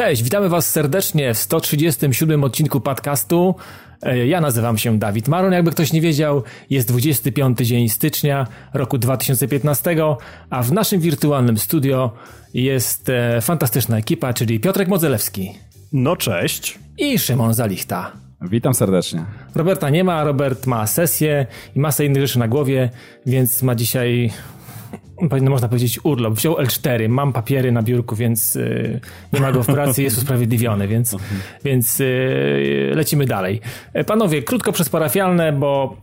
Cześć, witamy Was serdecznie w 137 odcinku podcastu. E, Ja nazywam się Dawid Maron, jakby ktoś nie wiedział, jest 25 dzień stycznia roku 2015, a w naszym wirtualnym studio jest e, fantastyczna ekipa, czyli Piotrek Modzelewski No cześć. i Szymon Zalichta. Witam serdecznie. Roberta nie ma, Robert ma sesję i masę innych rzeczy na głowie, więc ma dzisiaj, powinno można powiedzieć, urlop. Wziął L4, mam papiery na biurku, więc y, nie ma go w pracy, jest usprawiedliwiony, więc, więc y, lecimy dalej. E, Panowie, krótko przez parafialne, bo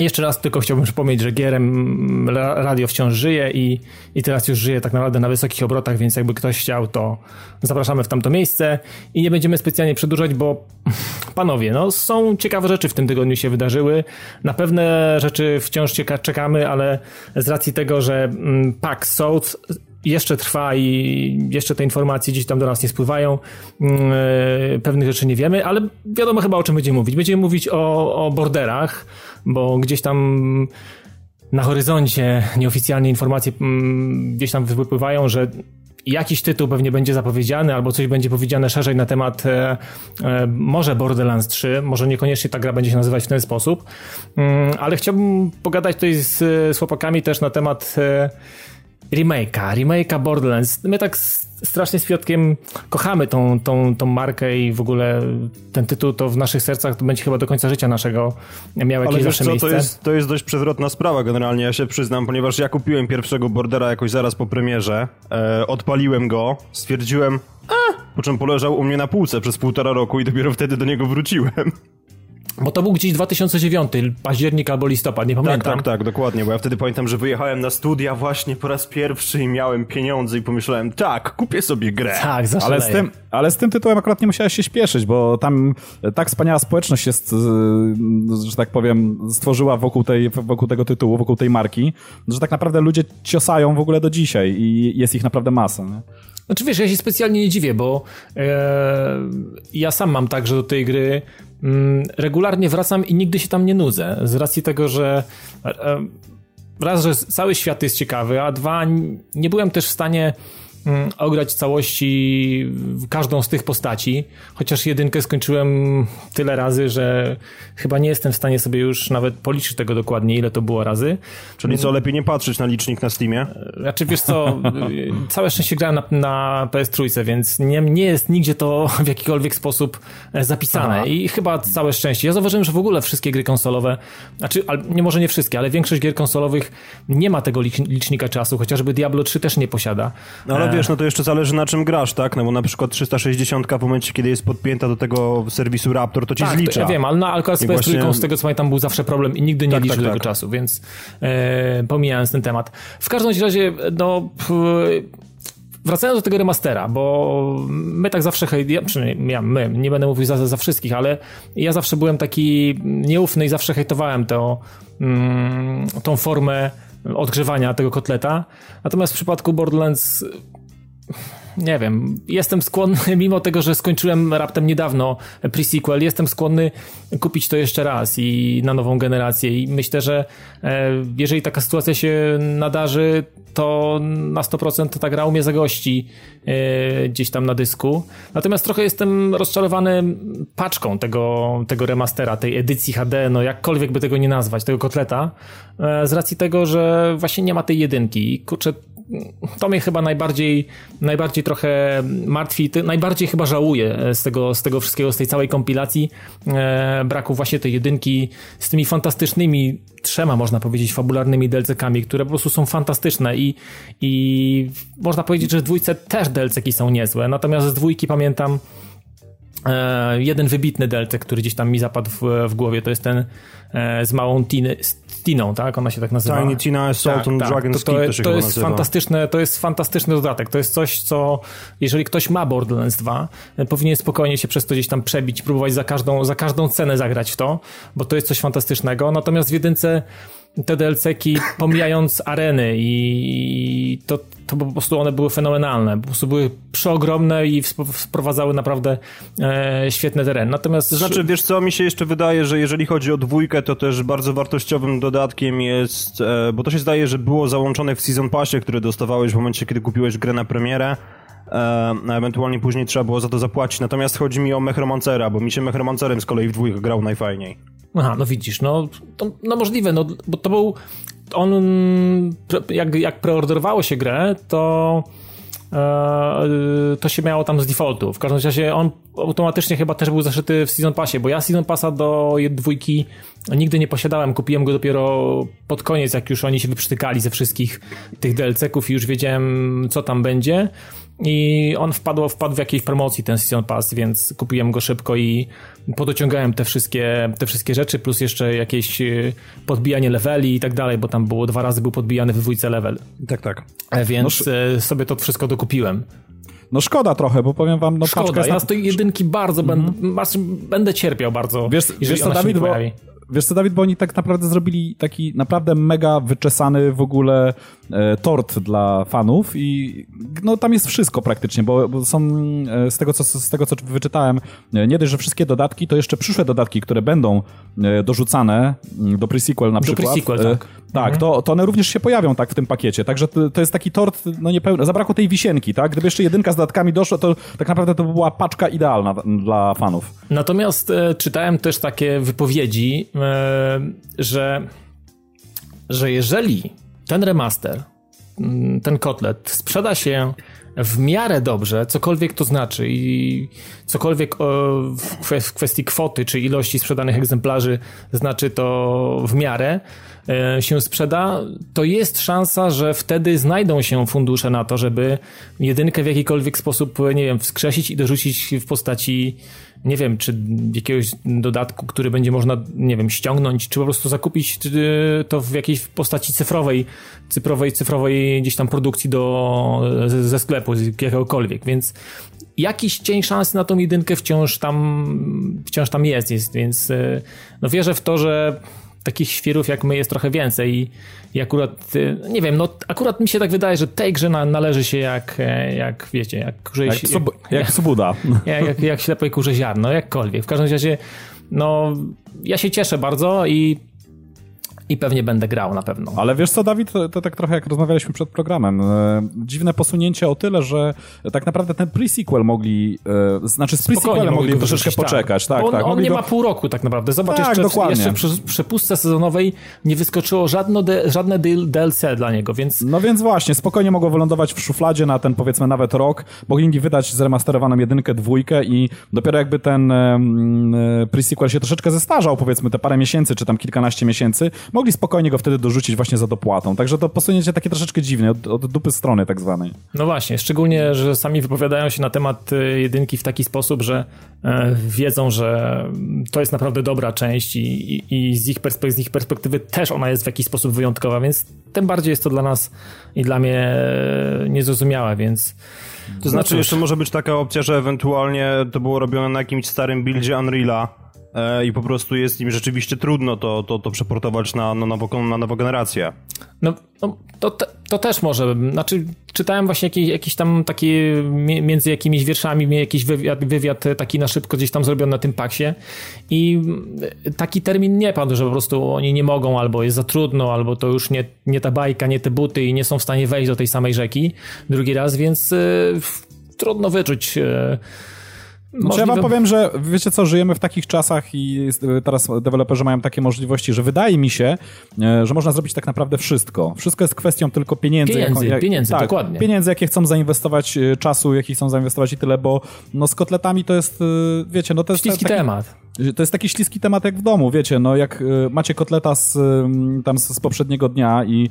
jeszcze raz tylko chciałbym przypomnieć, że Gierem radio wciąż żyje i, i teraz już żyje tak naprawdę na wysokich obrotach, więc jakby ktoś chciał, to zapraszamy w tamto miejsce i nie będziemy specjalnie przedłużać, bo panowie, no są ciekawe rzeczy w tym tygodniu się wydarzyły. Na pewne rzeczy wciąż cieka- czekamy, ale z racji tego, że mm, PAC South jeszcze trwa i jeszcze te informacje gdzieś tam do nas nie spływają. Mm, e, Pewnych rzeczy nie wiemy, ale wiadomo chyba o czym będziemy mówić. Będziemy mówić o, o borderach, bo gdzieś tam na horyzoncie nieoficjalnie informacje mm, gdzieś tam wypływają, że jakiś tytuł pewnie będzie zapowiedziany, albo coś będzie powiedziane szerzej na temat e, e, może Borderlands 3, może niekoniecznie ta gra będzie się nazywać w ten sposób, mm, ale chciałbym pogadać tutaj z, z chłopakami też na temat e, remake'a, remake'a Borderlands. My tak strasznie z Piotkiem kochamy tą, tą, tą markę i w ogóle ten tytuł to w naszych sercach to będzie chyba do końca życia naszego miał jakieś Ale zawsze co, miejsce. to jest, to jest dość przewrotna sprawa generalnie, ja się przyznam, ponieważ ja kupiłem pierwszego Bordera jakoś zaraz po premierze, e, odpaliłem go, stwierdziłem, a, po czym poleżał u mnie na półce przez półtora roku i dopiero wtedy do niego wróciłem. Bo to był gdzieś 2009, październik albo listopad, nie Tak, pamiętam. tak, tak, dokładnie, bo ja wtedy pamiętam, że wyjechałem na studia właśnie po raz pierwszy i miałem pieniądze i pomyślałem, tak, kupię sobie grę. Tak, Ale zaszaleję. z, tym, ale z tym tytułem akurat nie musiałeś się śpieszyć, bo tam tak wspaniała społeczność jest, y, że tak powiem, stworzyła wokół, tej, wokół tego tytułu, wokół tej marki, że tak naprawdę ludzie ciosają w ogóle do dzisiaj i jest ich naprawdę masa. Nie? Znaczy wiesz, ja się specjalnie nie dziwię, bo e, ja sam mam tak, że do tej gry regularnie wracam i nigdy się tam nie nudzę. Z racji tego, że e, raz, że cały świat jest ciekawy, a dwa, nie byłem też w stanie mm, ograć całości każdą z tych postaci, chociaż jedynkę skończyłem tyle razy, że chyba nie jestem w stanie sobie już nawet policzyć tego dokładnie, ile to było razy. Czyli co, lepiej nie patrzeć na licznik na Steamie? Znaczy wiesz co, całe szczęście grałem na, na PS3, więc nie, nie jest nigdzie to w jakikolwiek sposób e, zapisane Aha. i chyba całe szczęście. Ja zauważyłem, że w ogóle wszystkie gry konsolowe, znaczy nie może nie wszystkie, ale większość gier konsolowych nie ma tego licz- licznika czasu, chociażby Diablo 3 też nie posiada. No ale E, wiesz, no to jeszcze zależy na czym grasz, tak? No bo na przykład 360 w momencie, kiedy jest podpięta do tego serwisu Raptor, to ci Tak, zlicza. ja wiem, ale na akurat z I PS3 właśnie- z tego co pamiętam był zawsze problem i nigdy nie Tak, liczył tak, tego tak. czasu, więc e, pomijając ten temat. W każdym razie, no... p- Wracając do tego remastera, bo my tak zawsze, ja, przynajmniej ja, my, nie będę mówił za, za wszystkich, ale ja zawsze byłem taki nieufny i zawsze hejtowałem to, mm, tą formę odgrzewania tego kotleta. Natomiast w przypadku Borderlands nie wiem, jestem skłonny, mimo tego, że skończyłem raptem niedawno pre-sequel, jestem skłonny kupić to jeszcze raz i na nową generację i myślę, że e, jeżeli taka sytuacja się nadarzy, to na 100% ta gra u mnie zagości e, gdzieś tam na dysku. Natomiast trochę jestem rozczarowany paczką tego, tego remastera, tej edycji HD, no jakkolwiek by tego nie nazwać, tego kotleta, e, z racji tego, że właśnie nie ma tej jedynki. Kurczę, to mnie chyba najbardziej, najbardziej trochę martwi, najbardziej chyba żałuję z tego, z tego wszystkiego, z tej całej kompilacji e, braku właśnie tej jedynki z tymi fantastycznymi trzema, można powiedzieć, fabularnymi DLC-kami, które po prostu są fantastyczne i, i można powiedzieć, że w dwójce też DLC-ki są niezłe, natomiast z dwójki pamiętam e, jeden wybitny DLC, który gdzieś tam mi zapadł w, w głowie, to jest ten e, z małą Tiny, Tiną, tak? Ona się tak nazywa. Tiny Tina Assault on Dragon's to, to, Keep to to jest nazywa. fantastyczne, to jest fantastyczny dodatek. To jest coś, co jeżeli ktoś ma Borderlands 2, e, powinien spokojnie się przez to gdzieś tam przebić, próbować za każdą, za każdą cenę zagrać w to, bo to jest coś fantastycznego. Natomiast w jedynce te DLC-ki, pomijając areny i to, to po prostu one były fenomenalne. Po prostu były przeogromne i wprowadzały naprawdę e, świetne tereny. Natomiast Znaczy, wiesz co, mi się jeszcze wydaje, że jeżeli chodzi o dwójkę, to też bardzo wartościowym dodatkiem jest, e, bo to się zdaje, że było załączone w Season Passie, który dostawałeś w momencie, kiedy kupiłeś grę na premierę, a ewentualnie później trzeba było za to zapłacić. Natomiast chodzi mi o Mechromancera, bo mi się Mechromancerem z kolei w dwójkę grał najfajniej. Aha, no widzisz, no, to, no możliwe, no, bo to był, on, jak, jak preorderowało się grę, to e, to się miało tam z defaultu. W każdym razie on automatycznie chyba też był zaszyty w Season Passie, bo ja Season Passa do dwójki nigdy nie posiadałem, kupiłem go dopiero pod koniec, jak już oni się wyprztykali ze wszystkich tych DLC-ków i już wiedziałem, co tam będzie i on wpadł, wpadł w jakiejś promocji ten Season Pass, więc kupiłem go szybko i podociągałem te wszystkie, te wszystkie rzeczy, plus jeszcze jakieś y, podbijanie leveli i tak dalej, bo tam było dwa razy był podbijany w dwójce level. Tak, tak. E, więc no, sobie to wszystko dokupiłem. No szkoda trochę, bo powiem wam, no szkoda, paczka ja z tej jedynki bardzo mm -hmm. będę, będę cierpiał bardzo, wiesz, wiesz co, Dawid, bo, Wiesz co, Dawid, bo oni tak naprawdę zrobili taki naprawdę mega wyczesany w ogóle e, tort dla fanów i no tam jest wszystko praktycznie, bo, bo są e, z tego, co, z tego, co wyczytałem, e, nie dość, że wszystkie dodatki, to jeszcze przyszłe dodatki, które będą e, dorzucane mm, do pre-sequel na do przykład. Pre-sequel, tak. Tak, mhm. to, to one również się pojawią tak w tym pakiecie, także to, to jest taki tort, no niepełny, zabrakło tej wisienki, tak? Gdyby jeszcze jedynka z dodatkami doszła, to tak naprawdę to by była paczka idealna dla fanów. Natomiast e, czytałem też takie wypowiedzi, e, że, że jeżeli ten remaster, mm, ten kotlet sprzeda się w miarę dobrze, cokolwiek to znaczy i cokolwiek w kwestii kwoty czy ilości sprzedanych egzemplarzy znaczy to w miarę, E, się sprzeda, to jest szansa, że wtedy znajdą się fundusze na to, żeby jedynkę w jakikolwiek sposób, nie wiem, wskrzesić i dorzucić w postaci, nie wiem, czy jakiegoś dodatku, który będzie można, nie wiem, ściągnąć, czy po prostu zakupić to w jakiejś postaci cyfrowej, cyfrowej, cyfrowej gdzieś tam produkcji do, ze sklepu, jakiegokolwiek, więc jakiś cień szansy na tą jedynkę wciąż tam, wciąż tam jest, jest więc e, no wierzę w to, że takich świrów jak my jest trochę więcej i, i akurat, y, nie wiem, no akurat mi się tak wydaje, że tej grze na, należy się jak, e, jak wiecie, jak kurze... Jak, jak, jak subuda. Jak, jak, jak ślepej kurze ziarno, jakkolwiek. W każdym razie, no ja się cieszę bardzo i i pewnie będę grał na pewno. Ale wiesz co, Dawid, to, to tak trochę jak rozmawialiśmy przed programem. E, dziwne posunięcie o tyle, że tak naprawdę ten pre-sequel mogli, e, znaczy z pre-sequelem mogli troszeczkę tak. poczekać. Tak, on, tak, on nie ma pół roku tak naprawdę. Zobacz, tak, jeszcze, dokładnie. jeszcze przy przepustce sezonowej nie wyskoczyło żadne, de, żadne DLC dla niego, więc... No więc właśnie, spokojnie mogło wylądować w szufladzie na ten powiedzmy nawet rok. Mogli wydać zremasterowaną jedynkę, dwójkę i dopiero jakby ten e, pre-sequel się troszeczkę zestarzał, powiedzmy te parę miesięcy, czy tam kilkanaście miesięcy, mogli spokojnie go wtedy dorzucić właśnie za dopłatą. Także to posunięcie takie troszeczkę dziwne, od, od dupy strony tak zwanej. No właśnie, szczególnie, że sami wypowiadają się na temat y, jedynki w taki sposób, że e, wiedzą, że to jest naprawdę dobra część i, i, i z, ich z ich perspektywy też ona jest w jakiś sposób wyjątkowa, więc tym bardziej jest to dla nas i dla mnie e, niezrozumiałe, więc... To znaczy, no jeszcze może być taka opcja, że ewentualnie to było robione na jakimś starym buildzie Unreal'a, i po prostu jest im rzeczywiście trudno to, to, to przeportować na, na, nową, na nową generację. No, no to, to też może. Znaczy, czytałem właśnie jakieś, jakieś tam takie między jakimiś wierszami, jakiś wywiad, wywiad taki na szybko gdzieś tam zrobiony na tym paksie i taki termin nie padł, że po prostu oni nie mogą, albo jest za trudno, albo to już nie, nie ta bajka, nie te buty i nie są w stanie wejść do tej samej rzeki drugi raz, więc y, trudno wyczuć. Y, Możliwe... Ja wam powiem, że wiecie co, żyjemy w takich czasach i teraz deweloperzy mają takie możliwości, że wydaje mi się, e, że można zrobić tak naprawdę wszystko. Wszystko jest kwestią tylko pieniędzy. Pieniędzy, jak, pieniędzy tak, dokładnie. Pieniędzy, jakie chcą zainwestować, e, czasu, jaki chcą zainwestować i tyle, bo no z kotletami to jest, e, wiecie, no to jest... Taki, temat. To jest taki śliski temat jak w domu, wiecie, no jak macie kotleta z, tam z, poprzedniego dnia i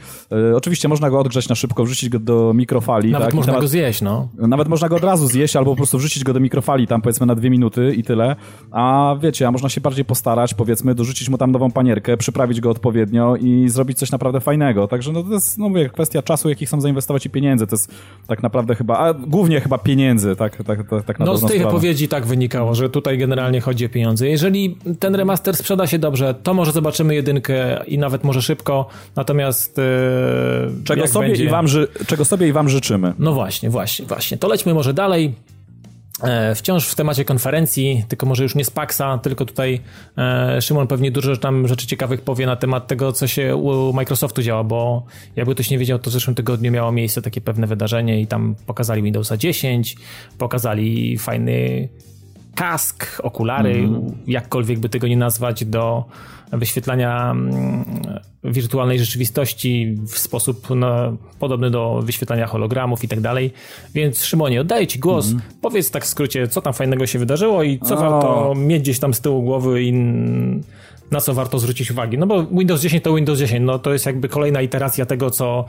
y, oczywiście można go odgrzać na szybko, wrzucić go do mikrofali. Nawet tak? można temat, go zjeść, no. Nawet można go od razu zjeść albo po prostu wrzucić go do mikrofali tam powiedzmy na dwie minuty i tyle. A wiecie, a można się bardziej postarać, powiedzmy, dorzucić mu tam nową panierkę, przyprawić go odpowiednio i zrobić coś naprawdę fajnego. Także no to jest, no mówię, kwestia czasu, jakich chcą zainwestować i pieniędzy. To jest tak naprawdę chyba, a głównie chyba pieniędzy, tak, tak, tak, tak na No z tej sprawę. wypowiedzi tak wynikało, że tutaj generalnie chodzi o pieniądze. Jeżeli ten remaster sprzeda się dobrze, to może zobaczymy jedynkę i nawet może szybko, natomiast yy, czego sobie, będzie... i wam, czego sobie i wam życzymy. No właśnie, właśnie, właśnie. To lećmy może dalej. E, wciąż w temacie konferencji, tylko może już nie z Paxa, tylko tutaj e, Szymon pewnie dużo tam rzeczy ciekawych powie na temat tego, co się u Microsoftu działa, bo jakby ktoś nie wiedział, to w zeszłym tygodniu miało miejsce takie pewne wydarzenie i tam pokazali Windowsa 10, pokazali fajny kask, okulary, mm. jakkolwiek by tego nie nazwać, do wyświetlania mm, wirtualnej rzeczywistości w sposób no, podobny do wyświetlania hologramów i tak dalej. Więc Szymonie, oddaję Ci głos. Mm. Powiedz tak w skrócie, co tam fajnego się wydarzyło i co o. warto mieć gdzieś tam z tyłu głowy i na co warto zwrócić uwagę. No bo Windows 10 to Windows 10, no to jest jakby kolejna iteracja tego, co,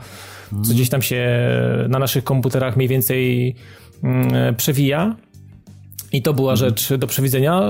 co gdzieś tam się na naszych komputerach mniej więcej mm, przewija. I to była mhm. rzecz do przewidzenia.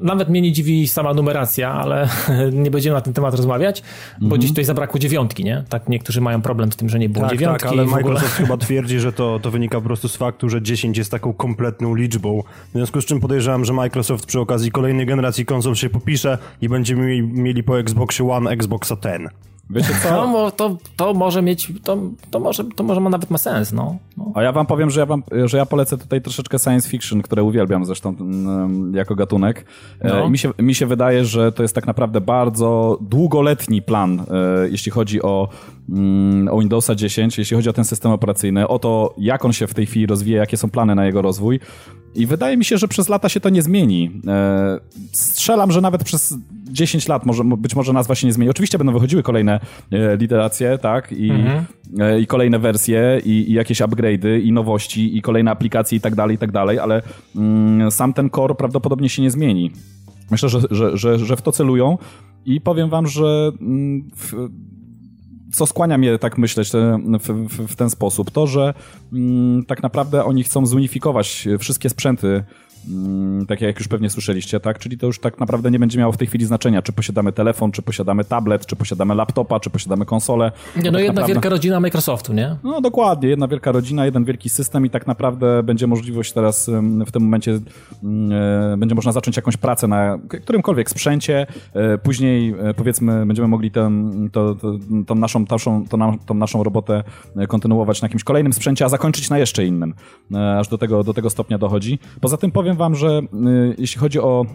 Nawet mnie nie dziwi sama numeracja, ale nie będziemy na ten temat rozmawiać, bo mhm. gdzieś tutaj zabrakło dziewiątki, nie? Tak niektórzy mają problem z tym, że nie było tak, dziewiątki. Tak, ale Microsoft chyba twierdzi, że to, to wynika po prostu z faktu, że 10 jest taką kompletną liczbą. W związku z czym podejrzewam, że Microsoft przy okazji kolejnej generacji konsol się popisze i będziemy mieli po Xboxie One Xboxa 10. Wiecie co? No, to, to może mieć, to, to, może, to może ma nawet ma sens, no. no. A ja wam powiem, że ja, wam, że ja polecę tutaj troszeczkę science fiction, które uwielbiam zresztą mm, jako gatunek. E, no. mi, się, mi się wydaje, że to jest tak naprawdę bardzo długoletni plan, e, jeśli chodzi o, mm, o Windowsa 10, jeśli chodzi o ten system operacyjny, o to, jak on się w tej chwili rozwija, jakie są plany na jego rozwój. I wydaje mi się, że przez lata się to nie zmieni. E, strzelam, że nawet przez 10 lat może, być może nazwa się nie zmieni. Oczywiście będą wychodziły kolejne e, literacje, tak, i, mhm. e, i kolejne wersje, i, i jakieś upgrade'y, i nowości, i kolejne aplikacje i tak dalej, i tak dalej, ale mm, sam ten core prawdopodobnie się nie zmieni. Myślę, że, że, że, że w to celują i powiem wam, że mm, w, co skłania mnie tak myśleć w, w, w ten sposób, to, że mm, tak naprawdę oni chcą zunifikować wszystkie sprzęty tak jak już pewnie słyszeliście, tak? Czyli to już tak naprawdę nie będzie miało w tej chwili znaczenia, czy posiadamy telefon, czy posiadamy tablet, czy posiadamy laptopa, czy posiadamy konsolę. Nie, no tak jedna naprawdę... wielka rodzina Microsoftu, nie? No dokładnie, jedna wielka rodzina, jeden wielki system i tak naprawdę będzie możliwość teraz w tym momencie mm, e, będzie można zacząć jakąś pracę na którymkolwiek sprzęcie, e, później e, powiedzmy będziemy mogli ten, to, to, tą, naszą, tą, tą naszą robotę kontynuować na jakimś kolejnym sprzęcie, a zakończyć na jeszcze innym, aż do tego, do tego stopnia dochodzi. Poza tym powiem wam, że y, jeśli chodzi o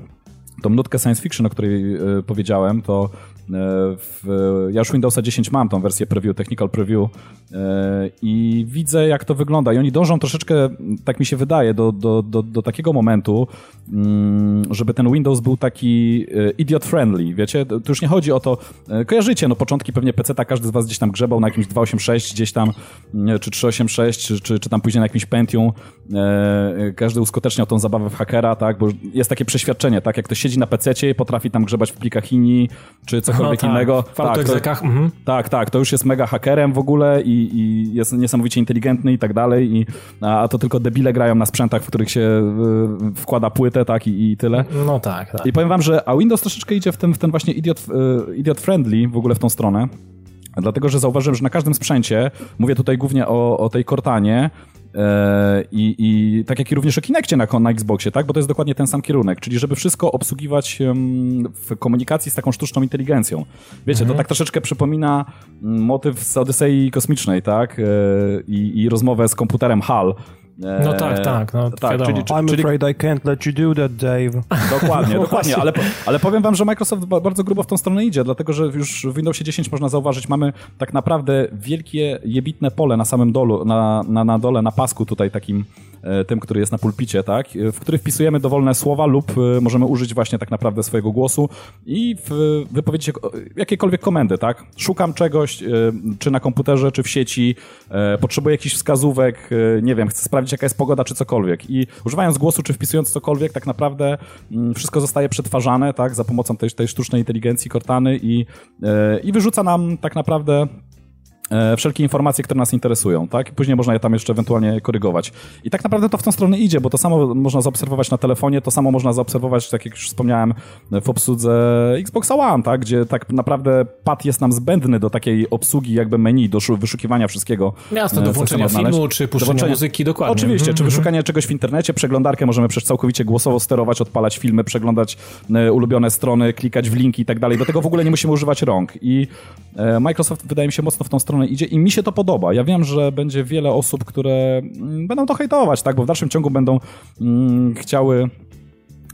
tą nutkę science fiction, o której y, powiedziałem, to y, w, ja już Windowsa 10 mam tą wersję preview, technical preview i widzę jak to wygląda. I oni dążą troszeczkę, tak mi się wydaje, do, do, do, do takiego momentu, mm, żeby ten Windows był taki idiot friendly, wiecie? To już nie chodzi o to, kojarzycie, no początki pewnie PC-ta, każdy z was gdzieś tam grzebał na jakimś 286 gdzieś tam, czy 386, czy, czy, czy tam później na jakimś Pentium, każdy uskuteczniał tą zabawę w hakera, tak, bo jest takie przeświadczenie, tak, jak ktoś siedzi na PC-cie i potrafi tam grzebać w plikach INI, czy cokolwiek no, tak. innego. W tak, to, mhm. tak, tak, to już jest mega hakerem w ogóle i, i jest niesamowicie inteligentny i tak dalej, i, a to tylko debile grają na sprzętach, w których się y, wkłada płytę, tak, i, i tyle. No tak, tak. I powiem wam, że a Windows troszeczkę idzie w ten, w ten właśnie idiot, y, idiot friendly w ogóle w tą stronę. Dlatego, że zauważyłem, że na każdym sprzęcie, mówię tutaj głównie o, o tej Cortanie, I, I tak jak i również o Kinectie na, na Xboxie, tak? Bo to jest dokładnie ten sam kierunek, czyli żeby wszystko obsługiwać w komunikacji z taką sztuczną inteligencją. Wiecie, mhm. to tak troszeczkę przypomina mm, motyw z Odysei Kosmicznej, tak? E, I, i rozmowę z komputerem HAL, no tak, tak. No, tak czyli, I'm czyli... afraid I can't let you do that, Dave. Dokładnie, no dokładnie, ale, ale powiem wam, że Microsoft bardzo grubo w tą stronę idzie, dlatego że już w Windowsie 10 można zauważyć, mamy tak naprawdę wielkie, jebitne pole na samym dolu, na, na, na dole, na pasku tutaj takim E, tym, który jest na pulpicie, tak, w który wpisujemy dowolne słowa lub e, możemy użyć właśnie tak naprawdę swojego głosu i wypowiedzieć jakiekolwiek komendy, tak. Szukam czegoś, e, czy na komputerze, czy w sieci, potrzebuję jakichś wskazówek, nie wiem, chcę sprawdzić jaka jest pogoda, czy cokolwiek. I używając głosu, czy wpisując cokolwiek, tak naprawdę mm, wszystko zostaje przetwarzane, tak, za pomocą tej, tej sztucznej inteligencji Cortany i, i wyrzuca nam tak naprawdę E, wszelkie informacje, które nas interesują, tak? I później można je tam jeszcze ewentualnie korygować. I tak naprawdę to w tą stronę idzie, bo to samo można zaobserwować na telefonie, to samo można zaobserwować, tak jak już wspomniałem, w obsłudze Xbox One, tak? Gdzie tak naprawdę pad jest nam zbędny do takiej obsługi jakby menu, do wyszukiwania wszystkiego. Jasne, do e, włączenia filmu, czy puszczenia włączenia... muzyki, dokładnie. Oczywiście, mm -hmm. czy mhm. wyszukanie czegoś w internecie, przeglądarkę możemy przecież całkowicie głosowo sterować, odpalać filmy, przeglądać e, ulubione strony, klikać w linki i tak dalej. Do tego w ogóle nie musimy używać rąk. I Microsoft wydaje mi się mocno w tą stronę stronę idzie i mi się to podoba. Ja wiem, że będzie wiele osób, które mm, będą to hejtować, tak, bo w dalszym ciągu będą mm, chciały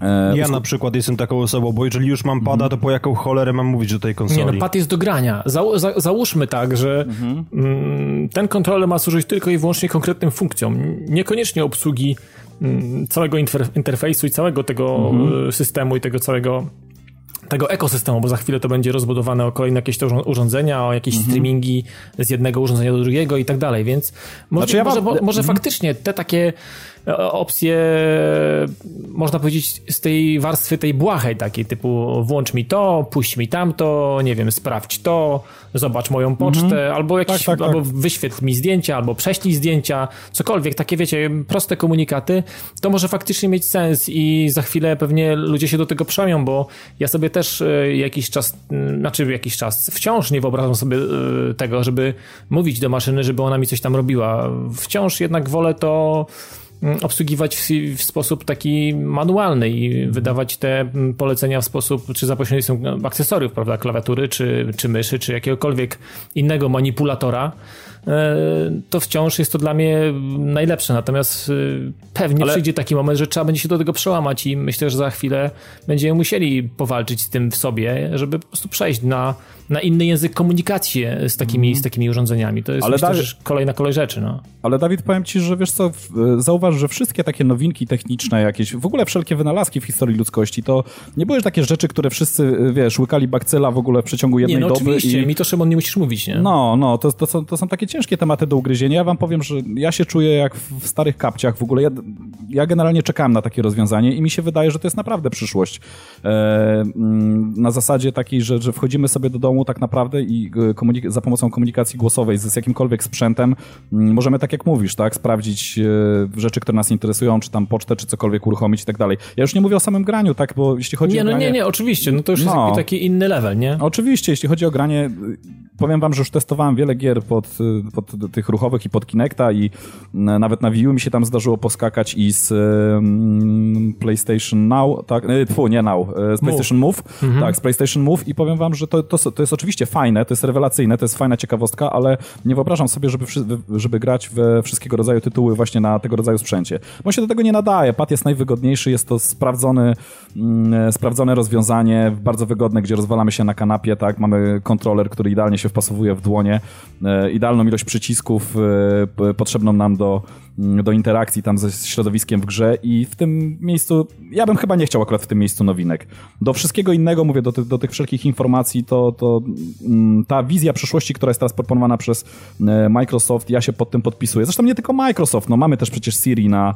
E, ja na przykład jestem taką osobą, bo jeżeli już mam pada, to po jaką cholerę mam mówić do tej konsoli? Nie, no pad jest do grania. Za, za, załóżmy tak, że mhm. mm, ten kontroler ma służyć tylko i wyłącznie konkretnym funkcjom. Niekoniecznie obsługi mm, całego interfejsu i całego tego mhm. systemu i tego całego tego ekosystemu, bo za chwilę to będzie rozbudowane o kolejne jakieś urządzenia, o jakieś mhm. streamingi z jednego urządzenia do drugiego i tak dalej, więc może, znaczy ja może, mam... może mhm. faktycznie te takie opcje, można powiedzieć, z tej warstwy tej błahej takiej, typu włącz mi to, puść mi tamto, nie wiem, sprawdź to, zobacz moją pocztę, mhm. albo jakiś, tak, tak, albo tak. wyświetl mi zdjęcia, albo prześlij zdjęcia, cokolwiek, takie wiecie, proste komunikaty, to może faktycznie mieć sens i za chwilę pewnie ludzie się do tego przemią, bo ja sobie też e, jakiś czas, znaczy jakiś czas, wciąż nie wyobrażam sobie e, tego, żeby mówić do maszyny, żeby ona mi coś tam robiła. Wciąż jednak wolę to Mm, obsługiwać w, w, sposób taki manualny i wydawać te mm, polecenia w sposób, czy za pośrednictwem akcesoriów, prawda, klawiatury, czy, czy myszy, czy jakiegokolwiek innego manipulatora, e, to wciąż jest to dla mnie najlepsze. Natomiast e, pewnie Ale... przyjdzie taki moment, że trzeba będzie się do tego przełamać i myślę, że za chwilę będziemy musieli powalczyć z tym w sobie, żeby po prostu przejść na na inny język komunikacji z takimi, mm. z takimi urządzeniami. To jest Ale myślę, Dawid... kolejna kolej rzeczy. No. Ale Dawid, powiem ci, że wiesz co, zauważ, że wszystkie takie nowinki techniczne jakieś, w ogóle wszelkie wynalazki w historii ludzkości, to nie były takie rzeczy, które wszyscy, wiesz, łykali bakcyla w ogóle w przeciągu jednej nie, no doby. oczywiście, i... mi to Szymon nie musisz mówić, nie? No, no, to, to, są, to są takie ciężkie tematy do ugryzienia. Ja wam powiem, że ja się czuję jak w starych kapciach w ogóle. Ja, ja generalnie czekałem na takie rozwiązanie i mi się wydaje, że to jest naprawdę przyszłość. E, mm, na zasadzie takiej, że, że wchodzimy sobie do domu tak naprawdę i e, za pomocą komunikacji głosowej z, jakimkolwiek sprzętem mm, możemy, tak jak mówisz, tak, sprawdzić e, rzeczy, które nas interesują, czy tam pocztę, czy cokolwiek uruchomić i tak dalej. Ja już nie mówię o samym graniu, tak, bo jeśli chodzi nie, o no granie... Nie, nie, oczywiście, no to już no. jest taki inny level, nie? Oczywiście, jeśli chodzi o granie, powiem wam, że już testowałem wiele gier pod, pod tych ruchowych i pod Kinecta i nawet na Wii U mi się tam zdarzyło poskakać i z um, PlayStation Now, tak, tfu, nie Now, z PlayStation Move, Move mhm. tak, z PlayStation Move i powiem wam, że to, to, to jest oczywiście fajne, to jest rewelacyjne, to jest fajna ciekawostka, ale nie wyobrażam sobie, żeby, żeby grać we wszystkiego rodzaju tytuły właśnie na tego rodzaju sprzęcie. Bo się do tego nie nadaje. Pad jest najwygodniejszy, jest to sprawdzony, mm, sprawdzone rozwiązanie, bardzo wygodne, gdzie rozwalamy się na kanapie, tak, mamy kontroler, który idealnie się wpasowuje w dłonie, e, idealną ilość przycisków e, potrzebną nam do, do interakcji tam ze środowiskiem w grze i w tym miejscu, ja bym chyba nie chciał akurat w tym miejscu nowinek. Do wszystkiego innego, mówię, do, ty, do tych wszelkich informacji, to, to mm, ta wizja przyszłości, która jest teraz proponowana przez e, Microsoft, ja się pod tym podpisuję. Zresztą nie tylko Microsoft, no mamy też przecież Siri na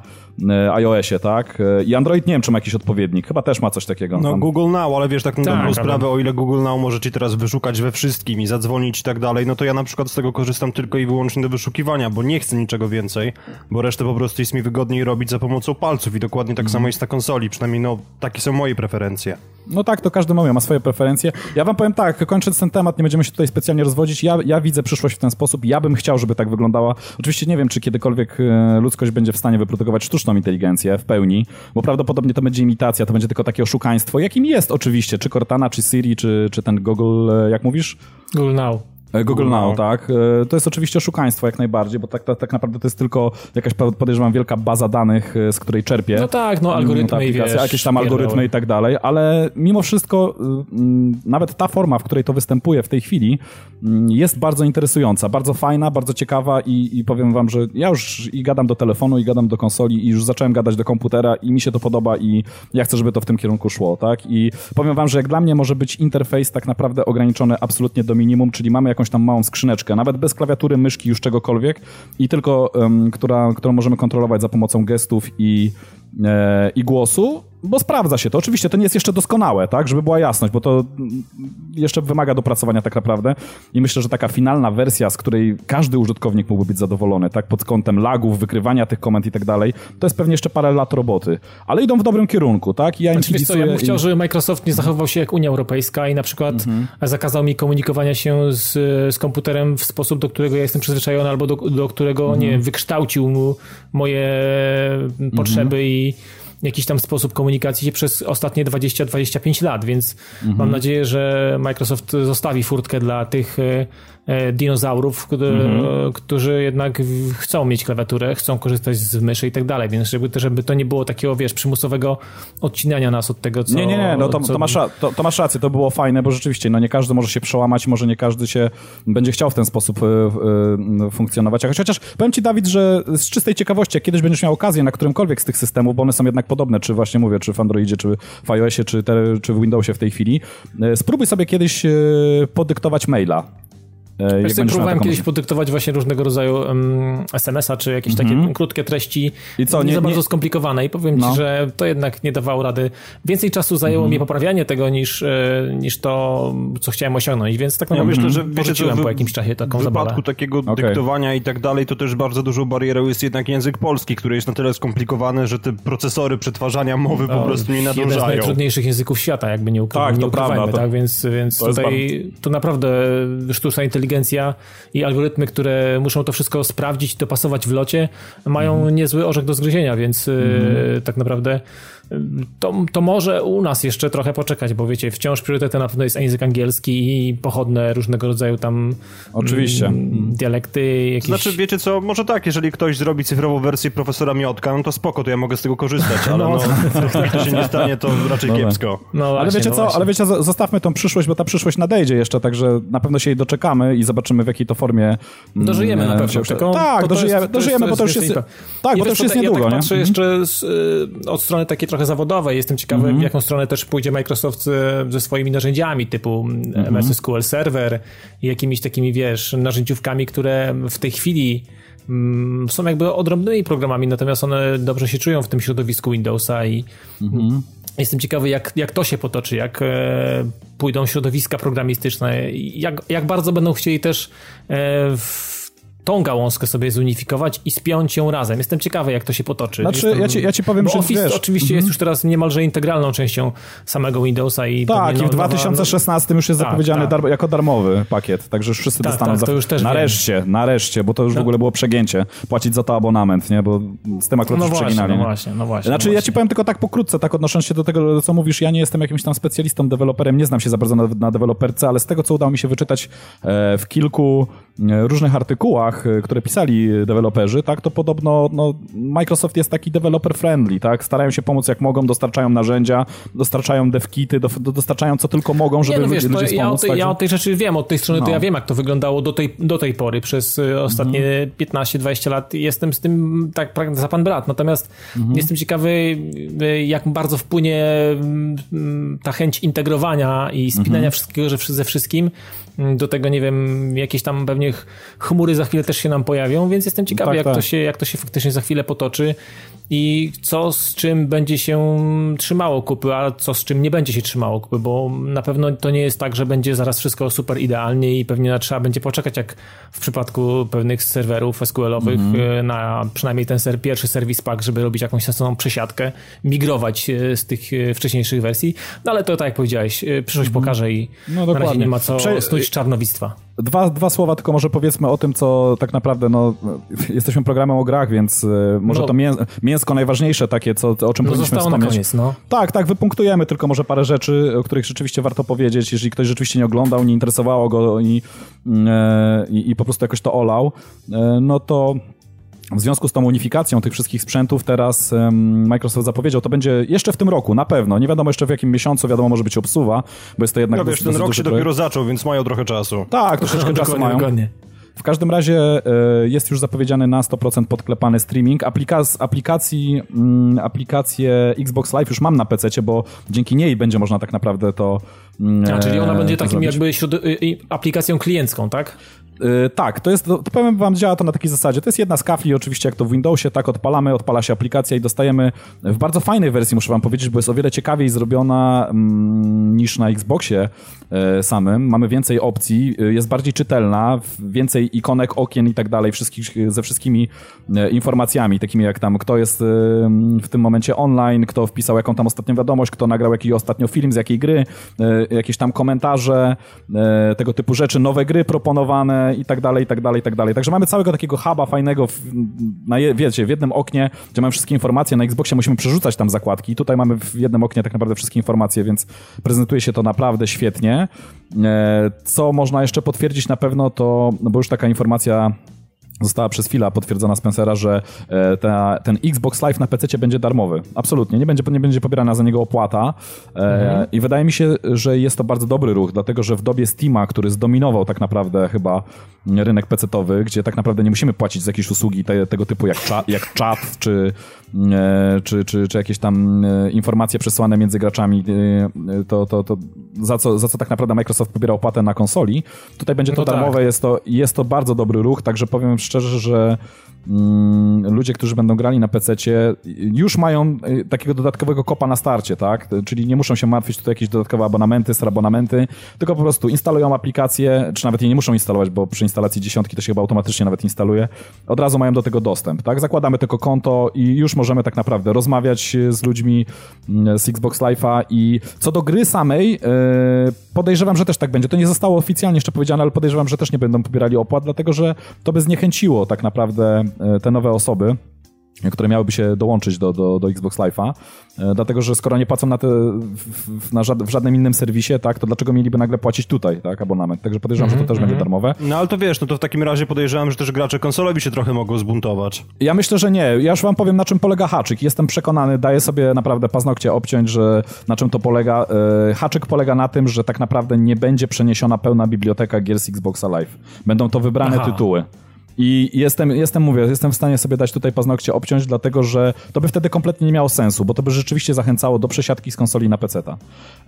iOSie, tak? I Android nie wiem, czy ma jakiś odpowiednik, chyba też ma coś takiego. No tam. Google Now, ale wiesz, tak na tak, sprawę, o ile Google Now może ci teraz wyszukać we wszystkim i zadzwonić i tak dalej, no to ja na przykład z tego korzystam tylko i wyłącznie do wyszukiwania, bo nie chcę niczego więcej, bo resztę po prostu jest mi wygodniej robić za pomocą palców i dokładnie tak mm. samo jest na konsoli, przynajmniej no takie są moje preferencje. No tak, to każdy ma, ma swoje preferencje. Ja wam powiem tak, kończąc ten temat, nie będziemy się tutaj specjalnie rozwodzić, ja, ja widzę przyszłość w ten sposób, ja bym chciał, żeby tak wyglądała. Oczywiście nie wiem, czy kiedykolwiek e, ludzkość będzie w stanie wyprodukować sztuczną inteligencję w pełni, bo prawdopodobnie to będzie imitacja, to będzie tylko takie oszukaństwo, jakim jest oczywiście, czy Cortana, czy Siri, czy, czy ten Google, e, jak mówisz? Google Now. E, Google Now, tak. E, to jest oczywiście oszukaństwo jak najbardziej, bo tak, tak, tak naprawdę to jest tylko jakaś, podejrzewam, wielka baza danych, e, z której czerpię. No tak, no algorytmy i wiesz, Jakieś tam algorytmy i tak dalej, ale mimo wszystko nawet ta forma, w której to występuje w tej chwili jest bardzo interesująca, bardzo fajna, bardzo ciekawa i, i powiem wam, że ja już i gadam do telefonu, i gadam do konsoli i już zacząłem gadać do komputera i mi się to podoba i ja chcę, żeby to w tym kierunku szło, tak? I powiem wam, że jak dla mnie może być interfejs tak naprawdę ograniczony absolutnie do minimum, czyli mamy jakąś tam małą skrzyneczkę, nawet bez klawiatury, myszki, już czegokolwiek i tylko, um, która, którą możemy kontrolować za pomocą gestów i, i głosu bo sprawdza się to. Oczywiście to nie jest jeszcze doskonałe, tak, żeby była jasność, bo to jeszcze wymaga dopracowania tak naprawdę i myślę, że taka finalna wersja, z której każdy użytkownik mógłby być zadowolony, tak, pod kątem lagów, wykrywania tych komend i tak dalej, to jest pewnie jeszcze parę lat roboty, ale idą w dobrym kierunku, tak, i ja im znaczy, co, ja bym chciał, żeby Microsoft nie zachowywał się jak Unia Europejska i na przykład mhm. zakazał mi komunikowania się z, z komputerem w sposób, do którego ja jestem przyzwyczajony albo do, do którego, mhm. nie wykształcił moje potrzeby mhm. i jakiś tam sposób komunikacji się przez ostatnie 20-25 lat, więc Mhm. mam nadzieję, że Microsoft zostawi furtkę dla tych e, dinozaurów, którzy, Mhm. którzy jednak chcą mieć klawiaturę, chcą korzystać z myszy i tak dalej, więc żeby, żeby to nie było takiego, wiesz, przymusowego odcinania nas od tego, co... Nie, nie, nie, no to, co... to, masz, to, to masz rację, to było fajne, bo rzeczywiście, no nie każdy może się przełamać, może nie każdy się będzie chciał w ten sposób e, e, funkcjonować. Chociaż, chociaż powiem ci, Dawid, że z czystej ciekawości, jak kiedyś będziesz miał okazję na którymkolwiek z tych systemów, bo one są jednak podobne, czy właśnie mówię, czy w Androidzie, czy w iOSie, czy, te, czy w Windowsie w tej chwili, e, spróbuj sobie kiedyś e, podyktować maila. E, jak Wiesz, miał próbowałem taką kiedyś podyktować właśnie różnego rodzaju um, SMS-a, czy jakieś takie krótkie treści, Mhm. I co, nie, nie- za bardzo nie- skomplikowane i powiem No. ci, że to jednak nie dawało rady. Więcej czasu zajęło Mhm. mi poprawianie tego niż, e, niż to, co chciałem osiągnąć, więc tak naprawdę myślę, że wiecie, wy- po jakimś czasie taką w zabawę. wypadku takiego Okej. dyktowania i tak dalej, to też bardzo dużą barierą jest jednak język polski, który jest na tyle skomplikowany, że te procesory przetwarzania mowy po prostu nie Jeden z nadążają. najtrudniejszych języków świata, jakby nie, ukry- Tak, nie to ukrywajmy, prawda, to- tak? Więc, więc to tutaj to naprawdę sztuczna inteligencja i algorytmy, które muszą to wszystko sprawdzić i dopasować w locie, mają Mhm. niezły orzech do zgryzienia, więc e, tak naprawdę to, to może u nas jeszcze trochę poczekać, bo wiecie, wciąż priorytetem na pewno jest język angielski i pochodne różnego rodzaju tam Oczywiście. mm, dialekty, jakieś... Znaczy, wiecie co, może tak, jeżeli ktoś zrobi cyfrową wersję profesora Miotka, no to spoko, to ja mogę z tego korzystać, ale no, no to się nie stanie, to raczej Dobra. kiepsko. no Ale właśnie, wiecie no co, właśnie. ale wiecie, zo- zostawmy tą przyszłość, bo ta przyszłość nadejdzie jeszcze, także na pewno się jej doczekamy i zobaczymy w jakiej to formie. mm, Dożyjemy na pewno. Tylko tak, dożyjemy, dożyjemy, jest- bo to już jest. jest Tak, bo to już jest ja niedługo, tak nie? patrzę Mhm. jeszcze z, y, od strony takiej trochę zawodowej. Jestem ciekawy, Mhm. w jaką stronę też pójdzie Microsoft y, ze swoimi narzędziami typu Mhm. MS SQL Server i jakimiś takimi, wiesz, narzędziówkami, które w tej chwili mm, są jakby odrębnymi programami, natomiast one dobrze się czują w tym środowisku Windowsa i Mhm. Jestem ciekawy, jak, jak to się potoczy, jak e, pójdą środowiska programistyczne, jak, jak bardzo będą chcieli też e, w tą gałązkę sobie zunifikować i spiąć ją razem. Jestem ciekawy, jak to się potoczy. Znaczy, Jestem, ja ci- ja ci powiem, bo że Office wiesz, oczywiście jest już teraz niemalże integralną częścią samego Windowsa i Tak, i w no, nowa- 2016 już jest Tak, zapowiedziany tak. Dar- jako darmowy pakiet, także już wszyscy Tak, dostaną tak, za... to już też nareszcie, nareszcie, bo to już w No. ogóle było przegięcie, płacić za to abonament, nie, bo z tym akurat No już właśnie, przeginali. no nie? właśnie, no właśnie. Znaczy, no ja właśnie. ci powiem tylko tak pokrótce, tak odnosząc się do tego, co mówisz, ja nie jestem jakimś tam specjalistą, deweloperem, nie znam się za bardzo na, na deweloperce, ale z tego, co udało mi się wyczytać e, w kilku e, różnych artykułach, e, które pisali deweloperzy, tak, to podobno no, Microsoft jest taki developer friendly, tak, starają się pomóc jak mogą, dostarczają narzędzia, dostarczają devkity, do, do, dostarczają co tylko mogą, żeby Nie, no ludzie, wiesz, to ludzie ja, o tej, ja o tej rzeczy wiem, od tej strony to No. ja wiem, jak to wyglądało do tej, do tej pory, przez y, ostatnie Mhm. 15-20 lat. Jestem z tym tak za pan brat, natomiast Mhm. jestem ciekawy, y, jak bardzo wpłynie mm, ta chęć integrowania i spinania Mhm. wszystkiego że, ze wszystkim. Do tego, nie wiem, jakieś tam pewnie ch- chmury za chwilę też się nam pojawią, więc jestem ciekawy, Tak, jak, tak. To się, jak to się faktycznie za chwilę potoczy i co z czym będzie się trzymało kupy, a co z czym nie będzie się trzymało kupy, bo na pewno to nie jest tak, że będzie zaraz wszystko super idealnie i pewnie trzeba będzie poczekać, jak w przypadku pewnych serwerów SQL-owych Mhm. e, na przynajmniej ten ser, pierwszy serwis pack, żeby robić jakąś sensowną przesiadkę, migrować e, z tych e, wcześniejszych wersji. No ale to tak jak powiedziałeś, przyszłość pokaże i No, na razie dokładnie. nie ma co Prze- snuć czarnowictwa. Dwa, dwa słowa tylko może powiedzmy o tym, co tak naprawdę, no, jesteśmy programem o grach, więc e, może No. to mię, mięsko najważniejsze takie, co, o czym No powinniśmy zostało na wspomnieć. koniec, no. Tak, tak, wypunktujemy tylko może parę rzeczy, o których rzeczywiście warto powiedzieć, jeżeli ktoś rzeczywiście nie oglądał, nie interesowało go i, e, i, i po prostu jakoś to olał, e, no to w związku z tą unifikacją tych wszystkich sprzętów teraz Microsoft zapowiedział, to będzie jeszcze w tym roku, na pewno. Nie wiadomo jeszcze w jakim miesiącu, wiadomo może być obsuwa, bo jest to jednak No wiesz, ten rok się projekt. dopiero zaczął, więc mają trochę czasu. Tak, troszeczkę czasu dokładnie, mają. dokładnie. W każdym razie e, jest już zapowiedziany na 100% podklepany streaming. Aplika z aplikacji, mm, aplikację Xbox Live już mam na PC, bo dzięki niej będzie można tak naprawdę to. mm, A, czyli ona e, będzie takim zrobić. jakby śród... aplikacją kliencką, tak? Y, tak, to jest, to, powiem wam, działa to na takiej zasadzie. To jest jedna z kafli, oczywiście jak to w Windowsie, tak odpalamy, odpala się aplikacja i dostajemy w bardzo fajnej wersji, muszę wam powiedzieć, bo jest o wiele ciekawiej zrobiona mm, niż na Xboxie e, samym. Mamy więcej opcji, y, jest bardziej czytelna, więcej ikonek, okien i tak dalej, ze wszystkimi e, informacjami, takimi jak tam, kto jest e, w tym momencie online, kto wpisał jaką tam ostatnią wiadomość, kto nagrał jaki ostatnio film, z jakiej gry, e, jakieś tam komentarze, e, tego typu rzeczy, nowe gry proponowane, i tak dalej, i tak dalej, i tak dalej. Także mamy całego takiego huba fajnego, w, na, wiecie, w jednym oknie, gdzie mamy wszystkie informacje. Na Xboxie musimy przerzucać tam zakładki. Tutaj mamy w jednym oknie tak naprawdę wszystkie informacje, więc prezentuje się to naprawdę świetnie. E, Co można jeszcze potwierdzić na pewno, to, no bo już taka informacja została przez chwilę potwierdzona Spencera, że e, ta, ten Xbox Live na PC będzie darmowy. Absolutnie. Nie będzie, nie będzie pobierana za niego opłata. E, I wydaje mi się, że jest to bardzo dobry ruch, dlatego że w dobie Steama, który zdominował tak naprawdę chyba rynek PC-towy, gdzie tak naprawdę nie musimy płacić za jakieś usługi te, tego typu jak, cza, jak czat, czy, e, czy, czy, czy jakieś tam informacje przesłane między graczami, to, to, to za, co, za co tak naprawdę Microsoft pobiera opłatę na konsoli. Tutaj będzie to No tak. darmowe, jest to, jest to bardzo dobry ruch, także powiem szczerze, że mm, ludzie, którzy będą grali na PC, już mają y, takiego dodatkowego kopa na starcie, tak? Czyli nie muszą się martwić tutaj jakieś dodatkowe abonamenty, abonamenty, tylko po prostu instalują aplikację, czy nawet nie muszą instalować, bo przy instalacji dziesiątki to się chyba automatycznie nawet instaluje. Od razu mają do tego dostęp, tak? Zakładamy tylko konto i już możemy tak naprawdę rozmawiać y, z ludźmi mm, z Xbox Live'a i co do gry samej, y, podejrzewam, że też tak będzie. To nie zostało oficjalnie jeszcze powiedziane, ale podejrzewam, że też nie będą pobierali opłat, dlatego że to by zniechęciło tak naprawdę e, te nowe osoby które miałyby się dołączyć do, do, do Xbox Live'a, e, dlatego że skoro nie płacą na te, w, na żad, w żadnym innym serwisie, tak, to dlaczego mieliby nagle płacić tutaj, tak, abonament? Także podejrzewam, że to też będzie darmowe. No ale to wiesz, no to w takim razie podejrzewam, że też gracze konsolowi się trochę mogą zbuntować. Ja myślę, że nie. Ja już wam powiem, na czym polega haczyk. Jestem przekonany, daję sobie naprawdę paznokcie obciąć, że na czym to polega. E, Haczyk polega na tym, że tak naprawdę nie będzie przeniesiona pełna biblioteka gier z Xboxa Live. Będą to wybrane Aha. tytuły. I jestem, jestem, mówię, jestem w stanie sobie dać tutaj paznokcie obciąć, dlatego że to by wtedy kompletnie nie miało sensu, bo to by rzeczywiście zachęcało do przesiadki z konsoli na PC-ta.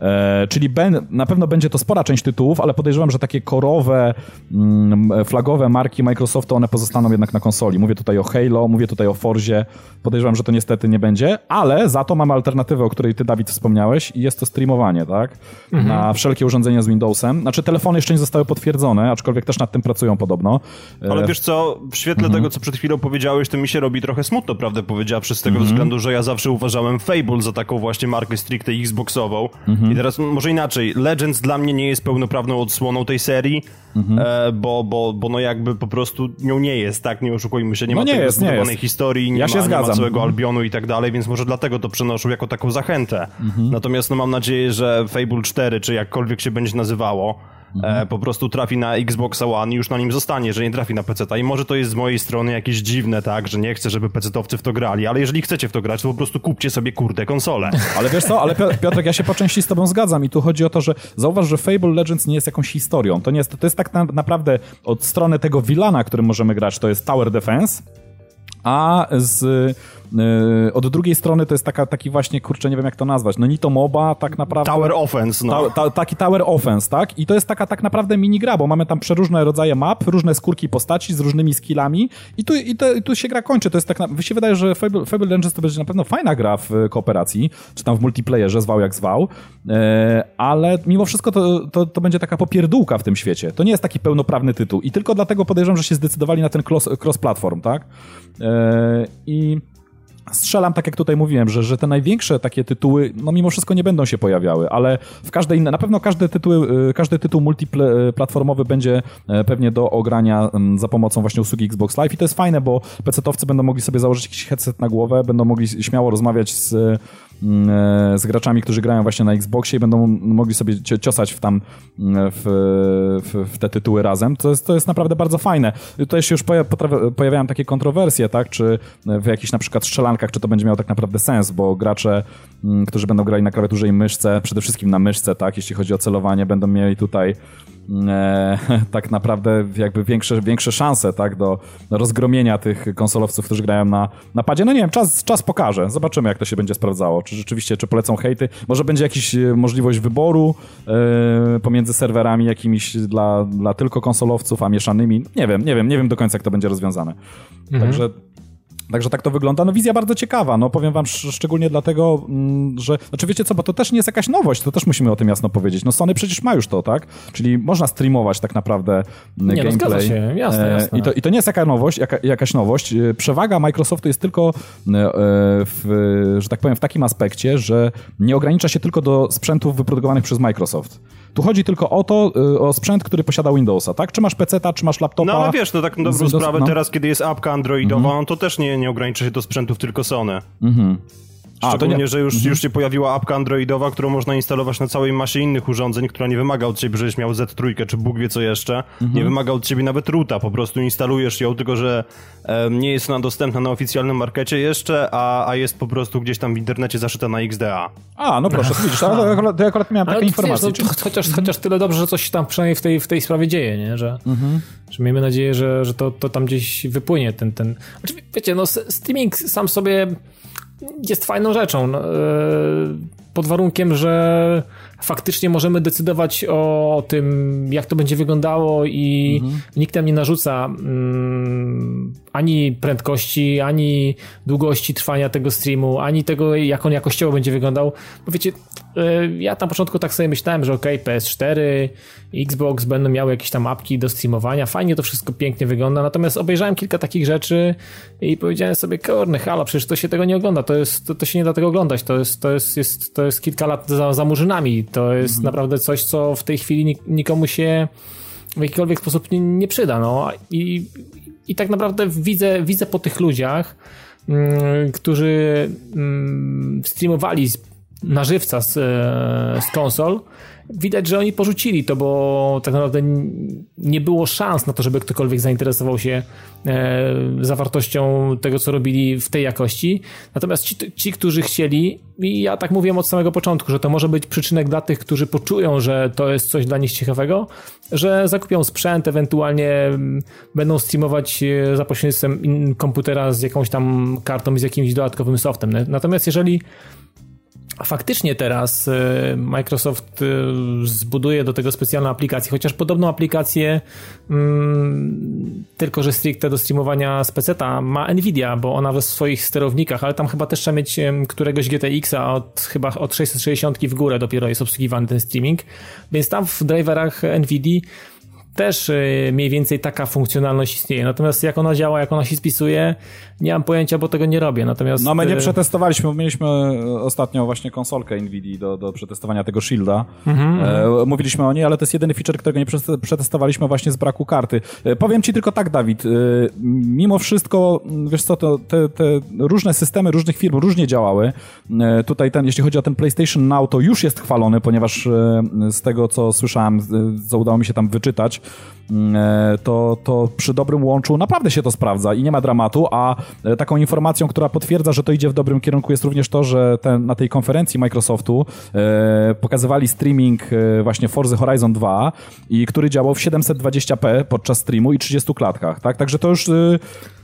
E, czyli ben, na pewno będzie to spora część tytułów, ale podejrzewam, że takie korowe, mm, flagowe marki Microsoftu, one pozostaną jednak na konsoli. Mówię tutaj o Halo, mówię tutaj o Forzie. Podejrzewam, że to niestety nie będzie, ale za to mamy alternatywę, o której ty, Dawid, wspomniałeś i jest to streamowanie, tak? Na wszelkie urządzenia z Windowsem. Znaczy, telefony jeszcze nie zostały potwierdzone, aczkolwiek też nad tym pracują podobno. E, Ale wiesz co, w świetle Mhm. tego, co przed chwilą powiedziałeś, to mi się robi trochę smutno, prawdę powiedziawszy, z tego Mhm. względu, że ja zawsze uważałem Fable za taką właśnie markę stricte Xboxową. Mhm. I teraz może inaczej, Legends dla mnie nie jest pełnoprawną odsłoną tej serii, Mhm. e, bo, bo, bo no jakby po prostu nią nie jest, tak? Nie oszukujmy się, nie No ma nie tej jest, nie jest. historii, nie, Ja ma, nie ma całego Mhm. Albionu i tak dalej, więc może dlatego to przenoszą jako taką zachętę. Mhm. Natomiast no mam nadzieję, że Fable 4, czy jakkolwiek się będzie nazywało, Mhm. e, po prostu trafi na Xboxa One i już na nim zostanie, że nie trafi na PC. I może to jest z mojej strony jakieś dziwne, tak, że nie chcę, żeby PC-towcy w to grali, ale jeżeli chcecie w to grać, to po prostu kupcie sobie kurde konsolę. Ale wiesz co, ale Pio- Piotrek, ja się po części z tobą zgadzam i tu chodzi o to, że zauważ, że Fable Legends nie jest jakąś historią. To nie jest, to jest tak na, naprawdę od strony tego Villana, którym możemy grać, to jest Tower Defense, a z, od drugiej strony to jest taka, taki właśnie, kurczę, nie wiem jak to nazwać, no Nito MOBA tak naprawdę... Tower Offense, no. Ta, ta, taki tower offense, tak? I to jest taka tak naprawdę minigra, bo mamy tam przeróżne rodzaje map, różne skórki postaci z różnymi skillami i tu, i to, i tu się gra kończy. To jest tak, na, mi się wydaje, że Fable, Fable Legends to będzie na pewno fajna gra w e, kooperacji, czy tam w multiplayerze, zwał jak zwał, e, ale mimo wszystko to, to, to będzie taka popierdółka w tym świecie. To nie jest taki pełnoprawny tytuł i tylko dlatego podejrzewam, że się zdecydowali na ten cross- cross-platform, tak? E, I strzelam tak jak tutaj mówiłem, że, że te największe takie tytuły, no mimo wszystko nie będą się pojawiały, ale w każdej innej, na pewno każdy tytuł, y, każdy tytuł multiplatformowy będzie e, pewnie do ogrania mm, za pomocą właśnie usługi Xbox Live. I to jest fajne, bo PC-towcy będą mogli sobie założyć jakiś headset na głowę, będą mogli śmiało rozmawiać z, z graczami, którzy grają właśnie na Xboxie i będą mogli sobie cio- ciosać w tam mm, w, w, w te tytuły razem. To jest, to jest naprawdę bardzo fajne. Tutaj się już pojawiają takie kontrowersje, tak, czy w jakichś na przykład strzelankach, czy to będzie miało tak naprawdę sens, bo gracze, mm, którzy będą grali na klawiaturze i myszce, przede wszystkim na myszce, tak, jeśli chodzi o celowanie, będą mieli tutaj e, tak naprawdę jakby większe, większe szanse, tak, do, rozgromienia tych konsolowców, którzy grają na, na padzie. No nie wiem, czas, czas pokaże. Zobaczymy, jak to się będzie sprawdzało. Czy rzeczywiście, czy polecą hejty. Może będzie jakaś e, możliwość wyboru e, pomiędzy serwerami jakimiś dla, dla tylko konsolowców, a mieszanymi. Nie wiem, nie wiem, nie wiem do końca, jak to będzie rozwiązane. Także Także tak to wygląda. No wizja bardzo ciekawa, no powiem wam sz- szczególnie dlatego, mm, że, znaczy wiecie co, bo to też nie jest jakaś nowość, to też musimy o tym jasno powiedzieć. No Sony przecież ma już to, tak? Czyli można streamować tak naprawdę mm, no, gameplay. zgadza się, jasne, E, jasne. I, to, I to nie jest jaka nowość, jaka, jakaś nowość. E, Przewaga Microsoftu jest tylko, e, w, że tak powiem, w takim aspekcie, że nie ogranicza się tylko do sprzętów wyprodukowanych przez Microsoft. Tu chodzi tylko o to, y, o sprzęt, który posiada Windowsa, tak? Czy masz PC-ta, czy masz laptopa? No ale wiesz, no tak na dobrą Windows- sprawę, no. teraz kiedy jest apka androidowa, no to też nie, nie ogranicza się do sprzętów tylko Sony. A, to Szczególnie, nie- że już, już się pojawiła apka androidowa, którą można instalować na całej masie innych urządzeń, która nie wymaga od ciebie, żebyś miał Z3 czy Bóg wie co jeszcze. Nie wymaga od ciebie nawet roota, po prostu instalujesz ją, tylko że em, nie jest ona dostępna na oficjalnym markecie jeszcze, a, a jest po prostu gdzieś tam w internecie zaszyta na XDA. A, no proszę, to widzisz, ale to akurat, to ja akurat miałem Ale takie wiesz, informacje. no, to chociaż, chociaż tyle dobrze, że coś się tam przynajmniej w tej, w tej sprawie dzieje, nie? Że, że miejmy nadzieję, że, że to, to tam gdzieś wypłynie ten... ten... Znaczy, wiecie, no streaming sam sobie jest fajną rzeczą, no, e, pod warunkiem, że faktycznie możemy decydować o tym, jak to będzie wyglądało i nikt nam nie narzuca mm, ani prędkości, ani długości trwania tego streamu, ani tego, jak on jakościowo będzie wyglądał. Bo wiecie, e, ja na początku tak sobie myślałem, że okej, PS4, Xbox będą miały jakieś tam apki do streamowania, fajnie to wszystko pięknie wygląda, natomiast obejrzałem kilka takich rzeczy i powiedziałem sobie, kurny, halo, przecież to się tego nie ogląda, to, jest, to, to się nie da tego oglądać, to jest, to jest, jest, to jest kilka lat za, za murzynami, to jest naprawdę coś, co w tej chwili nik- nikomu się w jakikolwiek sposób nie, nie przyda, no i, i tak naprawdę widzę, widzę po tych ludziach, mm, którzy mm, streamowali na żywca z, e, z konsol, widać, że oni porzucili to, bo tak naprawdę nie było szans na to, żeby ktokolwiek zainteresował się e, zawartością tego, co robili w tej jakości. Natomiast ci, ci, którzy chcieli, i ja tak mówiłem od samego początku, że to może być przyczynek dla tych, którzy poczują, że to jest coś dla nich ciekawego, że zakupią sprzęt, ewentualnie mm, będą streamować e, za pośrednictwem komputera z jakąś tam kartą i z jakimś dodatkowym softem. Natomiast jeżeli faktycznie teraz e, Microsoft e, zbuduje do tego specjalną aplikację, chociaż podobną aplikację mm, tylko, że stricte do streamowania z PC-ta ma Nvidia, bo ona we swoich sterownikach, ale tam chyba też trzeba mieć któregoś GTX-a od chyba od 660 w górę dopiero jest obsługiwany ten streaming, więc tam w driverach Nvidia też y, mniej więcej taka funkcjonalność istnieje. Natomiast jak ona działa, jak ona się spisuje, nie mam pojęcia, bo tego nie robię. Natomiast No my nie y, przetestowaliśmy, mieliśmy ostatnio właśnie konsolkę Nvidia do, do przetestowania tego Shielda. Mhm, e, mówiliśmy o niej, ale to jest jedyny feature, którego nie przete- przetestowaliśmy właśnie z braku karty. E, powiem ci tylko tak, Dawid, e, mimo wszystko, wiesz co, to, te, te różne systemy różnych firm różnie działały. E, tutaj ten, jeśli chodzi o ten PlayStation Now, to już jest chwalony, ponieważ e, z tego, co słyszałem, co udało mi się tam wyczytać, m, e, to, to przy dobrym łączu naprawdę się to sprawdza i nie ma dramatu, a e, taką informacją, która potwierdza, że to idzie w dobrym kierunku jest również to, że ten, na tej konferencji Microsoftu e, pokazywali streaming e, właśnie Forza Horizon 2 i który działał w 720p podczas streamu i 30 klatkach, tak? Także to już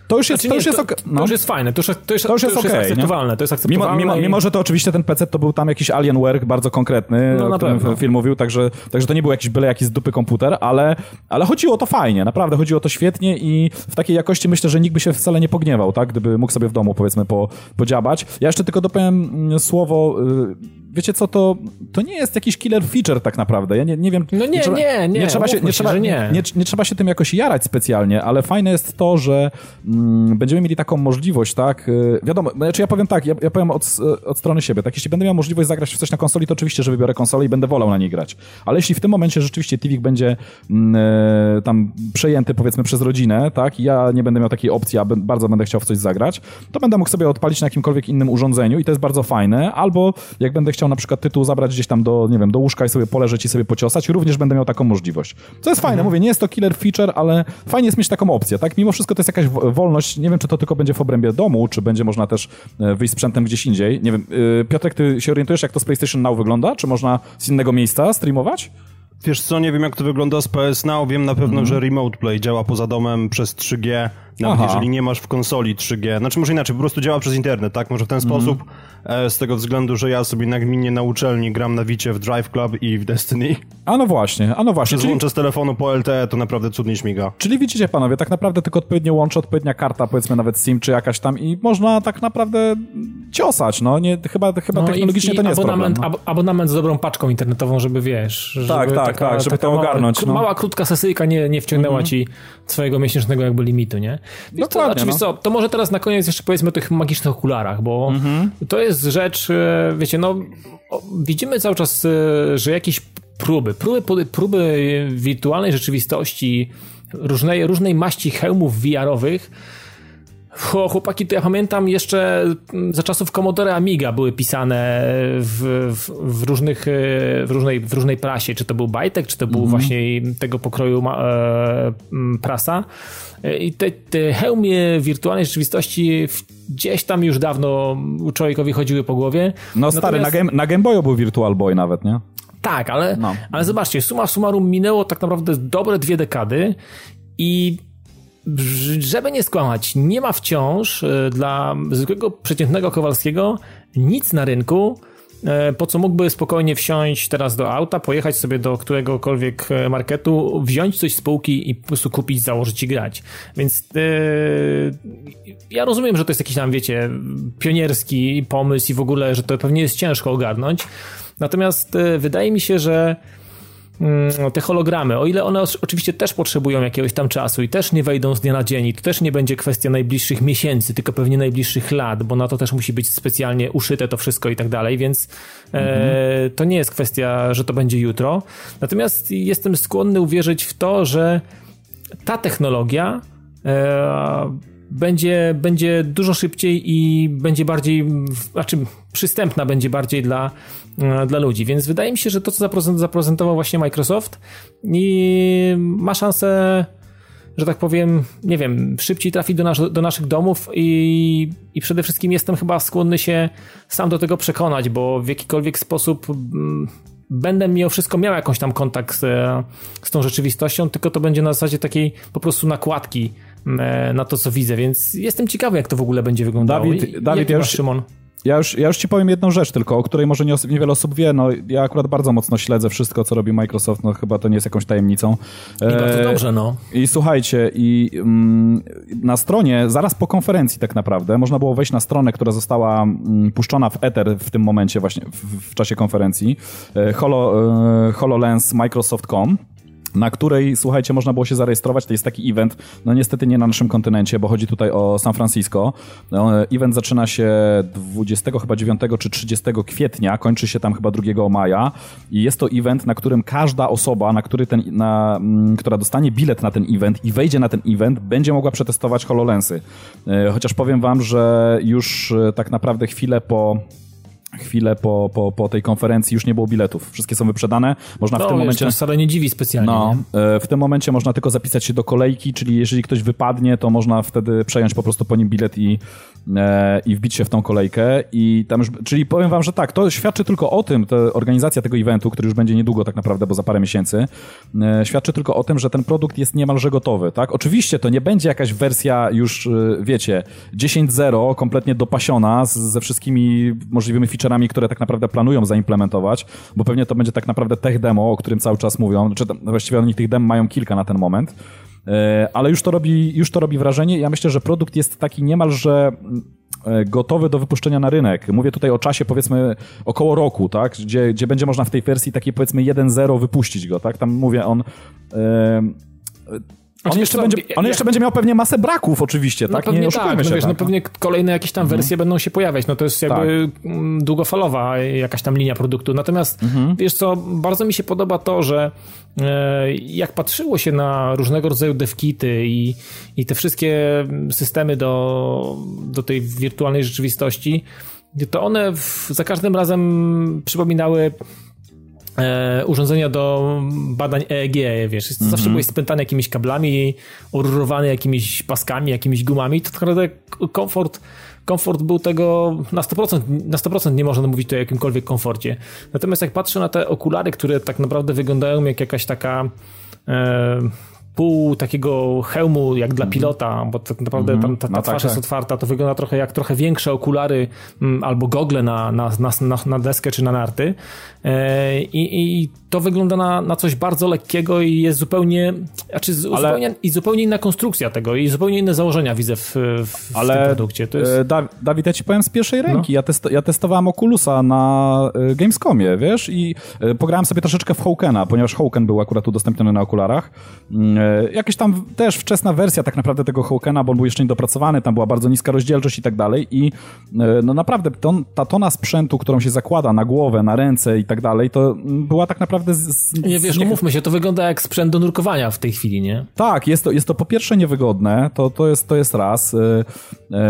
to już jest, Znaczy to nie, już jest, to, ok- to no. już jest fajne, to już, to już, To już jest okej, nie? akceptowalne, to jest Mimo, akceptowalne. mimo, i- mimo, że to oczywiście ten PC to był tam jakiś Alienware bardzo konkretny, No, o którym pewno. film mówił, także, także to nie był jakiś byle jakiś z dupy komputer, ale, ale chodziło to fajnie, naprawdę chodziło to świetnie i w takiej jakości myślę, że nikt by się wcale nie pogniewał, tak, gdyby mógł sobie w domu powiedzmy po, podziabać. Ja jeszcze tylko dopowiem mm, słowo, y, wiecie co, to, to nie jest jakiś killer feature tak naprawdę, ja nie, nie wiem... No nie, trzeba, nie, nie, nie trzeba się, nie, trzeba, nie. nie. Nie, nie trzeba się tym jakoś jarać specjalnie, ale fajne jest to, że będziemy mieli taką możliwość, tak? y, Wiadomo, znaczy ja powiem tak, ja, ja powiem od, od strony siebie, tak? Jeśli będę miał możliwość zagrać w coś na konsoli, to oczywiście, że wybiorę konsolę i będę wolał na niej grać. Ale jeśli w tym momencie rzeczywiście Tivik będzie mm, e, tam przejęty powiedzmy przez rodzinę, tak? I ja nie będę miał takiej opcji, a bardzo będę chciał w coś zagrać, to będę mógł sobie odpalić na jakimkolwiek innym urządzeniu i to jest bardzo fajne. Albo jak będę chciał na przykład tytuł zabrać gdzieś tam do, nie wiem, do łóżka i sobie poleżeć i sobie pociosać, również będę miał taką możliwość. Co jest fajne, mówię, nie jest to killer feature, ale fajnie jest mieć taką opcję, tak? Mimo wszystko to jest jakaś wo- wolność, nie wiem, czy to tylko będzie w obrębie domu, czy będzie można też e, wyjść sprzętem gdzieś indziej. Nie wiem, y, Piotrek, ty się orientujesz, jak to z PlayStation Now wygląda? Czy można z innego miejsca streamować? Wiesz co, nie wiem jak to wygląda z PS Now, wiem na pewno, że Remote Play działa poza domem przez 3G, nawet Aha. jeżeli nie masz w konsoli 3G. Znaczy może inaczej, po prostu działa przez internet, tak? Może w ten sposób, e, z tego względu, że ja sobie nagminnie na uczelni gram na Wicie w Drive Club i w Destiny. A no właśnie, a no właśnie. Przez Czyli, łącze z telefonu po LTE to naprawdę cudnie śmiga. czyli widzicie panowie, tak naprawdę tylko odpowiednie łącze, odpowiednia karta, powiedzmy nawet SIM czy jakaś tam i można tak naprawdę ciosać, no nie, chyba, chyba No i- technologicznie i to nie jest problem. abonament, No. ab- abonament z dobrą paczką internetową, żeby wiesz. Żeby Tak, tak, tak, żeby to mała, ogarnąć, kr- no. Mała, krótka sesyjka nie, nie wciągnęła ci swojego miesięcznego jakby limitu, nie? Znaczy, wiesz no. co, to może teraz na koniec jeszcze powiedzmy o tych magicznych okularach, bo to jest rzecz, e, wiecie, no widzimy cały czas, e, że jakiś próby. Próby, próby wirtualnej rzeczywistości, różnej, różnej maści hełmów VR-owych. O, chłopaki, to ja pamiętam jeszcze mm, za czasów Commodore Amiga były pisane w, w, w, różnych, e, w, różnej, w różnej prasie, czy to był Bajtek, czy to był mm -hmm. właśnie tego pokroju e, prasa. E, I te, te hełmie wirtualnej rzeczywistości gdzieś tam już dawno człowiekowi chodziły po głowie. No stary, Natomiast... na, game, na Game Boyu był Virtual Boy nawet, nie? Tak, ale, no. ale zobaczcie, suma summarum minęło tak naprawdę dobre dwie dekady i żeby nie skłamać, nie ma wciąż e, dla zwykłego przeciętnego Kowalskiego nic na rynku, po co mógłby spokojnie wsiąść teraz do auta, pojechać sobie do któregokolwiek e, marketu, wziąć coś z półki i po prostu kupić, założyć i grać. Więc yy, ja rozumiem, że to jest jakiś tam, wiecie, pionierski pomysł i w ogóle, że to pewnie jest ciężko ogarnąć. Natomiast yy, wydaje mi się, że te hologramy, o ile one oczywiście też potrzebują jakiegoś tam czasu i też nie wejdą z dnia na dzień, i to też nie będzie kwestia najbliższych miesięcy, tylko pewnie najbliższych lat, bo na to też musi być specjalnie uszyte to wszystko i tak dalej, więc mhm. e, to nie jest kwestia, że to będzie jutro. Natomiast jestem skłonny uwierzyć w to, że ta technologia e, będzie, będzie dużo szybciej i będzie bardziej, znaczy przystępna będzie bardziej dla, e, dla ludzi. Więc wydaje mi się, że to, co zaprezentował właśnie Microsoft, i ma szansę, że tak powiem, nie wiem, szybciej trafić do, nas, do naszych domów i, i przede wszystkim jestem chyba skłonny się sam do tego przekonać, bo w jakikolwiek sposób mm, będę mimo wszystko miał jakąś tam kontakt z, z tą rzeczywistością, tylko to będzie na zasadzie takiej po prostu nakładki e, na to, co widzę, więc jestem ciekawy, jak to w ogóle będzie wyglądało. Dawid, Dawid ja, już, Szymon? Ja już, ja już ci powiem jedną rzecz tylko, o której może nie, niewiele osób wie. No, ja akurat bardzo mocno śledzę wszystko, co robi Microsoft. No chyba to nie jest jakąś tajemnicą. I e, bardzo dobrze, no. I słuchajcie, i mm, na stronie, zaraz po konferencji tak naprawdę, można było wejść na stronę, która została mm, puszczona w Ether w tym momencie właśnie, w, w czasie konferencji. E, Holo, e, HoloLens Microsoft.com na której, słuchajcie, można było się zarejestrować. To jest taki event, no niestety nie na naszym kontynencie, bo chodzi tutaj o San Francisco. No, event zaczyna się 20 chyba 9 czy 30 kwietnia, kończy się tam chyba 2 maja i jest to event, na którym każda osoba, na który ten, na, mm, która dostanie bilet na ten event i wejdzie na ten event, będzie mogła przetestować HoloLensy. E, chociaż powiem wam, że już e, tak naprawdę chwilę po chwilę po, po, po tej konferencji już nie było biletów. Wszystkie są wyprzedane. Można no, w tym momencie. To wcale nie dziwi specjalnie. No, e, w tym momencie można tylko zapisać się do kolejki, czyli jeżeli ktoś wypadnie, to można wtedy przejąć po prostu po nim bilet i, i wbić się w tą kolejkę. I tam już, czyli powiem wam, że tak, to świadczy tylko o tym, ta organizacja tego eventu, który już będzie niedługo tak naprawdę, bo za parę miesięcy, e, świadczy tylko o tym, że ten produkt jest niemalże gotowy, tak? Oczywiście to nie będzie jakaś wersja już, wiecie, 10.0, kompletnie dopasiona z, ze wszystkimi możliwymi feature'ami, które tak naprawdę planują zaimplementować, bo pewnie to będzie tak naprawdę tech demo, o którym cały czas mówią. Znaczy, właściwie oni tych dem mają kilka na ten moment. E, ale już to robi, już to robi wrażenie. Ja myślę, że produkt jest taki niemalże e, gotowy do wypuszczenia na rynek. Mówię tutaj o czasie powiedzmy około roku, tak? Gdzie, gdzie będzie można w tej wersji takiej powiedzmy 1.0 wypuścić go, tak? Tam mówię on... Yy, on, jeszcze, będzie, on jeszcze będzie miał pewnie masę braków oczywiście, no tak? Pewnie nie tak, no wiesz, tak, no pewnie kolejne jakieś tam mhm. wersje będą się pojawiać, no to jest jakby tak. Mm, długofalowa jakaś tam linia produktu. Natomiast mhm. wiesz co, bardzo mi się podoba to, że e, jak patrzyło się na różnego rodzaju devkity i, i te wszystkie systemy do, do tej wirtualnej rzeczywistości, to one w, za każdym razem przypominały urządzenia do badań EEG, wiesz, mm -hmm. zawsze byłeś spętany jakimiś kablami, ururowany jakimiś paskami, jakimiś gumami, to tak naprawdę komfort komfort był tego na 100%, na 100% nie można mówić tu o jakimkolwiek komforcie. Natomiast jak patrzę na te okulary, które tak naprawdę wyglądają jak jakaś taka e, pół takiego hełmu jak dla mhm. pilota, bo tak naprawdę mm -hmm. tam ta, ta no twarz tak, jest tak. otwarta, to wygląda trochę jak trochę większe okulary m, mm, albo gogle na, na, na, na, deskę czy na narty. E, i, I to wygląda na, na coś bardzo lekkiego i jest zupełnie, znaczy Ale... zupełnie, i zupełnie inna konstrukcja tego i zupełnie inne założenia widzę w, w, Ale, tym produkcie. To jest... E, da, Dawid, ja ci powiem z pierwszej ręki. No. Ja, testo, ja testowałem Oculusa na e, Gamescomie, wiesz, i pograłem sobie troszeczkę w Hawkena, ponieważ Hawken był akurat udostępniony na okularach. Mm, Jakaś tam też wczesna wersja tak naprawdę tego Hawkena, bo on był jeszcze niedopracowany, tam była bardzo niska rozdzielczość i tak dalej i no naprawdę ton, ta tona sprzętu, którą się zakłada na głowę, na ręce i tak dalej, to była tak naprawdę naprawdę... Z, z, Nie wiesz, nie- umówmy się, to wygląda jak sprzęt do nurkowania w tej chwili, nie? Tak, jest to, jest to po pierwsze niewygodne, to, to, jest, to jest raz. Y,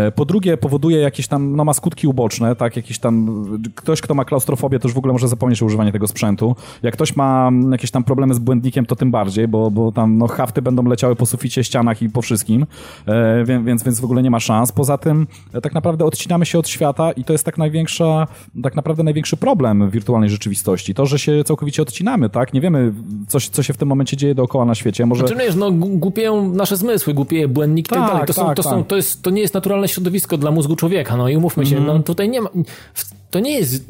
y, Po drugie powoduje jakieś tam, no ma skutki uboczne, tak, jakiś tam, ktoś kto ma klaustrofobię to już w ogóle może zapomnieć o używaniu tego sprzętu. Jak ktoś ma mm, jakieś tam problemy z błędnikiem, to tym bardziej, bo, bo tam no, hafty będą leciały po suficie, ścianach i po wszystkim, wie- więc, więc w ogóle nie ma szans. Poza tym e, tak naprawdę odcinamy się od świata i to jest tak największa, tak naprawdę największy problem wirtualnej rzeczywistości. To, że się całkowicie odcinamy, tak? Nie wiemy, co, się- co się w tym momencie dzieje dookoła na świecie. Może... Znaczy, wiesz, no głupieją nasze zmysły, głupieje błędnik i tak Tak, dalej. To, są, tak, to, są, tak. to, jest, to nie jest naturalne środowisko dla mózgu człowieka, no i umówmy się, Mhm. no tutaj nie ma... To nie jest...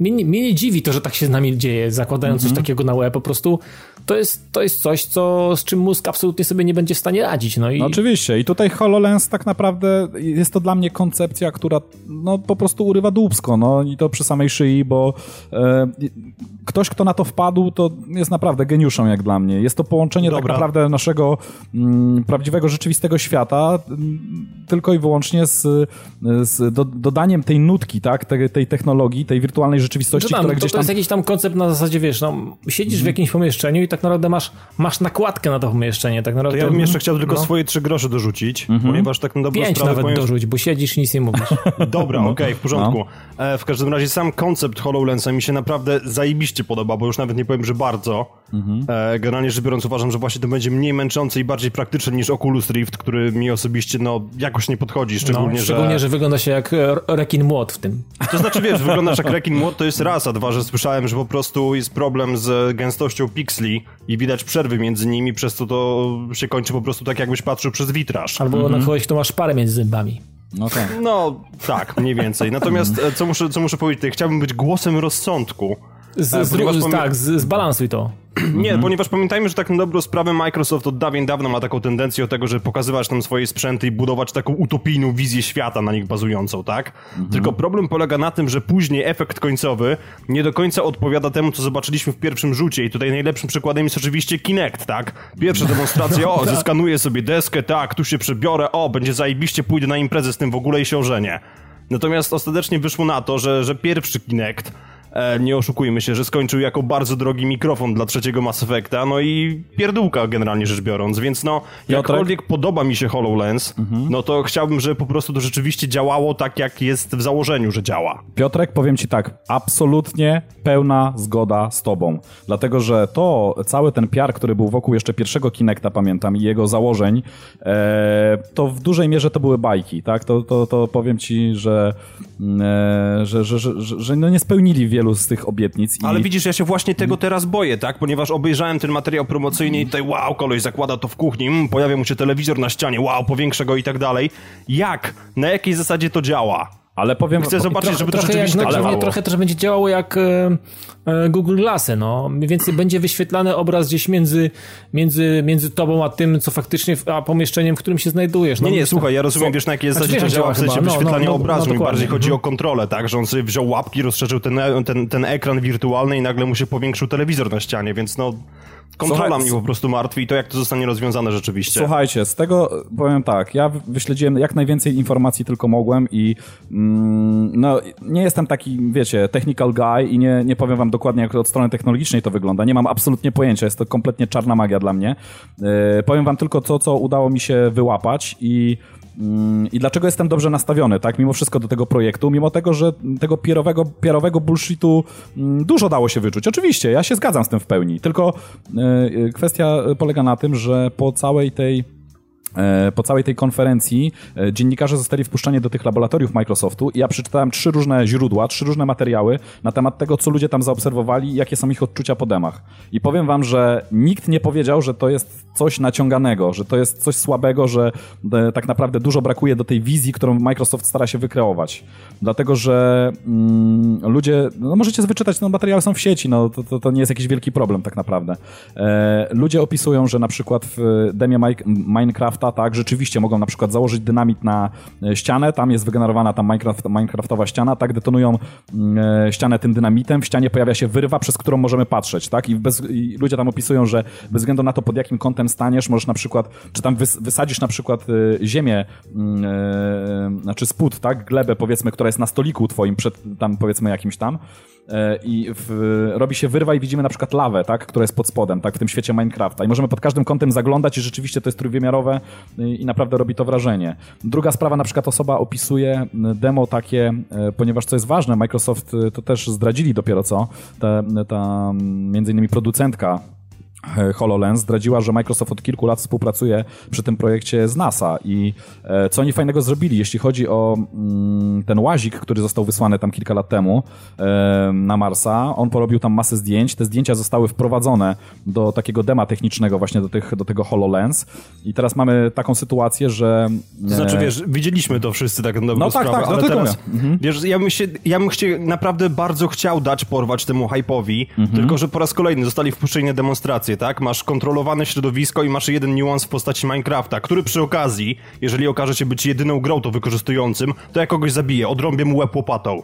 Mnie, nie- mnie nie dziwi to, że tak się z nami dzieje, zakładając Mhm. coś takiego na łeb, po prostu to jest, to jest coś, co, z czym mózg absolutnie sobie nie będzie w stanie radzić, no i... No oczywiście. I tutaj HoloLens tak naprawdę jest to dla mnie koncepcja, która no po prostu urywa dłubsko, no i to przy samej szyi, bo e, ktoś, kto na to wpadł, to jest naprawdę geniuszem jak dla mnie. Jest to połączenie tak Dobra. naprawdę naszego mm, prawdziwego, rzeczywistego świata, mm, tylko i wyłącznie z, z do, dodaniem tej nutki, tak, tej, tej technologii, tej wirtualnej rzeczywistości, tam, która to, gdzieś to tam... jest jakiś tam koncept na zasadzie, wiesz, no, siedzisz Mhm. w jakimś pomieszczeniu i tak naprawdę masz, masz nakładkę na to pomieszczenie, tak To naprawdę... ja bym jeszcze chciał tylko no, swoje trzy grosze dorzucić, Mhm. ponieważ tak na dobrą Pięć sprawę nawet powiem, dorzuć, bo siedzisz i nic nie mówisz. Dobra, No. okej, w porządku. E, w każdym razie sam koncept HoloLensa mi się naprawdę zajebiście podoba, bo już nawet nie powiem, że bardzo. Mhm. E, generalnie rzecz biorąc uważam, że właśnie to będzie mniej męczące i bardziej praktyczne niż Oculus Rift, który mi osobiście no jakoś nie podchodzi, szczególnie, no, szczególnie że... wygląda się jak e, rekin młot w tym. To znaczy, wiesz, wyglądasz jak rekin młot, to jest raz, a dwa, że słyszałem, że po prostu jest problem z gęstością i widać przerwy między nimi, przez co to się kończy po prostu tak, jakbyś patrzył przez witraż. Albo na kogoś, kto ma szparę między zębami. No tak. No, tak, mniej więcej. Natomiast e, co muszę, co muszę powiedzieć, chciałbym być głosem rozsądku. Z, E, z, ponieważ tak, z, zbalansuj to. Nie, ponieważ pamiętajmy, że tak na dobrą sprawę Microsoft od dawien dawna ma taką tendencję do tego, żeby pokazywać tam swoje sprzęty i budować taką utopijną wizję świata na nich bazującą, tak? Tylko problem polega na tym, że później efekt końcowy nie do końca odpowiada temu, co zobaczyliśmy w pierwszym rzucie i tutaj najlepszym przykładem jest oczywiście Kinect, tak? Pierwsza demonstracja, o, zeskanuję sobie deskę, tak, tu się przebiorę, o, będzie zajebiście, pójdę na imprezę z tym w ogóle i się ożenię. Natomiast ostatecznie wyszło na to, że, że pierwszy Kinect E, nie oszukujmy się, że skończył jako bardzo drogi mikrofon dla trzeciego Mass Effecta, no i pierdółka generalnie rzecz biorąc, więc no, jakkolwiek podoba mi się HoloLens, no to chciałbym, żeby po prostu to rzeczywiście działało tak, jak jest w założeniu, że działa. Piotrek, powiem ci tak, absolutnie pełna zgoda z tobą. Dlatego, że to, cały ten PR, który był wokół jeszcze pierwszego Kinecta, pamiętam, i jego założeń, e, to w dużej mierze to były bajki, tak? To, to, to powiem ci, że, e, że, że, że, że, że no nie spełnili wielu z tych obietnic. I... Ale widzisz, ja się właśnie tego teraz boję, tak? Ponieważ obejrzałem ten materiał promocyjny i tutaj wow, koleś zakłada to w kuchni, mm, pojawia mu się telewizor na ścianie, wow, powiększa go i tak dalej. Jak? Na jakiej zasadzie to działa? Ale powiem... Chcę zobaczyć, żeby to trochę, jak, rzeczywiście no, tak działało. trochę też będzie działało jak e, e, Google Glassy, no. Mniej więcej będzie wyświetlany obraz gdzieś między, między, między tobą a tym, co faktycznie, a pomieszczeniem, w którym się znajdujesz. No, Nie, nie, słuchaj, ja rozumiem, wiesz na jakiej Znaczy, zasadzie to działa w sensie chyba, no, wyświetlania no, no, obrazu. no, Mi bardziej dokładnie. chodzi o kontrolę, tak? Że on sobie wziął łapki, rozszerzył ten, ten, ten ekran wirtualny i nagle mu się powiększył telewizor na ścianie, więc no... Kontrola Słuchaj, mnie po prostu martwi i to jak to zostanie rozwiązane rzeczywiście. Słuchajcie, z tego powiem tak, ja wyśledziłem jak najwięcej informacji tylko mogłem i mm, no, nie jestem taki, wiecie, technical guy i nie, nie powiem wam dokładnie jak od strony technologicznej to wygląda. Nie mam absolutnie pojęcia, jest to kompletnie czarna magia dla mnie. Yy, powiem wam tylko to, co udało mi się wyłapać i i dlaczego jestem dobrze nastawiony, tak, mimo wszystko do tego projektu, mimo tego, że tego pierowego, pierowego bullshitu mm, dużo dało się wyczuć. Oczywiście, ja się zgadzam z tym w pełni, tylko e, e, kwestia polega na tym, że po całej tej po całej tej konferencji e, dziennikarze zostali wpuszczani do tych laboratoriów Microsoftu i ja przeczytałem trzy różne źródła, trzy różne materiały na temat tego, co ludzie tam zaobserwowali i jakie są ich odczucia po demach. I powiem wam, że nikt nie powiedział, że to jest coś naciąganego, że to jest coś słabego, że e, tak naprawdę dużo brakuje do tej wizji, którą Microsoft stara się wykreować. Dlatego, że mm, ludzie, no możecie wyczytać, no materiały są w sieci, no to, to, to nie jest jakiś wielki problem tak naprawdę. E, ludzie opisują, że na przykład w demie Mi- Minecrafta tak, rzeczywiście mogą na przykład założyć dynamit na e, ścianę, tam jest wygenerowana ta Minecraft, Minecraftowa ściana, tak, detonują mm, e, ścianę tym dynamitem, w ścianie pojawia się wyrwa, przez którą możemy patrzeć, tak, i, bez, i ludzie tam opisują, że bez względu na to, pod jakim kątem staniesz, możesz na przykład, czy tam wys, wysadzisz na przykład e, ziemię, e, znaczy spód, tak, glebę powiedzmy, która jest na stoliku twoim, przed tam powiedzmy jakimś tam, i w, robi się wyrwa i widzimy na przykład lawę, tak, która jest pod spodem, tak, w tym świecie Minecrafta i możemy pod każdym kątem zaglądać i rzeczywiście to jest trójwymiarowe i, i naprawdę robi to wrażenie. Druga sprawa, na przykład osoba opisuje demo takie, e, ponieważ co jest ważne, Microsoft e, to też zdradzili dopiero co, ta, ta między innymi producentka E, HoloLens zdradziła, że Microsoft od kilku lat współpracuje przy tym projekcie z NASA i e, co oni fajnego zrobili, jeśli chodzi o mm, ten łazik, który został wysłany tam kilka lat temu e, na Marsa, on porobił tam masę zdjęć, te zdjęcia zostały wprowadzone do takiego dema technicznego właśnie do, tych, do tego HoloLens. I teraz mamy taką sytuację, że... To znaczy, wiesz, widzieliśmy to wszyscy tak na No tak, sprawę, tak, ale teraz, mhm. wiesz, ja bym się, ja bym chcie, naprawdę bardzo chciał dać porwać temu hype'owi, mhm. tylko że po raz kolejny zostali wpuszczeni na demonstrację tak? Masz kontrolowane środowisko i masz jeden niuans w postaci Minecrafta, który przy okazji, jeżeli okaże się być jedyną grą to wykorzystującym, to ja kogoś zabiję, odrąbię mu łeb łopatą.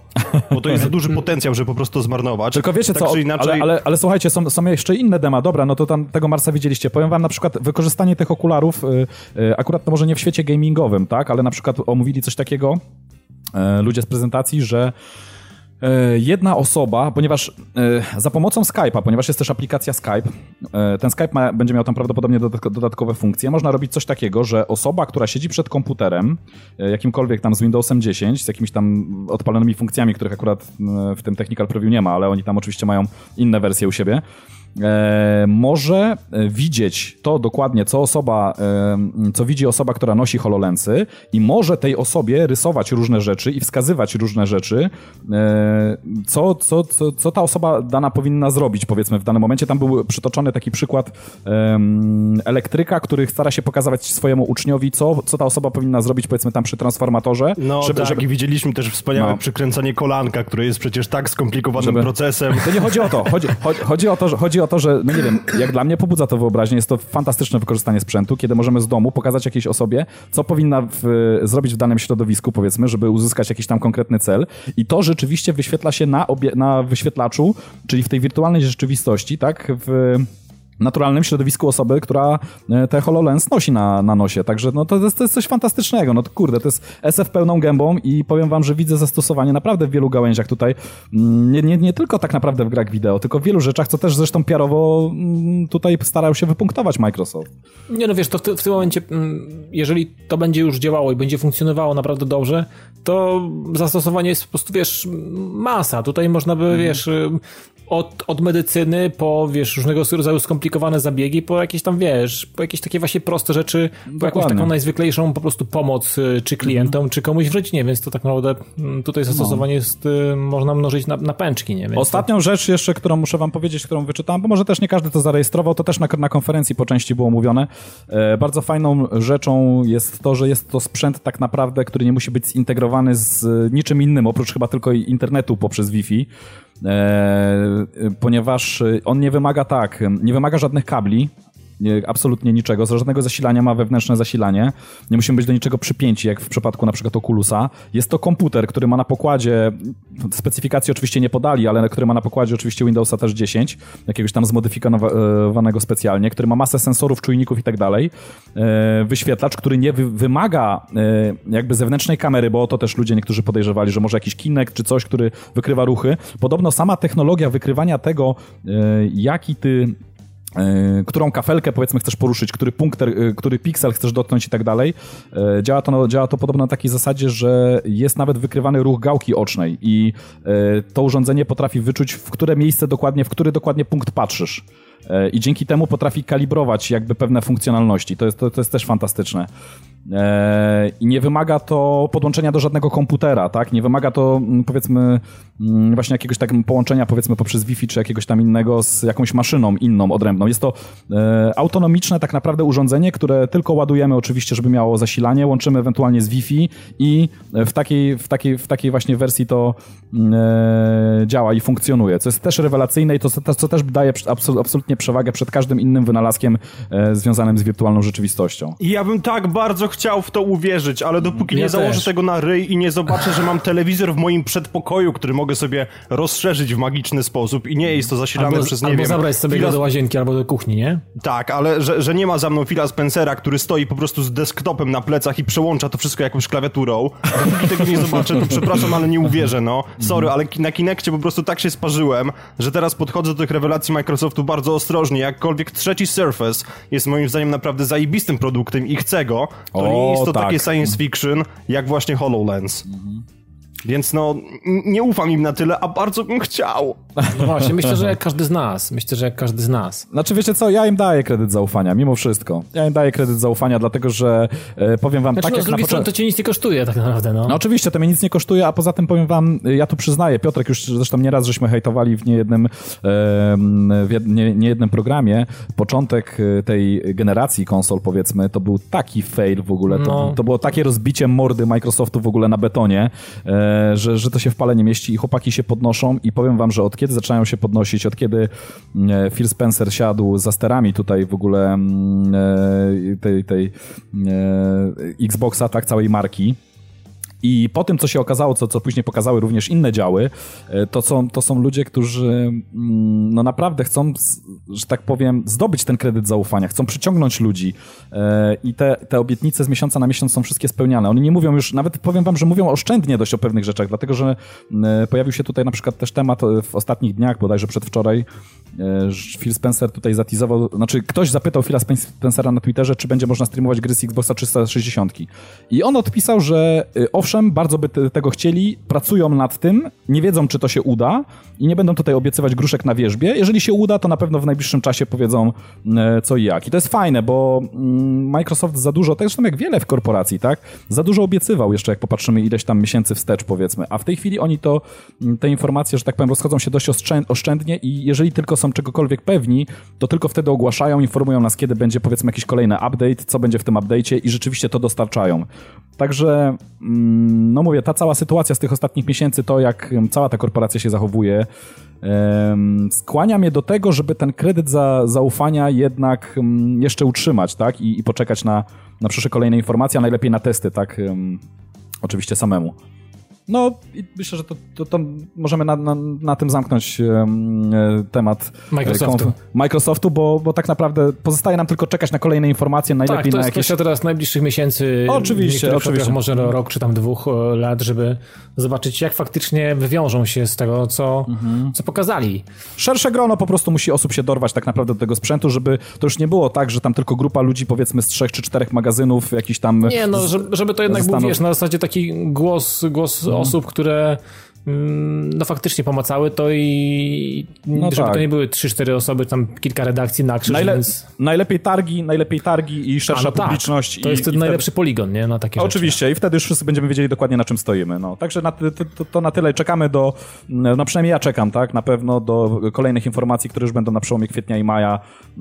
Bo to jest za duży potencjał, żeby po prostu zmarnować. Tylko wiecie tak, co, inaczej... ale, ale, ale, słuchajcie, są, są jeszcze inne dema. Dobra, no to tam tego Marsa widzieliście. Powiem wam na przykład wykorzystanie tych okularów, yy, yy, akurat to może nie w świecie gamingowym, tak? Ale na przykład omówili coś takiego, yy, ludzie z prezentacji, że jedna osoba, ponieważ e, za pomocą Skype'a, ponieważ jest też aplikacja Skype, e, ten Skype ma, będzie miał tam prawdopodobnie dodatkowe funkcje, można robić coś takiego, że osoba, która siedzi przed komputerem, jakimkolwiek tam z Windowsem 10, z jakimiś tam odpalonymi funkcjami, których akurat w tym Technical Preview nie ma, ale oni tam oczywiście mają inne wersje u siebie, e, może e, widzieć to dokładnie, co osoba, e, co widzi osoba, która nosi HoloLensy i może tej osobie rysować różne rzeczy i wskazywać różne rzeczy, e, co, co, co, co ta osoba dana powinna zrobić, powiedzmy, w danym momencie. Tam był przytoczony taki przykład elektryka, który stara się pokazywać swojemu uczniowi, co, co ta osoba powinna zrobić, powiedzmy, tam przy transformatorze. No żeby, tak, żeby... i widzieliśmy też wspaniałe no. przykręcanie kolanka, które jest przecież tak skomplikowanym żeby... procesem. To nie chodzi o to. Chodzi, chodzi, chodzi o to, że chodzi o to, że, no nie wiem, jak dla mnie pobudza to wyobraźnię, jest to fantastyczne wykorzystanie sprzętu, kiedy możemy z domu pokazać jakiejś osobie, co powinna w, zrobić w danym środowisku, powiedzmy, żeby uzyskać jakiś tam konkretny cel. I to rzeczywiście wyświetla się na, obie, na wyświetlaczu, czyli w tej wirtualnej rzeczywistości, tak, w naturalnym środowisku osoby, która e, te HoloLens nosi na, na nosie. Także no, to, jest, to jest coś fantastycznego. No to kurde, to jest SF pełną gębą i powiem wam, że widzę zastosowanie naprawdę w wielu gałęziach tutaj. Mm, nie, nie, nie tylko tak naprawdę w grach wideo, tylko w wielu rzeczach, co też zresztą piarowo mm, tutaj starał się wypunktować Microsoft. Nie no wiesz, to w, w tym momencie, mm, jeżeli to będzie już działało i będzie funkcjonowało naprawdę dobrze, to zastosowanie jest po prostu, wiesz, masa. Tutaj można by, mhm. wiesz, od, od medycyny po, wiesz, różnego rodzaju skomplikowane zabiegi, po jakieś tam, wiesz, po jakieś takie właśnie proste rzeczy, Dokładnie. po jakąś taką najzwyklejszą po prostu pomoc y, czy klientom, mm. czy komuś w rodzinie, więc to tak naprawdę mm, tutaj zastosowanie no. jest, y, można mnożyć na, na pęczki, nie? Więc Ostatnią to... rzecz jeszcze, którą muszę wam powiedzieć, którą wyczytałem, bo może też nie każdy to zarejestrował, to też na, na konferencji po części było mówione. E, bardzo fajną rzeczą jest to, że jest to sprzęt tak naprawdę, który nie musi być zintegrowany z niczym innym, oprócz chyba tylko internetu poprzez Wi-Fi. E, ponieważ on nie wymaga tak, nie wymaga żadnych kabli, absolutnie niczego, z żadnego zasilania ma wewnętrzne zasilanie, nie musimy być do niczego przypięci, jak w przypadku na przykład Oculusa. Jest to komputer, który ma na pokładzie, specyfikacji oczywiście nie podali, ale który ma na pokładzie oczywiście Windowsa też 10, jakiegoś tam zmodyfikowanego specjalnie, który ma masę sensorów, czujników i tak dalej. E, wyświetlacz, który nie wymaga e, jakby zewnętrznej kamery, bo to też ludzie niektórzy podejrzewali, że może jakiś kinek czy coś, który wykrywa ruchy. Podobno sama technologia wykrywania tego, e, jaki ty którą kafelkę powiedzmy chcesz poruszyć, który punkt, e, który piksel chcesz dotknąć i tak dalej. E, działa to, działa to podobno na takiej zasadzie, że jest nawet wykrywany ruch gałki ocznej i to urządzenie potrafi wyczuć, w które miejsce dokładnie, w który dokładnie punkt patrzysz. I dzięki temu potrafi kalibrować jakby pewne funkcjonalności. To jest, to, to jest też fantastyczne. E, I nie wymaga to podłączenia do żadnego komputera, tak? Nie wymaga to mm, powiedzmy mm, właśnie jakiegoś takiego połączenia powiedzmy poprzez Wi-Fi czy jakiegoś tam innego z jakąś maszyną inną, odrębną. Jest to e, autonomiczne tak naprawdę urządzenie, które tylko ładujemy oczywiście, żeby miało zasilanie, łączymy ewentualnie z Wi-Fi i w takiej, w takiej, w takiej właśnie wersji to mm, e, działa i funkcjonuje, co jest też rewelacyjne i to co też daje absolutnie absolutnie przewagę przed każdym innym wynalazkiem e, związanym z wirtualną rzeczywistością. I ja bym tak bardzo chciał w to uwierzyć, ale dopóki Ja nie założę też. tego na ryj i nie zobaczę, że mam telewizor w moim przedpokoju, który mogę sobie rozszerzyć w magiczny sposób i nie jest to zasilane Albo, przez, nie albo wiem... zabrać sobie go do łazienki albo do kuchni, nie? Tak, ale że, że nie ma za mną Phila Spencera, który stoi po prostu z desktopem na plecach i przełącza to wszystko jakąś klawiaturą. Dopóki tego nie zobaczę, to przepraszam, ale nie uwierzę, no. Sorry, ale ki- na Kinectie po prostu tak się sparzyłem, że teraz podchodzę do tych rewelacji Microsoftu bardzo ostrożnie. Jakkolwiek trzeci Surface jest moim zdaniem naprawdę zajebistym produktem i chcę go, to O, nie jest to tak. takie science fiction jak właśnie HoloLens. Więc no, nie ufam im na tyle, a bardzo bym chciał. No właśnie, myślę, że jak każdy z nas. Myślę, że jak każdy z nas. Znaczy, wiecie co, ja im daję kredyt zaufania, mimo wszystko. Ja im daję kredyt zaufania, dlatego że e, powiem wam, Znaczy, tak no, jak z na drugiej strony początku... to cię nic nie kosztuje tak naprawdę, no. No oczywiście, to mnie nic nie kosztuje, a poza tym powiem wam, ja tu przyznaję, Piotrek już zresztą nieraz żeśmy hejtowali w niejednym, em, w jed- nie, niejednym programie, początek y, tej generacji konsol powiedzmy, to był taki fail w ogóle, to, No. to było takie rozbicie mordy Microsoftu w ogóle na betonie, e, że, że to się w pale nie mieści i chłopaki się podnoszą i powiem wam, że od kiedy zaczynają się podnosić, od kiedy e, Phil Spencer siadł za sterami tutaj w ogóle mm, e, tej, tej e, Xboxa, tak, całej marki, i po tym, co się okazało, co, co później pokazały również inne działy, e, to są, to są ludzie, którzy mm, no naprawdę chcą, że tak powiem, zdobyć ten kredyt zaufania, chcą przyciągnąć ludzi e, i te, te obietnice z miesiąca na miesiąc są wszystkie spełniane. Oni nie mówią już, nawet powiem wam, że mówią oszczędnie dość o pewnych rzeczach, dlatego że e, pojawił się tutaj na przykład też temat w ostatnich dniach, bodajże przedwczoraj, Phil Spencer tutaj zatizował, znaczy ktoś zapytał Phila Spen- Spencera na Twitterze, czy będzie można streamować gry z Xboxa 360. I on odpisał, że y, owszem, bardzo by te, tego chcieli, pracują nad tym, nie wiedzą, czy to się uda i nie będą tutaj obiecywać gruszek na wierzbie. Jeżeli się uda, to na pewno w najbliższym czasie powiedzą e, co i jak. I to jest fajne, bo mm, Microsoft za dużo, tak zresztą jak wiele w korporacji, tak, za dużo obiecywał jeszcze, jak popatrzymy ileś tam miesięcy wstecz, powiedzmy. A w tej chwili oni to, mm, te informacje, że tak powiem, rozchodzą się dość oszczę- oszczędnie i jeżeli tylko są czegokolwiek pewni, to tylko wtedy ogłaszają, informują nas, kiedy będzie powiedzmy jakiś kolejny update, co będzie w tym update'cie i rzeczywiście to dostarczają. Także, mm, no mówię, ta cała sytuacja z tych ostatnich miesięcy, to jak cała ta korporacja się zachowuje, skłania mnie do tego, żeby ten kredyt za, zaufania jednak jeszcze utrzymać, tak? I, i poczekać na, na przyszłe kolejne informacje, a najlepiej na testy, tak? Oczywiście samemu. No i myślę, że to, to, to możemy na, na, na tym zamknąć e, temat e, Microsoftu. Microsoftu, bo, bo tak naprawdę pozostaje nam tylko czekać na kolejne informacje, Tak, najlepiej to na jest jakieś... kwestia teraz najbliższych miesięcy. Oczywiście, oczywiście. Może rok czy tam dwóch e, lat, żeby zobaczyć, jak faktycznie wywiążą się z tego, co, Mhm. co pokazali. Szersze grono po prostu musi osób się dorwać tak naprawdę do tego sprzętu, żeby to już nie było tak, że tam tylko grupa ludzi powiedzmy z trzech czy czterech magazynów jakiś tam... Nie, no, żeby, żeby to jednak był, wiesz, na zasadzie taki głos, głos Mhm. osób, które mm, no faktycznie pomacały to i No żeby tak. to nie były 3-4 osoby, tam kilka redakcji na krzyż, Najle... więc... Najlepiej targi, najlepiej targi i szersza no tak, publiczność. to i, jest i wtedy- najlepszy poligon, nie? Na takie rzeczy. Oczywiście i wtedy już wszyscy będziemy wiedzieli dokładnie na czym stoimy. No. Także na, to, to na tyle czekamy do, no przynajmniej ja czekam, tak, na pewno do kolejnych informacji, które już będą na przełomie kwietnia i maja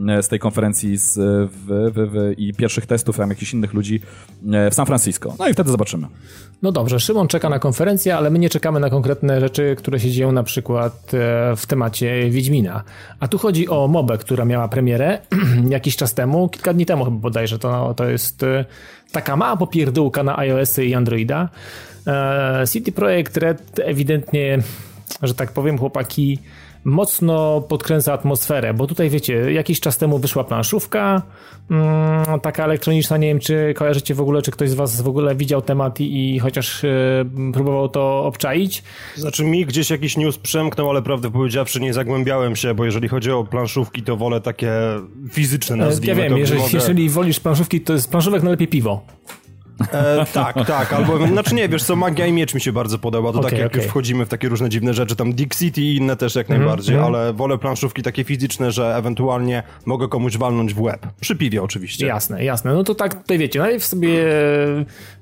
e, z tej konferencji z, w, w, w, i pierwszych testów tam jakichś innych ludzi e, w San Francisco. No i wtedy zobaczymy. No dobrze, Szymon czeka na konferencję, ale my nie czekamy na konkretne rzeczy, które się dzieją na przykład e, w temacie Wiedźmina. A tu chodzi o mobę, która miała premierę jakiś czas temu, kilka dni temu chyba bodajże. To, to jest e, taka mała popierdółka na iOS i Androida. E, City Projekt Red ewidentnie, że tak powiem, chłopaki mocno podkręca atmosferę, bo tutaj wiecie, jakiś czas temu wyszła planszówka, mm, taka elektroniczna, nie wiem czy kojarzycie w ogóle, czy ktoś z was w ogóle widział temat i, i chociaż e, próbował to obczaić. Znaczy mi gdzieś jakiś news przemknął, ale prawdę powiedziawszy nie zagłębiałem się, bo jeżeli chodzi o planszówki, to wolę takie fizyczne E, Ja nazwijmy wiem, to, jeżeli, mogę... jeżeli wolisz planszówki, to z planszówek najlepiej piwo. E, tak, tak, albo, znaczy nie, wiesz co, Magia i Miecz mi się bardzo podoba, to Okej, tak jak okej. już wchodzimy w takie różne dziwne rzeczy, tam Dick City i inne też jak najbardziej, ale wolę planszówki takie fizyczne, że ewentualnie mogę komuś walnąć w łeb. Przy piwie oczywiście. Jasne, jasne. No to tak tutaj wiecie, najpierw sobie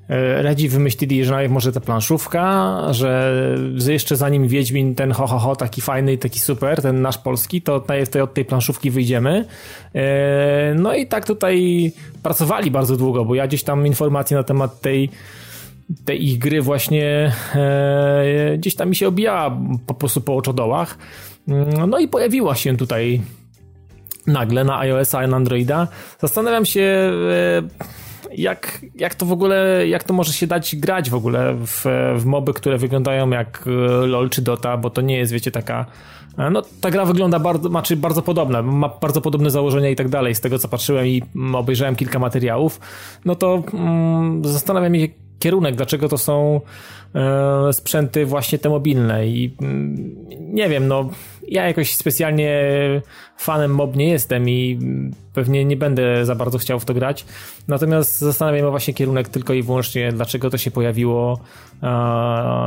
e, radzi wymyślili, że najpierw może ta planszówka, że jeszcze zanim Wiedźmin ten ho, ho, ho, taki fajny i taki super, ten nasz polski, to najpierw tutaj od tej planszówki wyjdziemy. E, No i tak tutaj pracowali bardzo długo, bo ja gdzieś tam informacje na temat tej tej ich gry właśnie e, gdzieś tam mi się obijała po prostu po oczodołach. Mm, No i pojawiła się tutaj nagle na iOS-a i na Androida. Zastanawiam się, jak, jak to w ogóle, jak to może się dać grać w ogóle w, w moby, które wyglądają jak e, LoL czy Dota, bo to nie jest, wiecie, taka e, no, ta gra wygląda bardzo, znaczy bardzo podobna, ma bardzo podobne założenia i tak dalej. Z tego co patrzyłem i obejrzałem kilka materiałów, no to mm, zastanawiam się kierunek, dlaczego to są e, sprzęty właśnie te mobilne i mm, nie wiem, no ja jakoś specjalnie fanem mob nie jestem i pewnie nie będę za bardzo chciał w to grać. Natomiast zastanawiam się właśnie kierunek tylko i wyłącznie, dlaczego to się pojawiło e,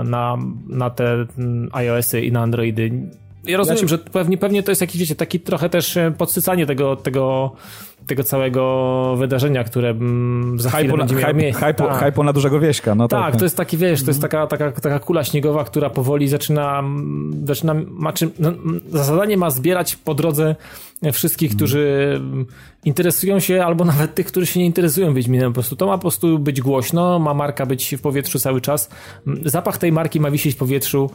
na, na te mm, iOSy i na Androidy. Ja rozumiem, ja ci... że pewnie, pewnie to jest jakiś, wiecie, taki trochę też e, podsycanie tego, tego tego całego wydarzenia, które mm, za chwilę będzie miało miejsce. Hype, tak. na dużego wieśka. No tak, tak, to jest taki, wiesz, to jest taka, taka, taka kula śniegowa, która powoli zaczyna, mm, zaczyna ma, czy, no, mm, za zadanie ma zbierać po drodze wszystkich, którzy interesują się, albo nawet tych, którzy się nie interesują Wiedźminem. Po prostu to ma po prostu być głośno, ma marka być w powietrzu cały czas. Zapach tej marki ma wisieć w powietrzu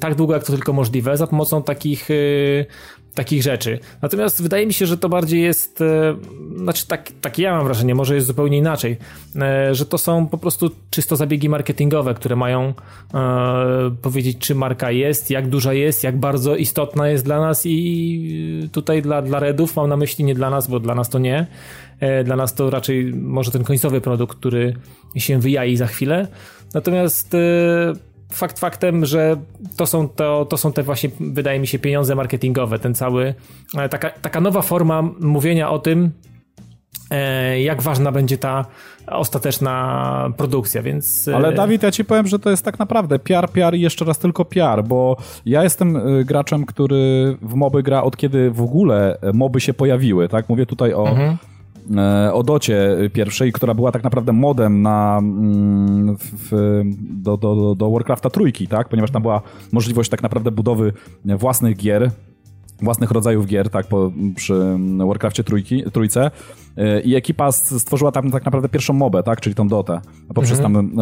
tak długo, jak to tylko możliwe, za pomocą takich y, takich rzeczy. Natomiast wydaje mi się, że to bardziej jest, e, znaczy tak, tak ja mam wrażenie, może jest zupełnie inaczej, e, że to są po prostu czysto zabiegi marketingowe, które mają e, powiedzieć, czy marka jest, jak duża jest, jak bardzo istotna jest dla nas i tutaj dla, dla Redów mam na myśli nie dla nas, bo dla nas to nie. Dla nas to raczej może ten końcowy produkt, który się wyjai za chwilę. Natomiast fakt faktem, że to są, to, to są te właśnie, wydaje mi się, pieniądze marketingowe, ten cały, e, taka, taka nowa forma mówienia o tym, e, jak ważna będzie ta ostateczna produkcja, więc... E, Ale Dawid, ja ci powiem, że to jest tak naprawdę PR, PR i jeszcze raz tylko PR, bo ja jestem graczem, który w moby gra od kiedy w ogóle moby się pojawiły, tak? Mówię tutaj o... Mhm o Docie pierwszej, która była tak naprawdę modem na, mm, w, do, do, do Warcrafta trójki, tak? Ponieważ tam była możliwość tak naprawdę budowy własnych gier, własnych rodzajów gier, tak, po, przy Warcraftie trójki, trójce e, i ekipa stworzyła tam tak naprawdę pierwszą mobę, tak, czyli tą Dotę, poprzez mhm. tam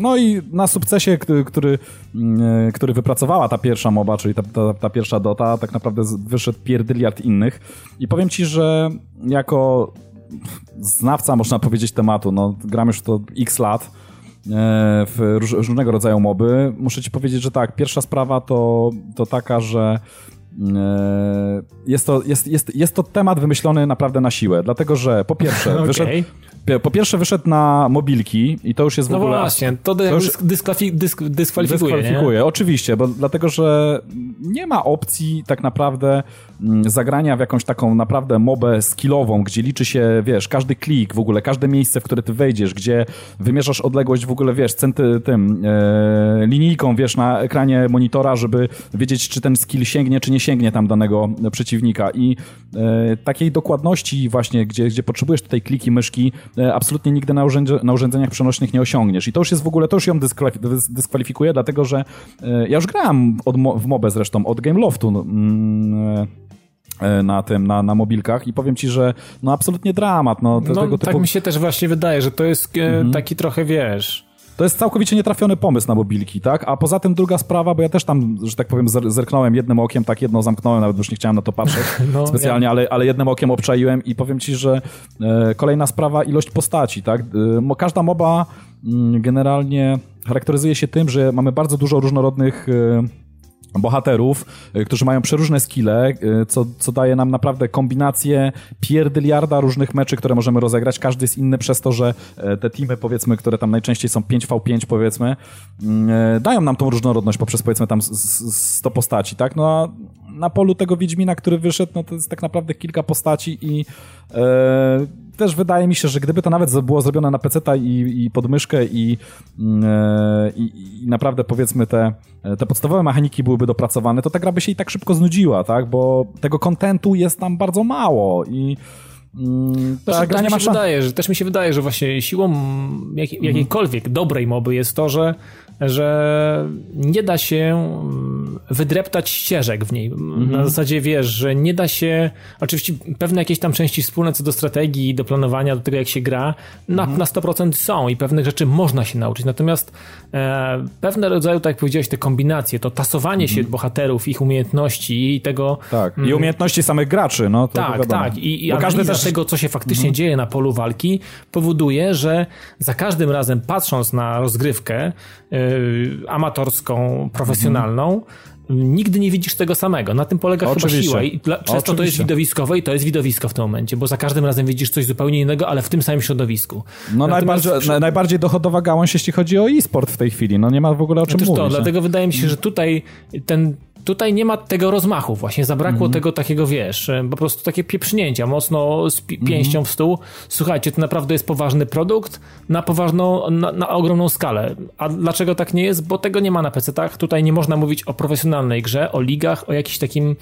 no i na sukcesie, który, który, mm, który wypracowała ta pierwsza moba, czyli ta, ta, ta pierwsza Dota, tak naprawdę wyszedł pierdyliard innych i powiem ci, że jako znawca, można powiedzieć, tematu, no gram już to x lat, e, w różnego rodzaju moby. Muszę ci powiedzieć, że tak, pierwsza sprawa to, to taka, że E, jest to, jest, jest, jest to temat wymyślony naprawdę na siłę, dlatego że po pierwsze okay. wyszedł, po pierwsze wyszedł na mobilki i to już jest w no ogóle... No właśnie, to, to już dyskwalifikuje, dysk, dyskwalifikuje, dyskwalifikuje oczywiście, bo dlatego, że nie ma opcji tak naprawdę mm, zagrania w jakąś taką naprawdę mobę skillową, gdzie liczy się, wiesz, każdy klik w ogóle, każde miejsce, w które ty wejdziesz, gdzie wymierzasz odległość w ogóle, wiesz, centy, tym e, linijką, wiesz, na ekranie monitora, żeby wiedzieć, czy ten skill sięgnie, czy nie sięgnie tam danego przeciwnika i e, takiej dokładności właśnie, gdzie, gdzie potrzebujesz tutaj kliki myszki, E, absolutnie nigdy na, urzędzie, na urządzeniach przenośnych nie osiągniesz. I to już jest w ogóle, to już ją dyskwalifikuje, dlatego że e, ja już grałem od, w MOBę zresztą od Game Loftu no, mm, na tym, na, na mobilkach i powiem ci, że no absolutnie dramat. No, no tego tak typu... mi się też właśnie wydaje, że to jest mhm. taki trochę, wiesz to jest całkowicie nietrafiony pomysł na mobilki, tak? A poza tym druga sprawa, bo ja też tam, że tak powiem, zerknąłem jednym okiem, tak jedno zamknąłem, nawet już nie chciałem na to patrzeć no, specjalnie, ja. ale, ale jednym okiem obczaiłem i powiem ci, że e, kolejna sprawa, ilość postaci, tak? E, każda moba mm, generalnie charakteryzuje się tym, że mamy bardzo dużo różnorodnych e, bohaterów, y, którzy mają przeróżne skille, y, co, co daje nam naprawdę kombinację pierdyliarda różnych meczy, które możemy rozegrać. Każdy jest inny przez to, że e, te teamy, powiedzmy, które tam najczęściej są 5v5, powiedzmy, mm, e, dają nam tą różnorodność poprzez, powiedzmy, tam 100 postaci, tak? No a na polu tego Wiedźmina, który wyszedł, no to jest tak naprawdę kilka postaci i e, też wydaje mi się, że gdyby to nawet było zrobione na PC i, i podmyszkę i, mm, e, i, i, naprawdę powiedzmy te, te podstawowe mechaniki byłyby dopracowane, to ta gra by się i tak szybko znudziła, tak? Bo tego kontentu jest tam bardzo mało i mm, ta Znaczy, też, mi się wydaje, że, też mi się wydaje, że właśnie siłą jak, jakiejkolwiek dobrej moby jest to, że, że nie da się mm, wydreptać ścieżek w niej. Na zasadzie wiesz, że nie da się. Oczywiście pewne jakieś tam części wspólne co do strategii, do planowania, do tego jak się gra, na, na 100% są i pewnych rzeczy można się nauczyć. Natomiast e, pewne rodzaju, tak jak powiedziałeś, te kombinacje, to tasowanie się bohaterów, ich umiejętności i tego. Tak, i umiejętności samych graczy, no to Tak, wiadomo. tak. I, i każdy też... tego, co się faktycznie dzieje na polu walki, powoduje, że za każdym razem patrząc na rozgrywkę yy, amatorską, profesjonalną, Nigdy nie widzisz tego samego. Na tym polega chyba Oczywiście. siła. I dla, przez to to jest Oczywiście. widowiskowe i to jest widowisko w tym momencie, bo za każdym razem widzisz coś zupełnie innego, ale w tym samym środowisku. No Natomiast najbardziej, przy- na, najbardziej dochodowa gałąź, jeśli chodzi o e-sport w tej chwili. No nie ma w ogóle o czym mówić. to, nie? dlatego wydaje mi się, że tutaj ten. Tutaj nie ma tego rozmachu, właśnie zabrakło Mhm. tego takiego, wiesz, e, po prostu takie pieprznięcia, mocno z pi- Mhm. pięścią w stół. Słuchajcie, to naprawdę jest poważny produkt na poważną, na, na ogromną skalę. A dlaczego tak nie jest? Bo tego nie ma na PC-tach. Tutaj nie można mówić o profesjonalnej grze, o ligach, o jakimś takim.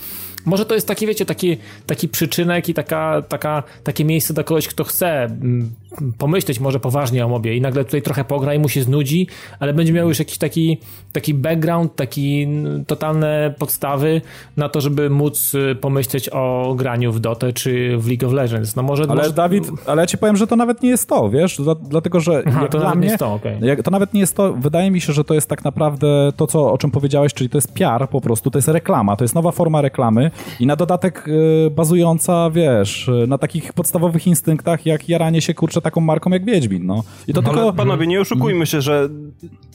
Może to jest taki, wiecie, taki, taki przyczynek i taka, taka, takie miejsce dla kogoś, kto chce mm, pomyśleć może poważnie o mobie i nagle tutaj trochę pogra i mu się znudzi, ale będzie miał już jakiś taki, taki background, taki mm, totalne podstawy na to, żeby móc y, pomyśleć o graniu w Dotę czy w League of Legends. No może, Ale może Dawid, ale ja ci powiem, że to nawet nie jest to, wiesz, Dla, dlatego, że Aha, to dla nawet nie mnie, jest to, okej. jak, to nawet nie jest to, wydaje mi się, że to jest tak naprawdę to, co, o czym powiedziałeś, czyli to jest PR po prostu, to jest reklama, to jest nowa forma reklamy i na dodatek y, bazująca, wiesz, y, na takich podstawowych instynktach, jak jaranie się, kurczę, taką marką jak Wiedźmin, no. I to Ale tylko... panowie, nie oszukujmy się, że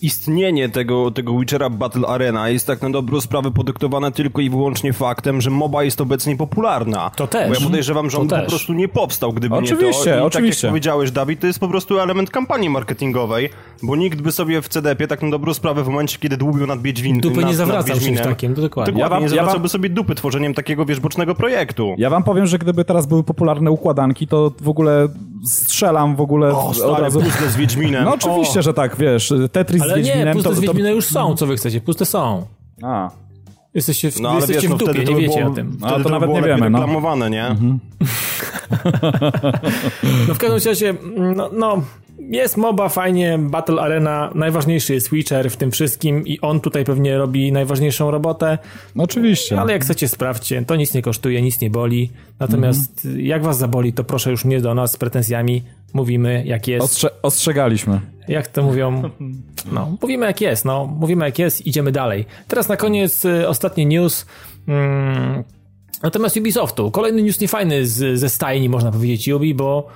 istnienie tego, tego Witchera Battle Arena jest tak na dobrą sprawę podyktowane tylko i wyłącznie faktem, że MOBA jest obecnie popularna. To też. Bo ja podejrzewam, że To on po prostu nie powstał, gdyby nie to. Oczywiście, I oczywiście. tak jak powiedziałeś, Dawid, to jest po prostu element kampanii marketingowej, bo nikt by sobie w CDP tak na dobrą sprawę w momencie, kiedy dłubił nad Wiedźmin, Dupy nad, nie zawracał czymś Wiedźminem, takim, to dokładnie. Dokładnie, Ja wam- nie ja zawracałby wam- sobie dupy tworzeniem takiego, wiesz, bocznego projektu. Ja wam powiem, że gdyby teraz były popularne układanki, to w ogóle strzelam w ogóle O, od stary, razu... puzzle z Wiedźminem. No oczywiście, że tak, wiesz, Tetris z Ale nie, Wiedźminem puste to... z to... Wiedźmina już są, co wy chcecie? Puste są. A, Jesteście w, No ale jesteście wiesz, no w dupie, wtedy nie wiecie było, o tym. Wtedy Ale to to nawet było nie wiemy, no. reklamowane, nie? No w każdym razie, no, no jest MOBA, fajnie, Battle Arena, najważniejszy jest Witcher w tym wszystkim i on tutaj pewnie robi najważniejszą robotę, no oczywiście. ale jak chcecie sprawdźcie, to nic nie kosztuje, nic nie boli, natomiast jak was zaboli, to proszę już nie do nas z pretensjami, mówimy jak jest, Ostrze ostrzegaliśmy. jak to mówią, no, mówimy jak jest, no, mówimy jak jest, idziemy dalej. Teraz na koniec y, ostatni news, mm, natomiast Ubisoftu, kolejny news niefajny z, ze stajni, można powiedzieć, Ubi, bo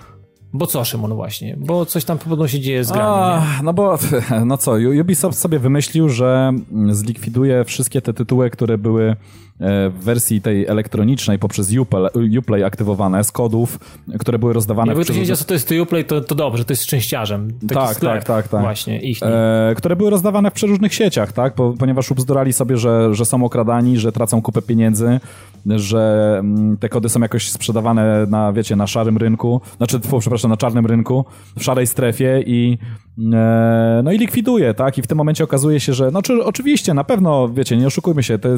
bo co, Szymon, właśnie? Bo coś tam podobno się dzieje z grami? A, no bo, no co, Ubisoft sobie wymyślił, że zlikwiduje wszystkie te tytuły, które były w wersji tej elektronicznej poprzez Uplay, Uplay aktywowane z kodów, które były rozdawane Jakby w ktoś wiedział, co to jest Uplay, to, to dobrze, to jest szczęściarzem. Taki Tak, sklep tak, tak, tak. Właśnie, ich. e, które były rozdawane w przeróżnych sieciach, tak? Po, ponieważ ubzdurali sobie, że, że są okradani, że tracą kupę pieniędzy, że mm, te kody są jakoś sprzedawane na, wiecie, na szarym rynku, znaczy, tfu, przepraszam, na czarnym rynku, w szarej strefie i e, no i likwiduje, tak? I w tym momencie okazuje się, że, no czy, oczywiście, na pewno, wiecie, nie oszukujmy się, to,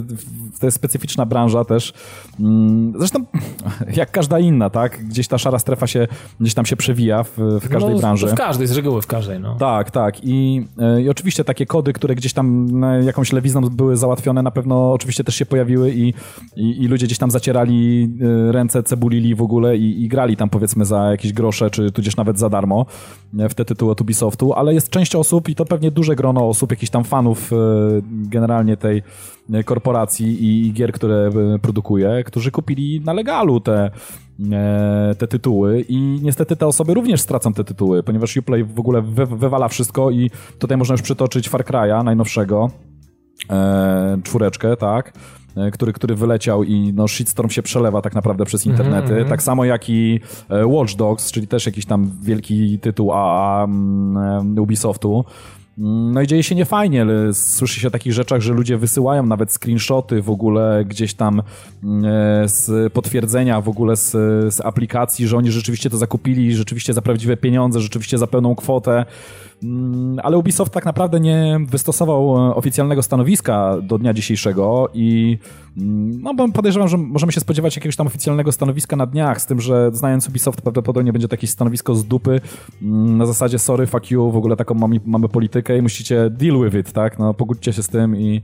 to jest specyficzna branża też. Mm, Zresztą, jak każda inna, tak? Gdzieś ta szara strefa się, gdzieś tam się przewija w, w każdej no, branży. W każdej, z reguły w każdej, no. Tak, tak. I, e, I oczywiście takie kody, które gdzieś tam e, jakąś lewizną były załatwione, na pewno oczywiście też się pojawiły i, i, i ludzie gdzieś tam zacierali e, ręce, cebulili w ogóle i, i grali tam powiedzmy za jakieś grosze, czy tudzież nawet za darmo e, w te tytuły od Ale jest część osób i to pewnie duże grono osób, jakichś tam fanów e, generalnie tej e, korporacji i, gier, które e, produkuje, którzy kupili na legalu te, te tytuły i niestety te osoby również stracą te tytuły, ponieważ Uplay w ogóle wy, wywala wszystko i tutaj można już przytoczyć Far Cry'a najnowszego, czwóreczkę, tak, który, który wyleciał i no shitstorm się przelewa tak naprawdę przez internety, tak samo jak i e, Watch Dogs, czyli też jakiś tam wielki tytuł AAA mm, e, Ubisoftu. Mm, No i dzieje się niefajnie. Słyszy się o takich rzeczach, że ludzie wysyłają nawet screenshoty w ogóle gdzieś tam mm, e, z potwierdzenia w ogóle z, z aplikacji, że oni rzeczywiście to zakupili, rzeczywiście za prawdziwe pieniądze, rzeczywiście za pełną kwotę. Mm, ale Ubisoft tak naprawdę nie wystosował e, oficjalnego stanowiska do dnia dzisiejszego i mm, no bo podejrzewam, że możemy się spodziewać jakiegoś tam oficjalnego stanowiska na dniach, z tym, że znając Ubisoft prawdopodobnie będzie to jakieś stanowisko z dupy mm, na zasadzie sorry, fuck you, w ogóle taką mamy, mamy politykę i musicie deal with it, tak? No pogódźcie się z tym i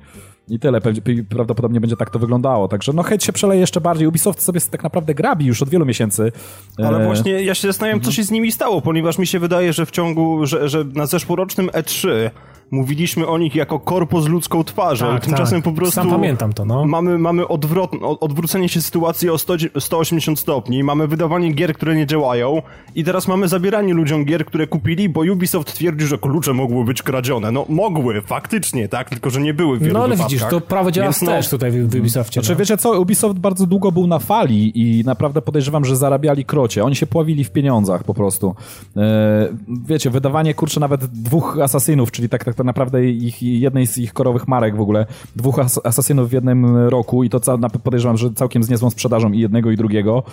i tyle, prawdopodobnie będzie tak to wyglądało. Także no hejt się przeleje jeszcze bardziej. Ubisoft sobie tak naprawdę grabi już od wielu miesięcy. Ale e... właśnie ja się zastanawiam, co się z nimi stało, ponieważ mi się wydaje, że w ciągu, że, że na zeszłorocznym E3 mówiliśmy o nich jako korpo z ludzką twarzą. Tak, Tymczasem tak. po prostu. Sam pamiętam to, no. Mamy, mamy odwrot, odwrócenie się sytuacji o 100, 180 stopni, mamy wydawanie gier, które nie działają i teraz mamy zabieranie ludziom gier, które kupili, bo Ubisoft twierdzi, że klucze mogły być kradzione. No mogły, faktycznie, tak, tylko że nie były w wielu No ale wypadkach. widzisz, to prawo działa Więc, no, też tutaj w, w Ubisoftie. Znaczy, no. wiecie co, Ubisoft bardzo długo był na fali i naprawdę podejrzewam, że zarabiali krocie. Oni się pławili w pieniądzach po prostu. E, wiecie, wydawanie, kurczę, nawet dwóch asasynów, czyli tak, tak naprawdę ich, jednej z ich korowych marek w ogóle, dwóch as asasynów w jednym roku i to podejrzewam, że całkiem z niezłą sprzedażą i jednego i drugiego,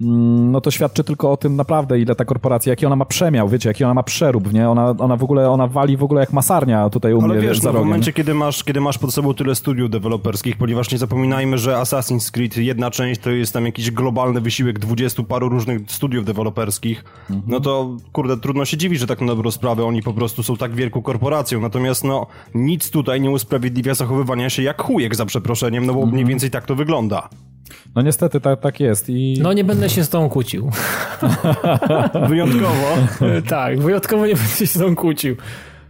mm, no to świadczy tylko o tym naprawdę, ile ta korporacja, jaki ona ma przemiał, wiecie, jaki ona ma przerób, nie? Ona, ona w ogóle, ona wali w ogóle jak masarnia tutaj u mnie Ale wiesz, no, w momencie, kiedy masz, kiedy masz pod sobą tyle studiów deweloperskich, ponieważ nie zapominajmy, że Assassin's Creed, jedna część to jest tam jakiś globalny wysiłek dwudziestu paru różnych studiów deweloperskich, mhm. no to kurde, trudno się dziwić, że tak na dobrą sprawę oni po prostu są tak wielką korporacją, natomiast no, nic tutaj nie usprawiedliwia zachowywania się jak chujek za przeproszeniem, no bo mhm. mniej więcej tak to wygląda. No niestety tak, tak jest i... No nie będę się z tą kłócił. wyjątkowo? tak, wyjątkowo nie będę się z tą kłócił.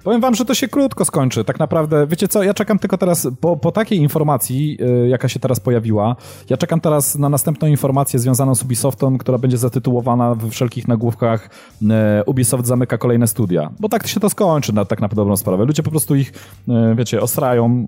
Powiem wam, że to się krótko skończy. Tak naprawdę, wiecie co, ja czekam tylko teraz, po, po takiej informacji, yy, jaka się teraz pojawiła, ja czekam teraz na następną informację związaną z Ubisoftem, która będzie zatytułowana we wszelkich nagłówkach yy, Ubisoft zamyka kolejne studia. Bo tak się to skończy, na, tak na dobrą sprawę. Ludzie po prostu ich, yy, wiecie, ostrają,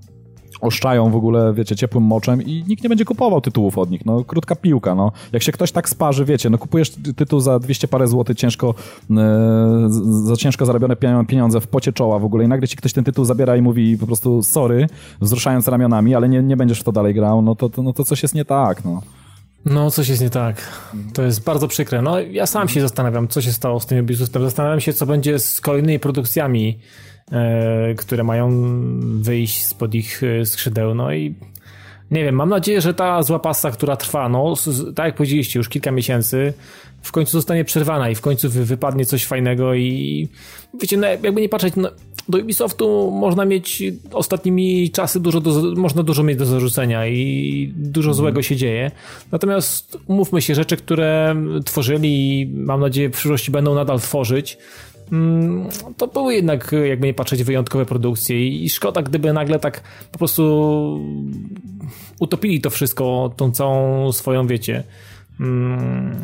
oszczają w ogóle, wiecie, ciepłym moczem i nikt nie będzie kupował tytułów od nich, no, krótka piłka, no. Jak się ktoś tak sparzy, wiecie, no kupujesz tytuł za 200 parę złotych ciężko, e, za ciężko zarobione pieniądze w pocie czoła w ogóle i nagle ci ktoś ten tytuł zabiera i mówi po prostu sorry, wzruszając ramionami, ale nie, nie będziesz w to dalej grał, no to, to, no to coś jest nie tak, no. No, coś jest nie tak. To jest bardzo przykre. No, ja sam się zastanawiam, co się stało z tym Ubisoftem. Zastanawiam się, co będzie z kolejnymi produkcjami które mają wyjść spod ich e, skrzydeł. No i nie wiem, mam nadzieję, że ta zła pasa, która trwa, no tak jak powiedzieliście, już kilka miesięcy, w końcu zostanie przerwana i w końcu wypadnie coś fajnego i wiecie, no, jakby nie patrzeć, no, do Ubisoftu można mieć ostatnimi czasy dużo do, można dużo mieć do zarzucenia i dużo złego się dzieje. Natomiast umówmy się, rzeczy, które tworzyli i mam nadzieję w przyszłości będą nadal tworzyć, to były jednak, jakby nie patrzeć, wyjątkowe produkcje i szkoda, gdyby nagle tak po prostu utopili to wszystko, tą całą swoją, wiecie, mm,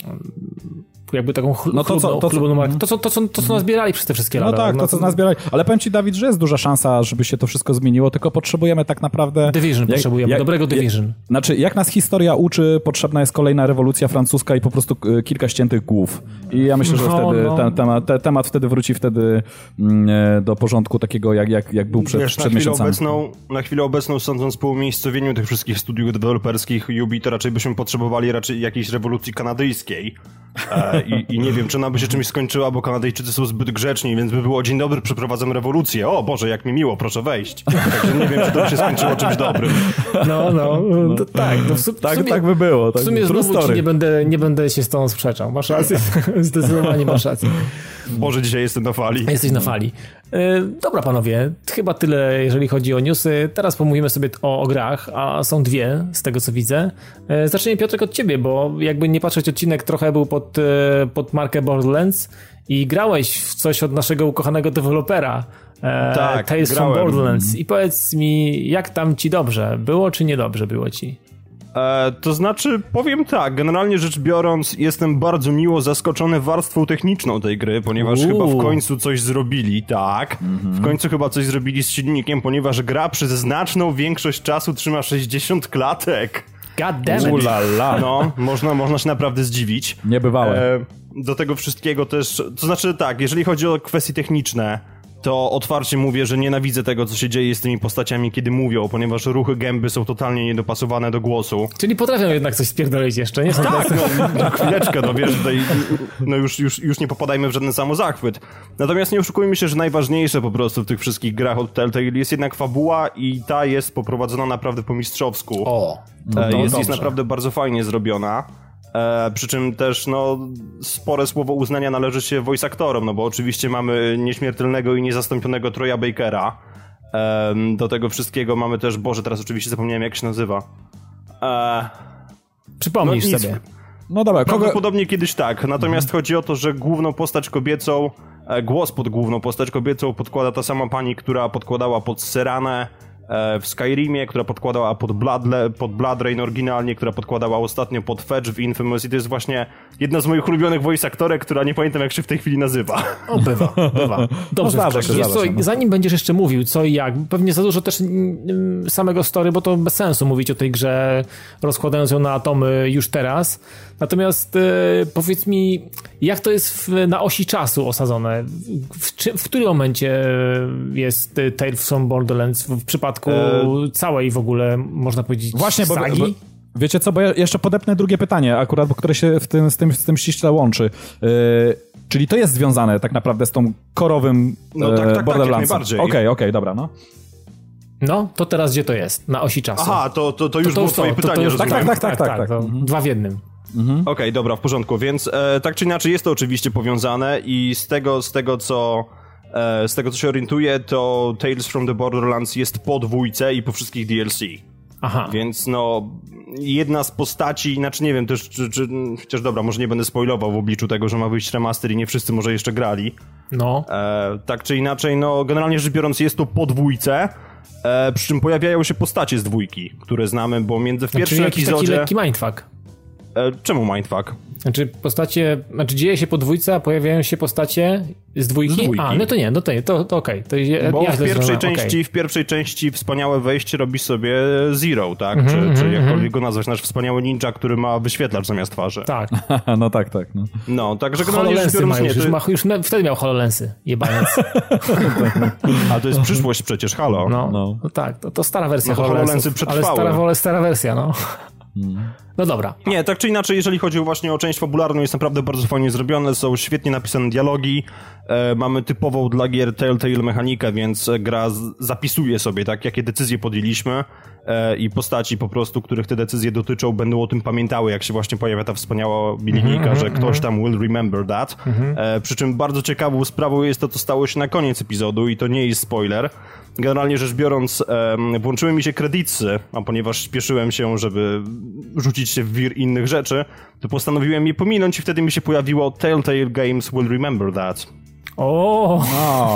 jakby taką chl no to, co, to, chlubną markę. To, co, to, co, to, co nazbierali przez te wszystkie no lata. Tak, no tak, to, co nazbierali. Ale powiem ci, Dawid, że jest duża szansa, żeby się to wszystko zmieniło, tylko potrzebujemy tak naprawdę... Division jak, potrzebujemy, jak, dobrego Division. Jak, znaczy, jak nas historia uczy, potrzebna jest kolejna rewolucja francuska i po prostu e, kilka ściętych głów. I ja myślę, że no, wtedy no. Ten temat, te, temat wtedy wróci wtedy mm, e, do porządku takiego, jak, jak, jak był przed, Wiesz, przed na miesiącami. Obecną, na chwilę obecną, sądząc po umiejscowieniu tych wszystkich studiów deweloperskich Ubi, to raczej byśmy potrzebowali raczej jakiejś rewolucji kanadyjskiej. E, i, I nie wiem, czy ona by się czymś skończyła, bo Kanadyjczycy są zbyt grzeczni, więc by było dzień dobry, przeprowadzam rewolucję. O Boże, jak mi miło, proszę wejść. Także nie wiem, czy to by się skończyło czymś dobrym. No, no, no tak. No w, tak, sumie, tak by było. Tak, w sumie znowu nie będę, nie będę się z tą sprzeczał. Masz rację, zdecydowanie masz rację. Boże, dzisiaj jestem na fali. Jesteś na fali. E, dobra, panowie, chyba tyle, jeżeli chodzi o newsy. Teraz pomówimy sobie o, o grach, a są dwie, z tego co widzę. E, zacznijmy, Piotrek, od ciebie, bo jakby nie patrzeć, odcinek trochę był pod, e, pod markę Borderlands i grałeś w coś od naszego ukochanego dewelopera. tak, Tales grałem. from Borderlands. I powiedz mi, jak tam ci dobrze? Było czy niedobrze było ci? E, to znaczy, powiem tak, generalnie rzecz biorąc, jestem bardzo miło zaskoczony warstwą techniczną tej gry, ponieważ Uuu. chyba w końcu coś zrobili, tak. Mm-hmm. W końcu chyba coś zrobili z silnikiem, ponieważ gra przez znaczną większość czasu trzyma 60 klatek. God damn it. Ulala. No, można, można się naprawdę zdziwić. Niebywałe. E, do tego wszystkiego też, to znaczy tak, jeżeli chodzi o kwestie techniczne, to otwarcie mówię, że nienawidzę tego, co się dzieje z tymi postaciami, kiedy mówią, ponieważ ruchy gęby są totalnie niedopasowane do głosu. Czyli potrafią jednak coś spierdolić jeszcze, nie Tak, no, no, chwileczkę, no wiesz, tutaj, no już, już, już nie popadajmy w żaden samozachwyt. Natomiast nie oszukujmy się, że najważniejsze po prostu w tych wszystkich grach od Telltale jest jednak fabuła i ta jest poprowadzona naprawdę po mistrzowsku. O, E, jest, jest naprawdę bardzo fajnie zrobiona. E, przy czym też, no, spore słowo uznania należy się voice aktorom, no bo oczywiście mamy nieśmiertelnego i niezastąpionego Troya Bakera. E, do tego wszystkiego mamy też, Boże, teraz oczywiście zapomniałem jak się nazywa. E, Przypomnisz no nic. sobie. No dobra, kogo... Prawdopodobnie kiedyś tak, natomiast chodzi o to, że główną postać kobiecą, e, głos pod główną postać kobiecą podkłada ta sama pani, która podkładała pod Seranę w Skyrimie, która podkładała pod, Bloodle, pod Blood Rain oryginalnie, która podkładała ostatnio pod Fetch w Infamous i to jest właśnie jedna z moich ulubionych voice aktorek, która nie pamiętam jak się w tej chwili nazywa. O, bywa, bywa. Dobrze, Wiesz zdarza co, no. zanim będziesz jeszcze mówił co i jak, pewnie za dużo też mm, samego story, bo to bez sensu mówić o tej grze, rozkładając ją na atomy już teraz. Natomiast e, powiedz mi, jak to jest w, na osi czasu osadzone? W, czy, w którym momencie jest e, Tales from Borderlands w, w przypadku całej w ogóle, można powiedzieć, Właśnie, bo, sagi? bo wiecie co, bo ja jeszcze podepnę drugie pytanie, akurat, bo które się w tym, z, tym, z tym ściśle łączy. Yy, czyli to jest związane tak naprawdę z tą korowym No tak, tak, e, tak, Borderlandsem. najbardziej. Okej, okej, dobra, no. No, to teraz gdzie to jest? Na osi czasu. Aha, to, to, to już było to, twoje to, to, pytanie, to już, rozumiem. tak, tak, tak, tak. to Dwa w jednym. Okej, dobra, w porządku, więc e, tak czy inaczej jest to oczywiście powiązane i z tego, z tego co e, z tego co się orientuję, to Tales from the Borderlands jest po dwójce i po wszystkich DLC. Aha. Więc no, jedna z postaci, znaczy nie wiem też, czy, czy, chociaż dobra, może nie będę spoilował w obliczu tego, że ma wyjść remaster i nie wszyscy może jeszcze grali. No. E, tak czy inaczej, no generalnie rzecz biorąc jest to po dwójce, e, przy czym pojawiają się postacie z dwójki, które znamy, bo między w Czyli pierwszym taki epizodzie... lekki mindfuck. E, czemu mindfuck? Znaczy postacie, znaczy dzieje się po dwójce, a pojawiają się postacie z dwójki? Z dwójki. A, no to nie, no to nie, to, to okej. Ja, Bo ja w pierwszej, części, okej. w pierwszej części wspaniałe wejście robi sobie Zero, tak? Mhm, czy, czy jakkolwiek go nazwać, nasz wspaniały ninja, który ma wyświetlacz zamiast twarzy. Tak. no tak, tak. No. No, także generalnie rzecz HoloLensy biorąc ma nie, już, to, ma, już na, wtedy miał HoloLensy, jebaniec. a to jest przyszłość przecież, halo. No, No. no. tak, to, to stara wersja No to HoloLensów, HoloLensy ale stara, stara wersja, no. No dobra. Nie, tak czy inaczej, jeżeli chodzi właśnie o część fabularną, jest naprawdę bardzo fajnie zrobione, są świetnie napisane dialogi, mamy typową dla gier Telltale mechanikę, więc e, gra zapisuje sobie, tak, jakie decyzje podjęliśmy e, i postaci po prostu, których te decyzje dotyczą, będą o tym pamiętały, jak się właśnie pojawia ta wspaniała linijka, że ktoś tam will remember that. E, przy czym bardzo ciekawą sprawą jest to, co stało się na koniec epizodu i to nie jest spoiler. Generalnie rzecz biorąc, włączyły mi się kredytsy, a ponieważ śpieszyłem się, żeby rzucić się w wir innych rzeczy, to postanowiłem je pominąć i wtedy mi się pojawiło Telltale Games will remember that. O,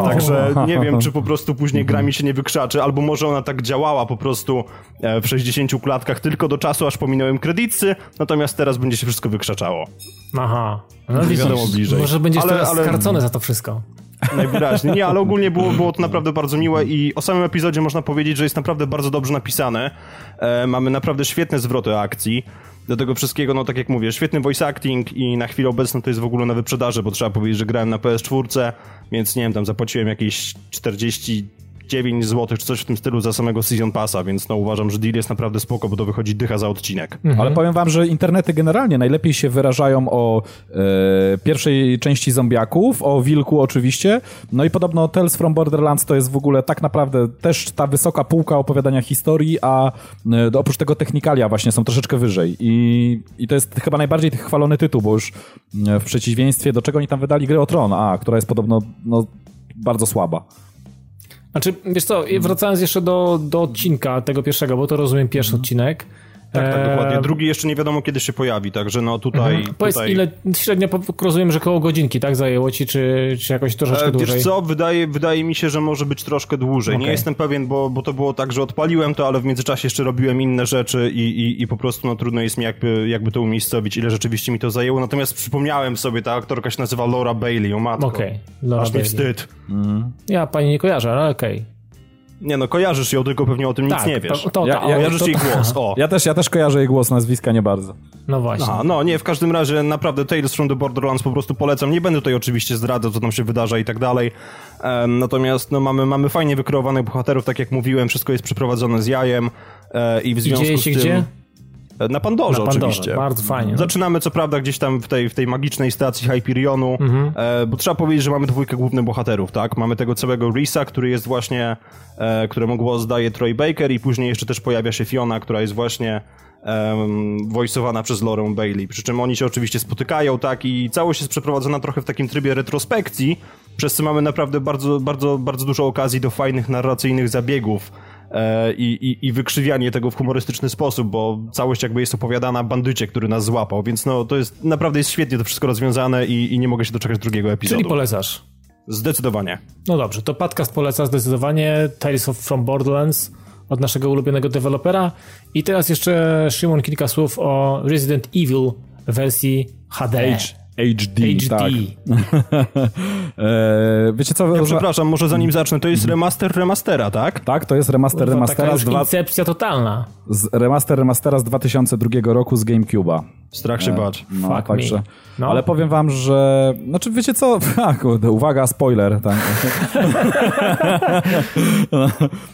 Także nie wiem, czy po prostu później gra mi się nie wykrzaczy, albo może ona tak działała po prostu e, w 60 klatkach tylko do czasu, aż pominąłem kredytsy, natomiast teraz będzie się wszystko wykrzaczało. aha. No, widzisz, wiadomo bliżej. Może będziesz Ale- teraz ale- skarcony za to wszystko. Najwyraźniej. Nie, ale ogólnie było, było to naprawdę bardzo miłe i o samym epizodzie można powiedzieć, że jest naprawdę bardzo dobrze napisane. E, mamy naprawdę świetne zwroty akcji. Do tego wszystkiego, no tak jak mówię, świetny voice acting i na chwilę obecną to jest w ogóle na wyprzedaży, bo trzeba powiedzieć, że grałem na PS4, więc nie wiem, tam zapłaciłem jakieś 49 zł czy coś w tym stylu za samego Season Passa, więc no uważam, że deal jest naprawdę spoko, bo to wychodzi dycha za odcinek. Ale powiem wam, że internety generalnie najlepiej się wyrażają o e, pierwszej części zombiaków, o wilku oczywiście, no i podobno Tales from Borderlands to jest w ogóle tak naprawdę też ta wysoka półka opowiadania historii, a e, oprócz tego technikalia właśnie są troszeczkę wyżej i, i to jest chyba najbardziej chwalony tytuł, bo już e, w przeciwieństwie do czego oni tam wydali grę o Tron, a, która jest podobno no, bardzo słaba. Znaczy, wiesz co, wracając jeszcze do, do odcinka tego pierwszego, bo to rozumiem pierwszy odcinek. Tak, tak, dokładnie. Drugi jeszcze nie wiadomo, kiedy się pojawi, także no tutaj... Powiedz, tutaj... ile średnio rozumiem, że koło godzinki, tak? Zajęło ci, czy, czy jakoś troszeczkę E, dłużej? Wiesz co, wydaje, wydaje mi się, że może być troszkę dłużej. Nie Okej. jestem pewien, bo, bo to było tak, że odpaliłem to, ale w międzyczasie jeszcze robiłem inne rzeczy i, i, i po prostu no, trudno jest mi jakby, jakby to umiejscowić, ile rzeczywiście mi to zajęło. Natomiast przypomniałem sobie, ta aktorka się nazywa Laura Bailey, o matko. Okej, Laura Aż mi Bailey. wstyd. Ja pani nie kojarzę, ale okej. Nie no, kojarzysz ją, tylko pewnie o tym nic Tak, nie wiesz. to, to, Ja- to, ja- Kojarzysz to, jej głos, o. Ja też, ja też kojarzę jej głos, nazwiska nie bardzo. No właśnie. Aha, no nie, w każdym razie naprawdę Tales from the Borderlands po prostu polecam. Nie będę tutaj oczywiście zdradzał, co tam się wydarza i tak dalej. Em, natomiast no, mamy, mamy fajnie wykreowanych bohaterów, tak jak mówiłem, wszystko jest przeprowadzone z jajem e, i w związku dzieje z się tym... gdzie? Na Pandorze, Na Pandorze, oczywiście. bardzo fajnie, no. Zaczynamy co prawda gdzieś tam w tej, w tej magicznej stacji Hyperionu, Mhm. e, bo trzeba powiedzieć, że mamy dwójkę głównych bohaterów, tak? Mamy tego całego Risa, który jest właśnie, e, któremu głos daje Troy Baker i później jeszcze też pojawia się Fiona, która jest właśnie um, voiceowana przez Laurę Bailey. Przy czym oni się oczywiście spotykają, tak? I całość jest przeprowadzona trochę w takim trybie retrospekcji, przez co mamy naprawdę bardzo, bardzo, bardzo dużo okazji do fajnych narracyjnych zabiegów i, i, i wykrzywianie tego w humorystyczny sposób, bo całość jakby jest opowiadana bandycie, który nas złapał, więc no to jest naprawdę jest świetnie to wszystko rozwiązane i, i nie mogę się doczekać drugiego epizodu. Czyli polecasz. Zdecydowanie. No dobrze, to podcast poleca zdecydowanie Tales of from Borderlands od naszego ulubionego dewelopera. I teraz jeszcze, Szymon, kilka słów o Resident Evil wersji HD. HD, HD. tak. e, wiecie co? Ja przepraszam, może zanim zacznę, to jest remaster remastera, tak? tak, to jest remaster Kurwa, remastera z, dwa, incepcja totalna. z, remaster remastera z 2002 roku z GameCube'a. Strach się bać. No, Fuck także. me. No. Ale powiem wam, że. Znaczy, wiecie co? A, kurde, uwaga, spoiler. Tak.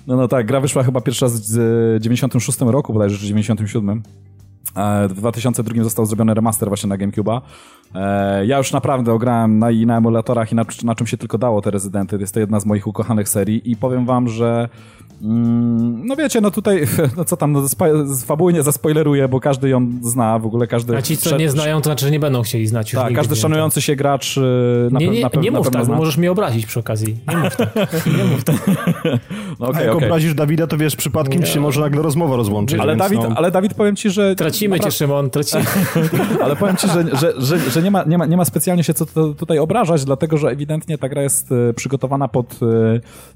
no, no, tak, gra wyszła chyba pierwszy raz w e, 96 roku, bodajże, czy 97. E, W 2002 został zrobiony remaster właśnie na GameCube'a. E, Ja już naprawdę ograłem na, i na emulatorach i na, na czym się tylko dało te Rezydenty. Jest to jedna z moich ukochanych serii i powiem wam, że mm, no wiecie, no tutaj, no co tam, no fabuły nie zaspoileruję, bo każdy ją zna, w ogóle każdy... A ci, co nie znają, to znaczy, że nie będą chcieli znać już Tak, każdy szanujący się gracz y, na, Nie, nie, na, pe- nie na mów pewno tak, zna. możesz mnie obrazić przy okazji. Nie mów tak. Nie mów tak. No, A okej, jak okej. obrazisz Dawida, to wiesz, przypadkiem ci się może nagle rozmowa rozłączyć. Ale więc Dawid, no... ale Dawid, powiem ci, że... Tracimy cię, Szymon, tracimy. Ale powiem ci, że, że, że, że nie, ma, nie, ma, nie ma specjalnie się co tutaj obrażać, dlatego że ewidentnie ta gra jest e, przygotowana pod e,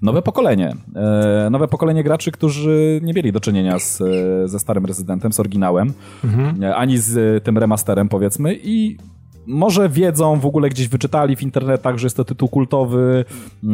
nowe pokolenie. E, Nowe pokolenie graczy, którzy nie mieli do czynienia z, ze starym rezydentem, z oryginałem, e, ani z tym remasterem, powiedzmy, i może wiedzą, w ogóle gdzieś wyczytali w internetach, że jest to tytuł kultowy,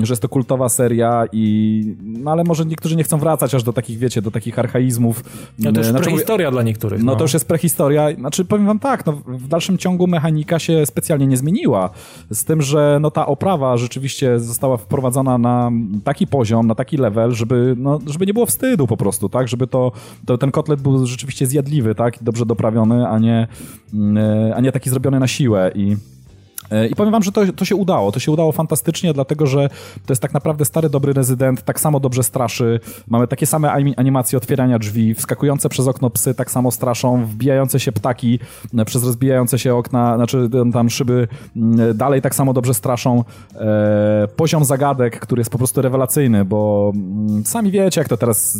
że jest to kultowa seria i no ale może niektórzy nie chcą wracać aż do takich, wiecie, do takich archaizmów. No to już Znaczy, prehistoria dla niektórych. no to już jest prehistoria. Znaczy, powiem wam tak, no, w dalszym ciągu mechanika się specjalnie nie zmieniła. Z tym, że no, ta oprawa rzeczywiście została wprowadzona na taki poziom, na taki level, żeby, no, żeby nie było wstydu po prostu, tak? Żeby to, to ten kotlet był rzeczywiście zjadliwy, tak? Dobrze doprawiony, a nie, mm, a nie taki zrobiony na siłę i I powiem wam, że to, to się udało. To się udało fantastycznie, dlatego że to jest tak naprawdę stary, dobry rezydent, tak samo dobrze straszy. Mamy takie same ani- animacje otwierania drzwi, wskakujące przez okno psy tak samo straszą, wbijające się ptaki e, przez rozbijające się okna, znaczy e, tam szyby mm, dalej tak samo dobrze straszą. E, poziom zagadek, który jest po prostu rewelacyjny, bo mm, sami wiecie, jak to teraz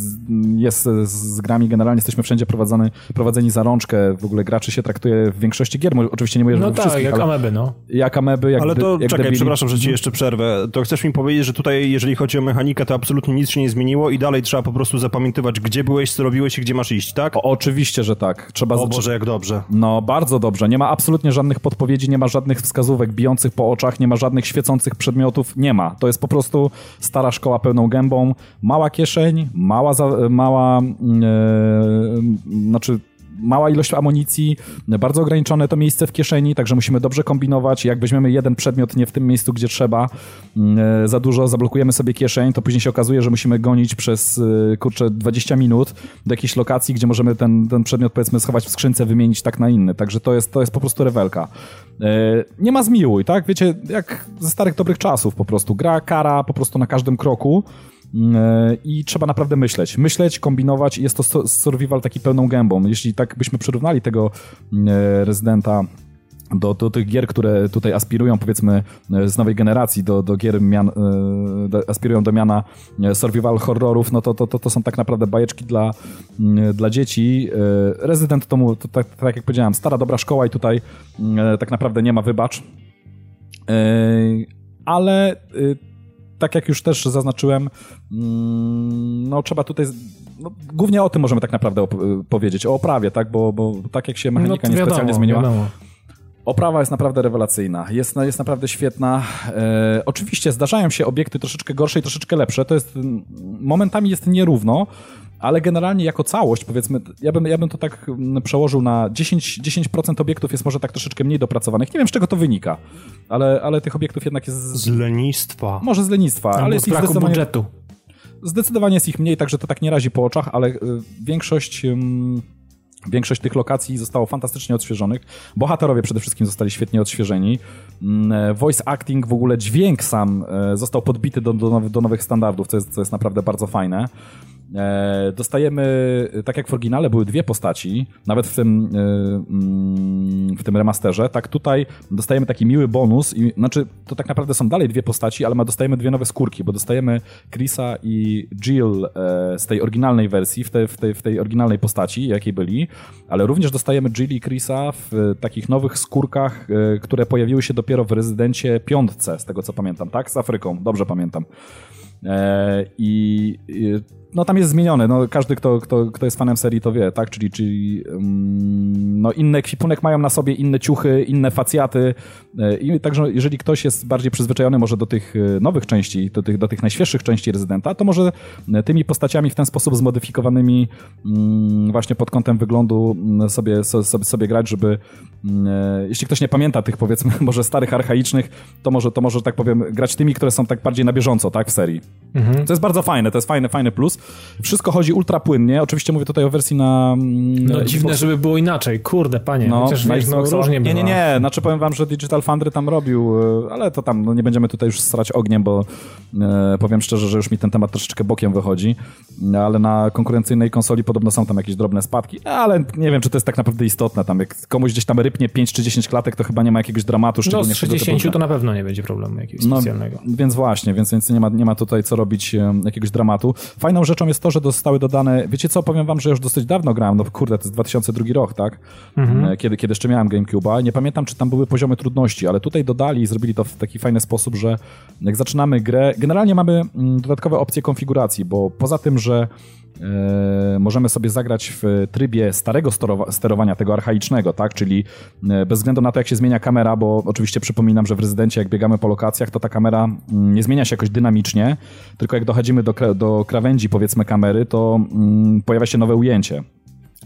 jest z, grami. Generalnie jesteśmy wszędzie prowadzony, prowadzeni za rączkę. W ogóle graczy się traktuje w większości gier. Oczywiście nie mówię, że No tak, wszystkich, jak ale ameby, no. Jak ameby, jak Ale to jak czekaj, debili. przepraszam, że ci jeszcze przerwę. To chcesz mi powiedzieć, że tutaj, jeżeli chodzi o mechanikę, to absolutnie nic się nie zmieniło i dalej trzeba po prostu zapamiętywać, gdzie byłeś, co robiłeś i gdzie masz iść, tak? O, oczywiście, że tak. Trzeba O. Boże, jak dobrze. No, bardzo dobrze. Nie ma absolutnie żadnych podpowiedzi, nie ma żadnych wskazówek bijących po oczach, nie ma żadnych świecących przedmiotów. Nie ma. To jest po prostu stara szkoła pełną gębą. Mała kieszeń, mała, za, mała, yy, znaczy mała ilość amunicji, bardzo ograniczone to miejsce w kieszeni, także musimy dobrze kombinować. Jak weźmiemy jeden przedmiot nie w tym miejscu, gdzie trzeba, yy, za dużo, zablokujemy sobie kieszeń, to później się okazuje, że musimy gonić przez, yy, kurczę, 20 minut do jakiejś lokacji, gdzie możemy ten, ten przedmiot, powiedzmy, schować w skrzynce, wymienić tak na inny. Także to jest, to jest po prostu rewelka. Yy, Nie ma zmiłuj, tak? Wiecie, jak ze starych dobrych czasów po prostu. Gra, kara po prostu na każdym kroku. Yy, I trzeba naprawdę myśleć. Myśleć, kombinować i jest to survival taki pełną gębą. Jeśli tak byśmy przyrównali tego yy, rezydenta do, do tych gier, które tutaj aspirują, powiedzmy, e, z nowej generacji, do, do gier mian, e, do, aspirują do miana e, survival horrorów, no to, to, to, to są tak naprawdę bajeczki dla, mm, dla dzieci. E, Resident to, mu- to tak, tak jak powiedziałem, stara, dobra szkoła i tutaj e, tak naprawdę nie ma wybacz. E, Ale e, tak jak już też zaznaczyłem, mm, no trzeba tutaj... No, głównie o tym możemy tak naprawdę op- powiedzieć, o oprawie, tak? Bo, bo tak jak się mechanika no, niespecjalnie zmieniła, Wiadomo. Oprawa jest naprawdę rewelacyjna, jest, jest naprawdę świetna. E, oczywiście zdarzają się obiekty troszeczkę gorsze i troszeczkę lepsze, to jest, momentami jest nierówno, ale generalnie jako całość, powiedzmy, ja bym, ja bym to tak przełożył na 10%, 10 obiektów jest może tak troszeczkę mniej dopracowanych. Nie wiem, z czego to wynika, ale, ale tych obiektów jednak jest... Z lenistwa. Może z lenistwa, Albo ale z jest ich braku zdecydowanie... budżetu. Zdecydowanie jest ich mniej, także to tak nie razi po oczach, ale y, większość... ym, Większość tych lokacji zostało fantastycznie odświeżonych. Bohaterowie przede wszystkim zostali świetnie odświeżeni. Mm, e, Voice acting, w ogóle dźwięk sam e, został podbity do, do, do nowych standardów, co jest, co jest naprawdę bardzo fajne. E, Dostajemy, tak jak w oryginale były dwie postaci, nawet w tym, e, mm, w tym remasterze, tak tutaj dostajemy taki miły bonus i znaczy to tak naprawdę są dalej dwie postaci, ale ma dostajemy dwie nowe skórki, bo dostajemy Chrisa i Jill e, z tej oryginalnej wersji, w tej, w tej, w tej oryginalnej postaci, jakiej byli, ale również dostajemy Jill i Chrisa w takich nowych skórkach, które pojawiły się dopiero w Rezydencie piątce, z tego co pamiętam, tak? Z Afryką, dobrze pamiętam. I, no tam jest zmienione, no każdy kto, kto, kto jest fanem serii to wie, tak, czyli, czyli mm, no inny ekwipunek mają na sobie, inne ciuchy, inne facjaty e, i także jeżeli ktoś jest bardziej przyzwyczajony może do tych e, nowych części, do tych, do tych najświeższych części Rezydenta, to może e, tymi postaciami w ten sposób zmodyfikowanymi mm, właśnie pod kątem wyglądu mm, sobie, so- sobie, sobie grać, żeby jeśli ktoś nie pamięta tych powiedzmy może starych, archaicznych, to może, to może tak powiem grać tymi, które są tak bardziej na bieżąco, tak, w serii. To jest bardzo fajne, to jest fajny, fajny plus. Wszystko chodzi ultra płynnie. Oczywiście mówię tutaj o wersji na. mm, No Xbox- dziwne, żeby było inaczej. Kurde, panie. no, Chociaż wiesz, no, różnie Nie, nie, nie. Znaczy powiem wam, że Digital Foundry tam robił, e, ale to tam, no nie będziemy tutaj już strać ogniem, bo e, powiem szczerze, że już mi ten temat troszeczkę bokiem wychodzi, No, ale na konkurencyjnej konsoli podobno są tam jakieś drobne spadki, ale nie wiem, czy to jest tak naprawdę istotne. Tam jak komuś gdzieś tam rypnie 5 czy 10 klatek, to chyba nie ma jakiegoś dramatu, No szczególnie z tego typu 60 grach. to na pewno nie będzie problemu jakiegoś No, specjalnego. Więc właśnie, więc, więc nie, ma, nie ma tutaj co robić e, jakiegoś dramatu. Fajną rzeczą jest to, że zostały dodane, wiecie co, powiem wam, że już dosyć dawno grałem, no kurde, to jest 2002 rok, tak? E, Kiedy, kiedy jeszcze miałem GameCube'a. Nie pamiętam, czy tam były poziomy trudności, ale tutaj dodali i zrobili to w taki fajny sposób, że jak zaczynamy grę, generalnie mamy mm, dodatkowe opcje konfiguracji, bo poza tym, że możemy sobie zagrać w trybie starego sterowa- sterowania, tego archaicznego, tak? Czyli e, bez względu na to, jak się zmienia kamera, bo oczywiście przypominam, że w rezydencie, jak biegamy po lokacjach, to ta kamera mm, nie zmienia się jakoś dynamicznie, tylko jak dochodzimy do, do krawędzi, powiedzmy, kamery, to mm, pojawia się nowe ujęcie.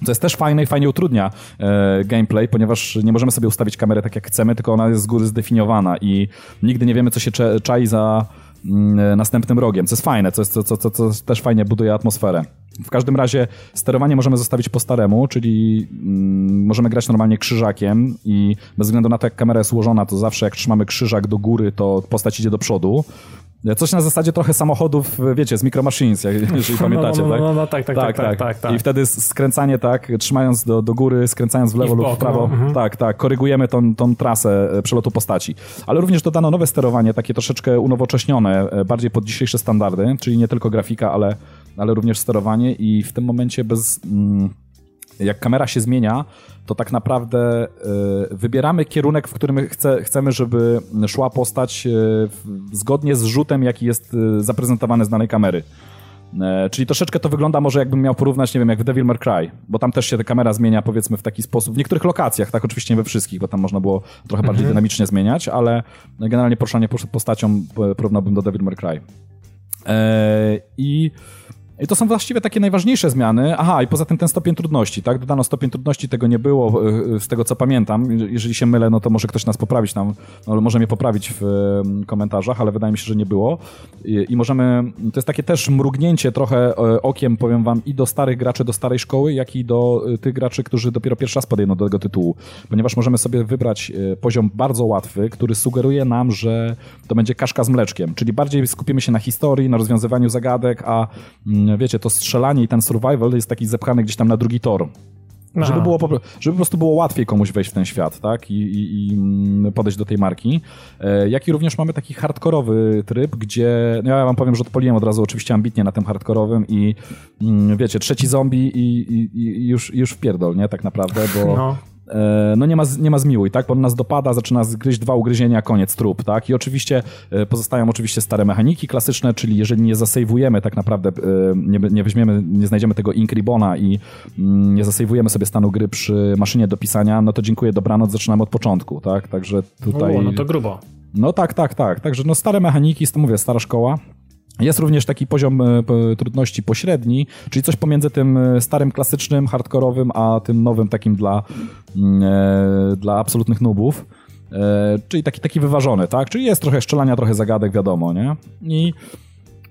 To jest też fajne i fajnie utrudnia e, gameplay, ponieważ nie możemy sobie ustawić kamery tak jak chcemy, tylko ona jest z góry zdefiniowana i nigdy nie wiemy, co się czai za mm, e, następnym rogiem, co jest fajne, co, jest, co, co, co też fajnie buduje atmosferę. W każdym razie sterowanie możemy zostawić po staremu, czyli mm, możemy grać normalnie krzyżakiem i bez względu na to, jak kamera jest ułożona, to zawsze jak trzymamy krzyżak do góry, to postać idzie do przodu. Coś na zasadzie trochę samochodów, wiecie, z Micro Machines, jeżeli pamiętacie, no, no, tak? no, no, tak, tak, tak, tak, tak, tak. I wtedy skręcanie tak, trzymając do, do góry, skręcając w lewo lub w prawo, no, mhm. tak, tak, korygujemy tą, tą trasę e, przelotu postaci. Ale również dodano nowe sterowanie, takie troszeczkę unowocześnione, e, bardziej pod dzisiejsze standardy, czyli nie tylko grafika, ale, ale również sterowanie i w tym momencie bez... Mm, jak kamera się zmienia, to tak naprawdę e, wybieramy kierunek, w którym chce, chcemy, żeby szła postać w- zgodnie z rzutem, jaki jest e, zaprezentowany z danej kamery. E, Czyli troszeczkę to wygląda może jakbym miał porównać, nie wiem, jak w Devil May Cry, bo tam też się ta kamera zmienia powiedzmy w taki sposób, w niektórych lokacjach, tak oczywiście nie we wszystkich, bo tam można było trochę bardziej dynamicznie zmieniać, ale generalnie poruszanie po- postacią e, porównałbym do Devil May Cry. E, I i to są właściwie takie najważniejsze zmiany. Aha, i poza tym ten stopień trudności, tak? Dodano stopień trudności, tego nie było, e, z tego co pamiętam. Jeżeli się mylę, no to może ktoś nas poprawić tam, no, może mnie poprawić w e, komentarzach, ale wydaje mi się, że nie było. I, I możemy, to jest takie też mrugnięcie trochę e, okiem, powiem wam, i do starych graczy, do starej szkoły, jak i do e, tych graczy, którzy dopiero pierwszy raz podejdą do tego tytułu. Ponieważ możemy sobie wybrać e, poziom bardzo łatwy, który sugeruje nam, że to będzie kaszka z mleczkiem, czyli bardziej skupimy się na historii, na rozwiązywaniu zagadek, a mm, wiecie, to strzelanie i ten survival jest taki zepchany gdzieś tam na drugi tor. Aha. Żeby, było, żeby po prostu było łatwiej komuś wejść w ten świat, tak? I, i, i mm, podejść do tej marki. E, jak i również mamy taki hardkorowy tryb, gdzie, no ja wam powiem, że odpaliłem od razu oczywiście ambitnie na tym hardkorowym i mm, wiecie, trzeci zombie i, i, i już, już w pierdol, nie? Tak naprawdę, bo No. E, no nie ma, nie ma zmiłuj, tak? Bo on nas dopada, zaczyna zgryźć dwa ugryzienia, koniec, trup, tak? I oczywiście e, pozostają oczywiście stare mechaniki klasyczne, czyli jeżeli nie zasejwujemy tak naprawdę, e, nie, nie weźmiemy, nie znajdziemy tego ink ribbona i mm, nie zasejwujemy sobie stanu gry przy maszynie do pisania, no to dziękuję, dobranoc, zaczynamy od początku, tak? Także tutaj... U, no to grubo. No tak, tak, tak. Także no stare mechaniki, to mówię, stara szkoła. Jest również taki poziom e, trudności pośredni, czyli coś pomiędzy tym e, starym, klasycznym, hardkorowym, a tym nowym takim dla, mm, e, dla absolutnych nubów. Czyli taki, taki wyważony, tak? Czyli jest trochę szczelania, trochę zagadek, wiadomo, nie? I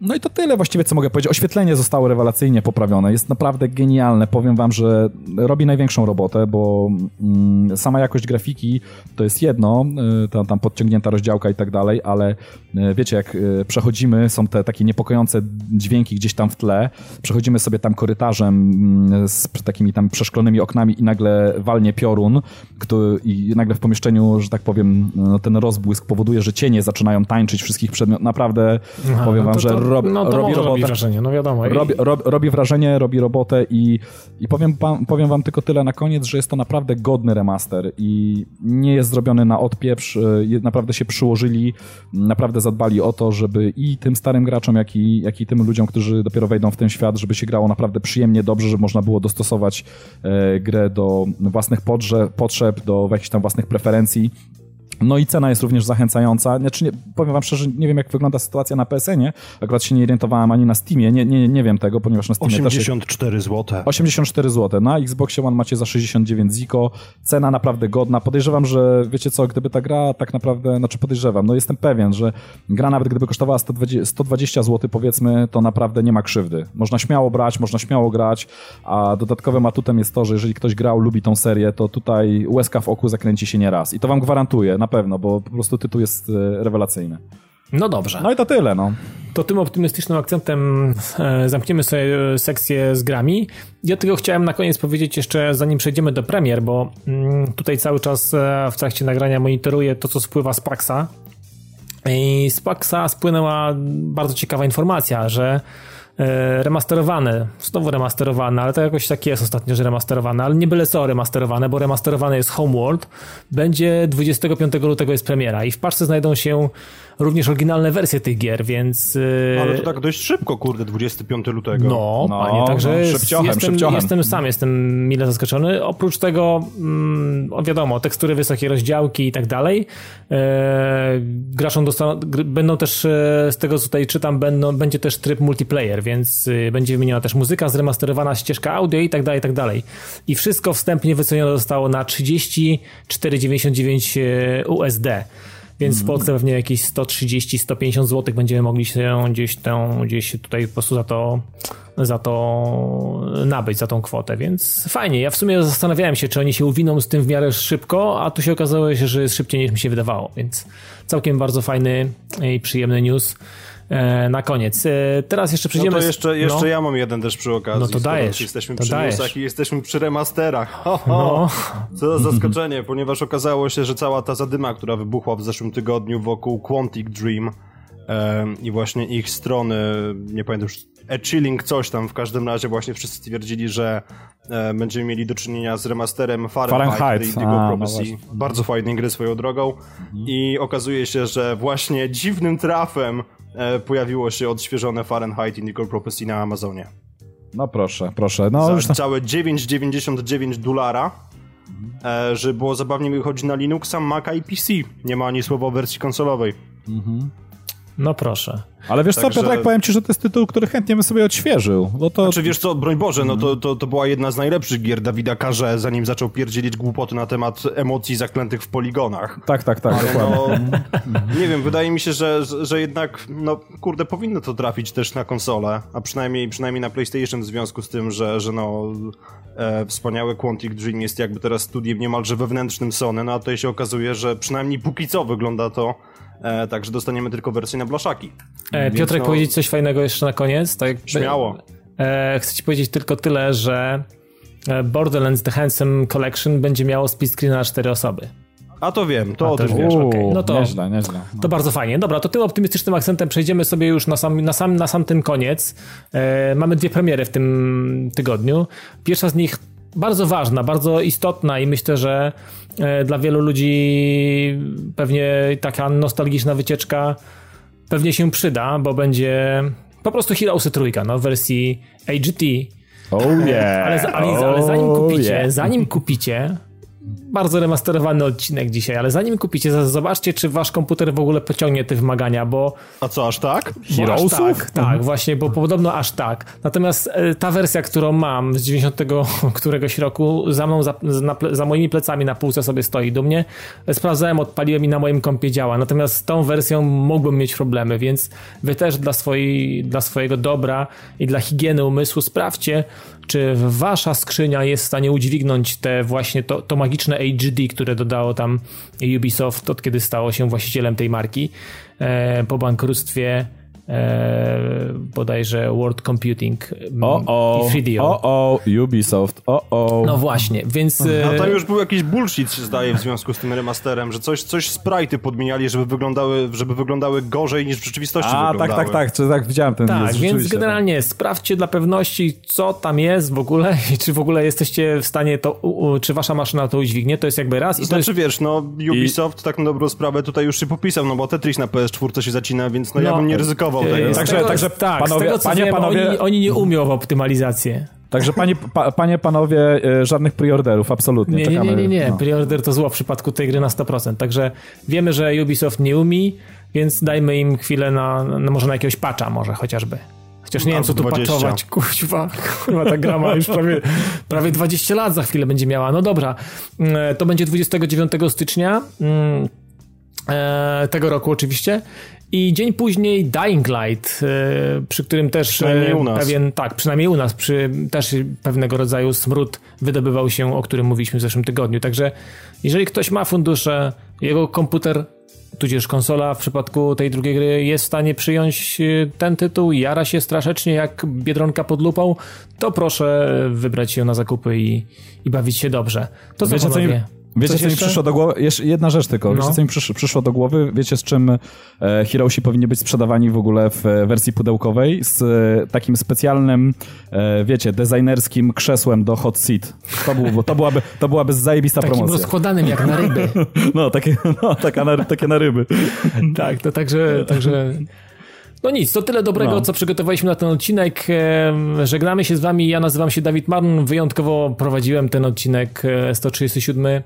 no i to tyle właściwie, co mogę powiedzieć. Oświetlenie zostało rewelacyjnie poprawione. Jest naprawdę genialne. Powiem wam, że robi największą robotę, bo mm, sama jakość grafiki to jest jedno, y, tam, tam podciągnięta rozdziałka i tak dalej, ale y, wiecie, jak y, przechodzimy, są te takie niepokojące dźwięki gdzieś tam w tle, przechodzimy sobie tam korytarzem mm, z takimi tam przeszklonymi oknami i nagle walnie piorun który, i nagle w pomieszczeniu, że tak powiem, no, ten rozbłysk powoduje, że cienie zaczynają tańczyć wszystkich przedmiotów. Naprawdę Aha, powiem wam, no to, to... że rob, no to robi robotę. Robi wrażenie, no wiadomo. Robi, rob, robi wrażenie, robi robotę i, i powiem, powiem wam tylko tyle na koniec, że jest to naprawdę godny remaster i nie jest zrobiony na odpieprz, y, naprawdę się przyłożyli, naprawdę zadbali o to, żeby i tym starym graczom, jak i, jak i tym ludziom, którzy dopiero wejdą w ten świat, żeby się grało naprawdę przyjemnie, dobrze, żeby można było dostosować e, grę do własnych potrzeb, do jakichś tam własnych preferencji no i cena jest również zachęcająca. Znaczy, nie, powiem wam szczerze, nie wiem jak wygląda sytuacja na PSN-ie. Akurat się nie orientowałem ani na Steamie, nie, nie, nie wiem tego, ponieważ na Steamie 84 też zł. 84 zł. Na Xboxie One macie za 69 ziko. Cena naprawdę godna. Podejrzewam, że wiecie co, gdyby ta gra tak naprawdę, znaczy podejrzewam, no jestem pewien, że gra nawet gdyby kosztowała 120, 120 zł powiedzmy, to naprawdę nie ma krzywdy. Można śmiało brać, można śmiało grać, a dodatkowym atutem jest to, że jeżeli ktoś grał, lubi tą serię, to tutaj łezka w oku zakręci się nie raz. I to wam gwarantuję. Na pewno, bo po prostu tytuł jest e, rewelacyjny. No dobrze. No i to tyle, no. To tym optymistycznym akcentem e, zamkniemy sobie e, sekcję z grami. Ja tylko chciałem na koniec powiedzieć jeszcze, zanim przejdziemy do premier, bo mm, tutaj cały czas w trakcie nagrania monitoruję to, co spływa z Paxa. I z Paxa spłynęła bardzo ciekawa informacja, że remasterowane, znowu remasterowane, ale to jakoś tak jest ostatnio, że remasterowane, ale nie byle co remasterowane, bo remasterowane jest Homeworld, będzie 25 lutego jest premiera i w paczce znajdą się również oryginalne wersje tych gier, więc... Y, Ale to tak dość szybko, kurde, 25 lutego. No, no panie, także no, szybciochem, jestem, szybciochem. jestem sam, jestem mile zaskoczony. Oprócz tego, mm, wiadomo, tekstury wysokie, rozdziałki i tak dalej. E, graczom dostaną, będą też, e, z tego co tutaj czytam, będą, będzie też tryb multiplayer, więc y, będzie wymieniona też muzyka, zremasterowana ścieżka audio i tak dalej, i tak dalej. I wszystko wstępnie wycenione zostało na 34,99 e, USD. Więc w Polsce pewnie jakieś 130-150 zł będziemy mogli się gdzieś, tą, gdzieś tutaj po prostu za to, za to nabyć, za tą kwotę. Więc fajnie. Ja w sumie zastanawiałem się, czy oni się uwiną z tym w miarę szybko, a tu się okazało, że jest szybciej niż mi się wydawało. Więc całkiem bardzo fajny i przyjemny news. E, na koniec. E, teraz jeszcze przejdziemy... No to jeszcze, jeszcze no. ja mam jeden też przy okazji. No to dajesz. Jesteśmy to przy dajesz. i jesteśmy przy remasterach. Ho, ho. No. Co za zaskoczenie, ponieważ okazało się, że cała ta zadyma, która wybuchła w zeszłym tygodniu wokół Quantic Dream e, i właśnie ich strony, nie pamiętam już, e-chilling coś tam, w każdym razie właśnie wszyscy stwierdzili, że e, będziemy mieli do czynienia z remasterem Fahrenheit, Fahrenheit. Indigo Prophecy. No Bardzo fajnej gry swoją drogą mhm. i okazuje się, że właśnie dziwnym trafem E, pojawiło się odświeżone Fahrenheit Indigo Prophecy na Amazonie. No proszę, proszę. No, Za już... całe 9,99 dolara. E, że było zabawnie wychodzić na Linuxa, Maca i PC. Nie ma ani słowa o wersji konsolowej. Mhm. No proszę. Ale wiesz Także... co, Piotrek, powiem ci, że to jest tytuł, który chętnie bym sobie odświeżył. No to... Znaczy wiesz co, broń Boże, no to, to, to była jedna z najlepszych gier Dawida Karze, zanim zaczął pierdzielić głupoty na temat emocji zaklętych w poligonach. Tak, tak, tak, Ale no, Nie wiem, wydaje mi się, że, że jednak, no kurde, powinno to trafić też na konsolę, a przynajmniej, przynajmniej na PlayStation w związku z tym, że, że no e, wspaniały Quantic Dream jest jakby teraz studiem niemalże wewnętrznym Sony, no a tutaj się okazuje, że przynajmniej póki co wygląda to E, także dostaniemy tylko wersję na blaszaki. E, Piotrek, no... powiedzieć coś fajnego jeszcze na koniec? Tak, Śmiało. E, chcę ci powiedzieć tylko tyle, że e, Borderlands The Handsome Collection będzie miało split screen na cztery osoby. A to wiem, to, to wiesz. Okay. No to, nieźle, nieźle. No. To bardzo fajnie. Dobra, to tym optymistycznym akcentem przejdziemy sobie już na sam, na sam, na sam ten koniec. E, mamy dwie premiery w tym tygodniu. Pierwsza z nich bardzo ważna, bardzo istotna i myślę, że e, dla wielu ludzi pewnie taka nostalgiczna wycieczka pewnie się przyda, bo będzie po prostu Heroesy trójka, no w wersji AGT. Oh yeah. Ale, ale, ale zanim kupicie, yeah. zanim kupicie, bardzo remasterowany odcinek dzisiaj, ale zanim kupicie, zobaczcie, czy wasz komputer w ogóle pociągnie te wymagania, bo... A co, aż tak? Heroesów? Aż tak, tak, mhm. właśnie, bo podobno aż tak. Natomiast e, ta wersja, którą mam z 90 któregoś roku, za mną, za, na, za moimi plecami na półce sobie stoi do mnie. Sprawdzałem, odpaliłem i na moim kompie działa. Natomiast z tą wersją mógłbym mieć problemy, więc wy też dla, swojej, dla swojego dobra i dla higieny umysłu sprawdźcie, czy wasza skrzynia jest w stanie udźwignąć te właśnie to, to magiczne HD, które dodało tam Ubisoft od kiedy stało się właścicielem tej marki e, po bankructwie e, bodajże World Computing o, o, i 3DO. O, o, Ubisoft, o, o. No właśnie, więc... No tam już był jakiś bullshit, się zdaje, w związku z tym remasterem, że coś, coś sprite'y podmieniali, żeby wyglądały, żeby wyglądały gorzej niż w rzeczywistości A, wyglądały. tak, tak, tak, tak, widziałem ten Tak, więc generalnie tak. sprawdźcie dla pewności, co tam jest w ogóle i czy w ogóle jesteście w stanie to, u, czy wasza maszyna to udźwignie, to jest jakby raz. I znaczy, to jest... wiesz, no Ubisoft I... tak na dobrą sprawę tutaj już się popisał, no bo Tetris na PS4 się zacina, więc no, no ja bym nie ryzykował tego. Także, także tak, panowie, z tego, co panie, wiem, panowie... Oni, oni, nie umią w optymalizację. Także panie, pa, panie, panowie, e, żadnych preorderów, absolutnie. Nie, nie, nie, nie, nie. No. Preorder to zło w przypadku tej gry na 100%. Także wiemy, że Ubisoft nie umie, więc dajmy im chwilę na, na może na jakiegoś patcha może chociażby. Chociaż nie wiem, co tu 20. patchować. Kurwa, kurwa, ta gra ma już prawie, prawie 20 lat za chwilę będzie miała. No dobra, mm, to będzie 29 stycznia mm, e, tego roku oczywiście i dzień później Dying Light, e, przy którym też przynajmniej u nas. pewien, tak, przynajmniej u nas, przy, też pewnego rodzaju smród wydobywał się, o którym mówiliśmy w zeszłym tygodniu. Także jeżeli ktoś ma fundusze, jego komputer, tudzież konsola w przypadku tej drugiej gry jest w stanie przyjąć e, ten tytuł, jara się straszecznie jak Biedronka pod lupą, to proszę wybrać się na zakupy i, i bawić się dobrze. To co, Wiecie, co Wiecie, Coś co jeszcze? mi przyszło do głowy? Jeszcze jedna rzecz tylko. No. Wiecie, co mi przysz, przyszło do głowy? Wiecie, z czym e, Heroesi powinni być sprzedawani w ogóle w e, wersji pudełkowej? Z e, takim specjalnym, e, wiecie, designerskim krzesłem do hot seat. To, było, to, byłaby, to byłaby zajebista takim promocja. Takim rozkładanym jak na ryby. No, takie, no taka na, takie na ryby. tak, to także... także... No nic, to tyle dobrego, no. co przygotowaliśmy na ten odcinek. Żegnamy się z wami. Ja nazywam się Dawid Marn. Wyjątkowo prowadziłem ten odcinek 137 e,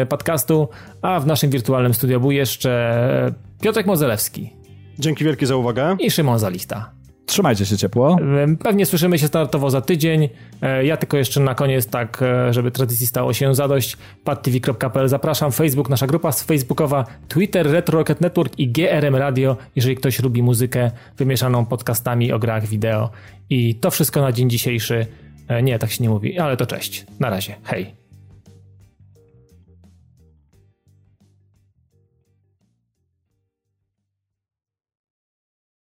e, podcastu, a w naszym wirtualnym studiu był jeszcze Piotrek Mozelewski. Dzięki wielkie za uwagę. I Szymon Zalichta. Trzymajcie się ciepło. Pewnie słyszymy się startowo za tydzień. E, ja tylko jeszcze na koniec, tak, e, żeby tradycji stało się zadość. padtv.pl zapraszam. Facebook, nasza grupa facebookowa, Twitter, Retro Rocket Network i GRM Radio, jeżeli ktoś lubi muzykę wymieszaną podcastami o grach wideo. I to wszystko na dzień dzisiejszy. E, nie, tak się nie mówi, ale to cześć. Na razie. Hej.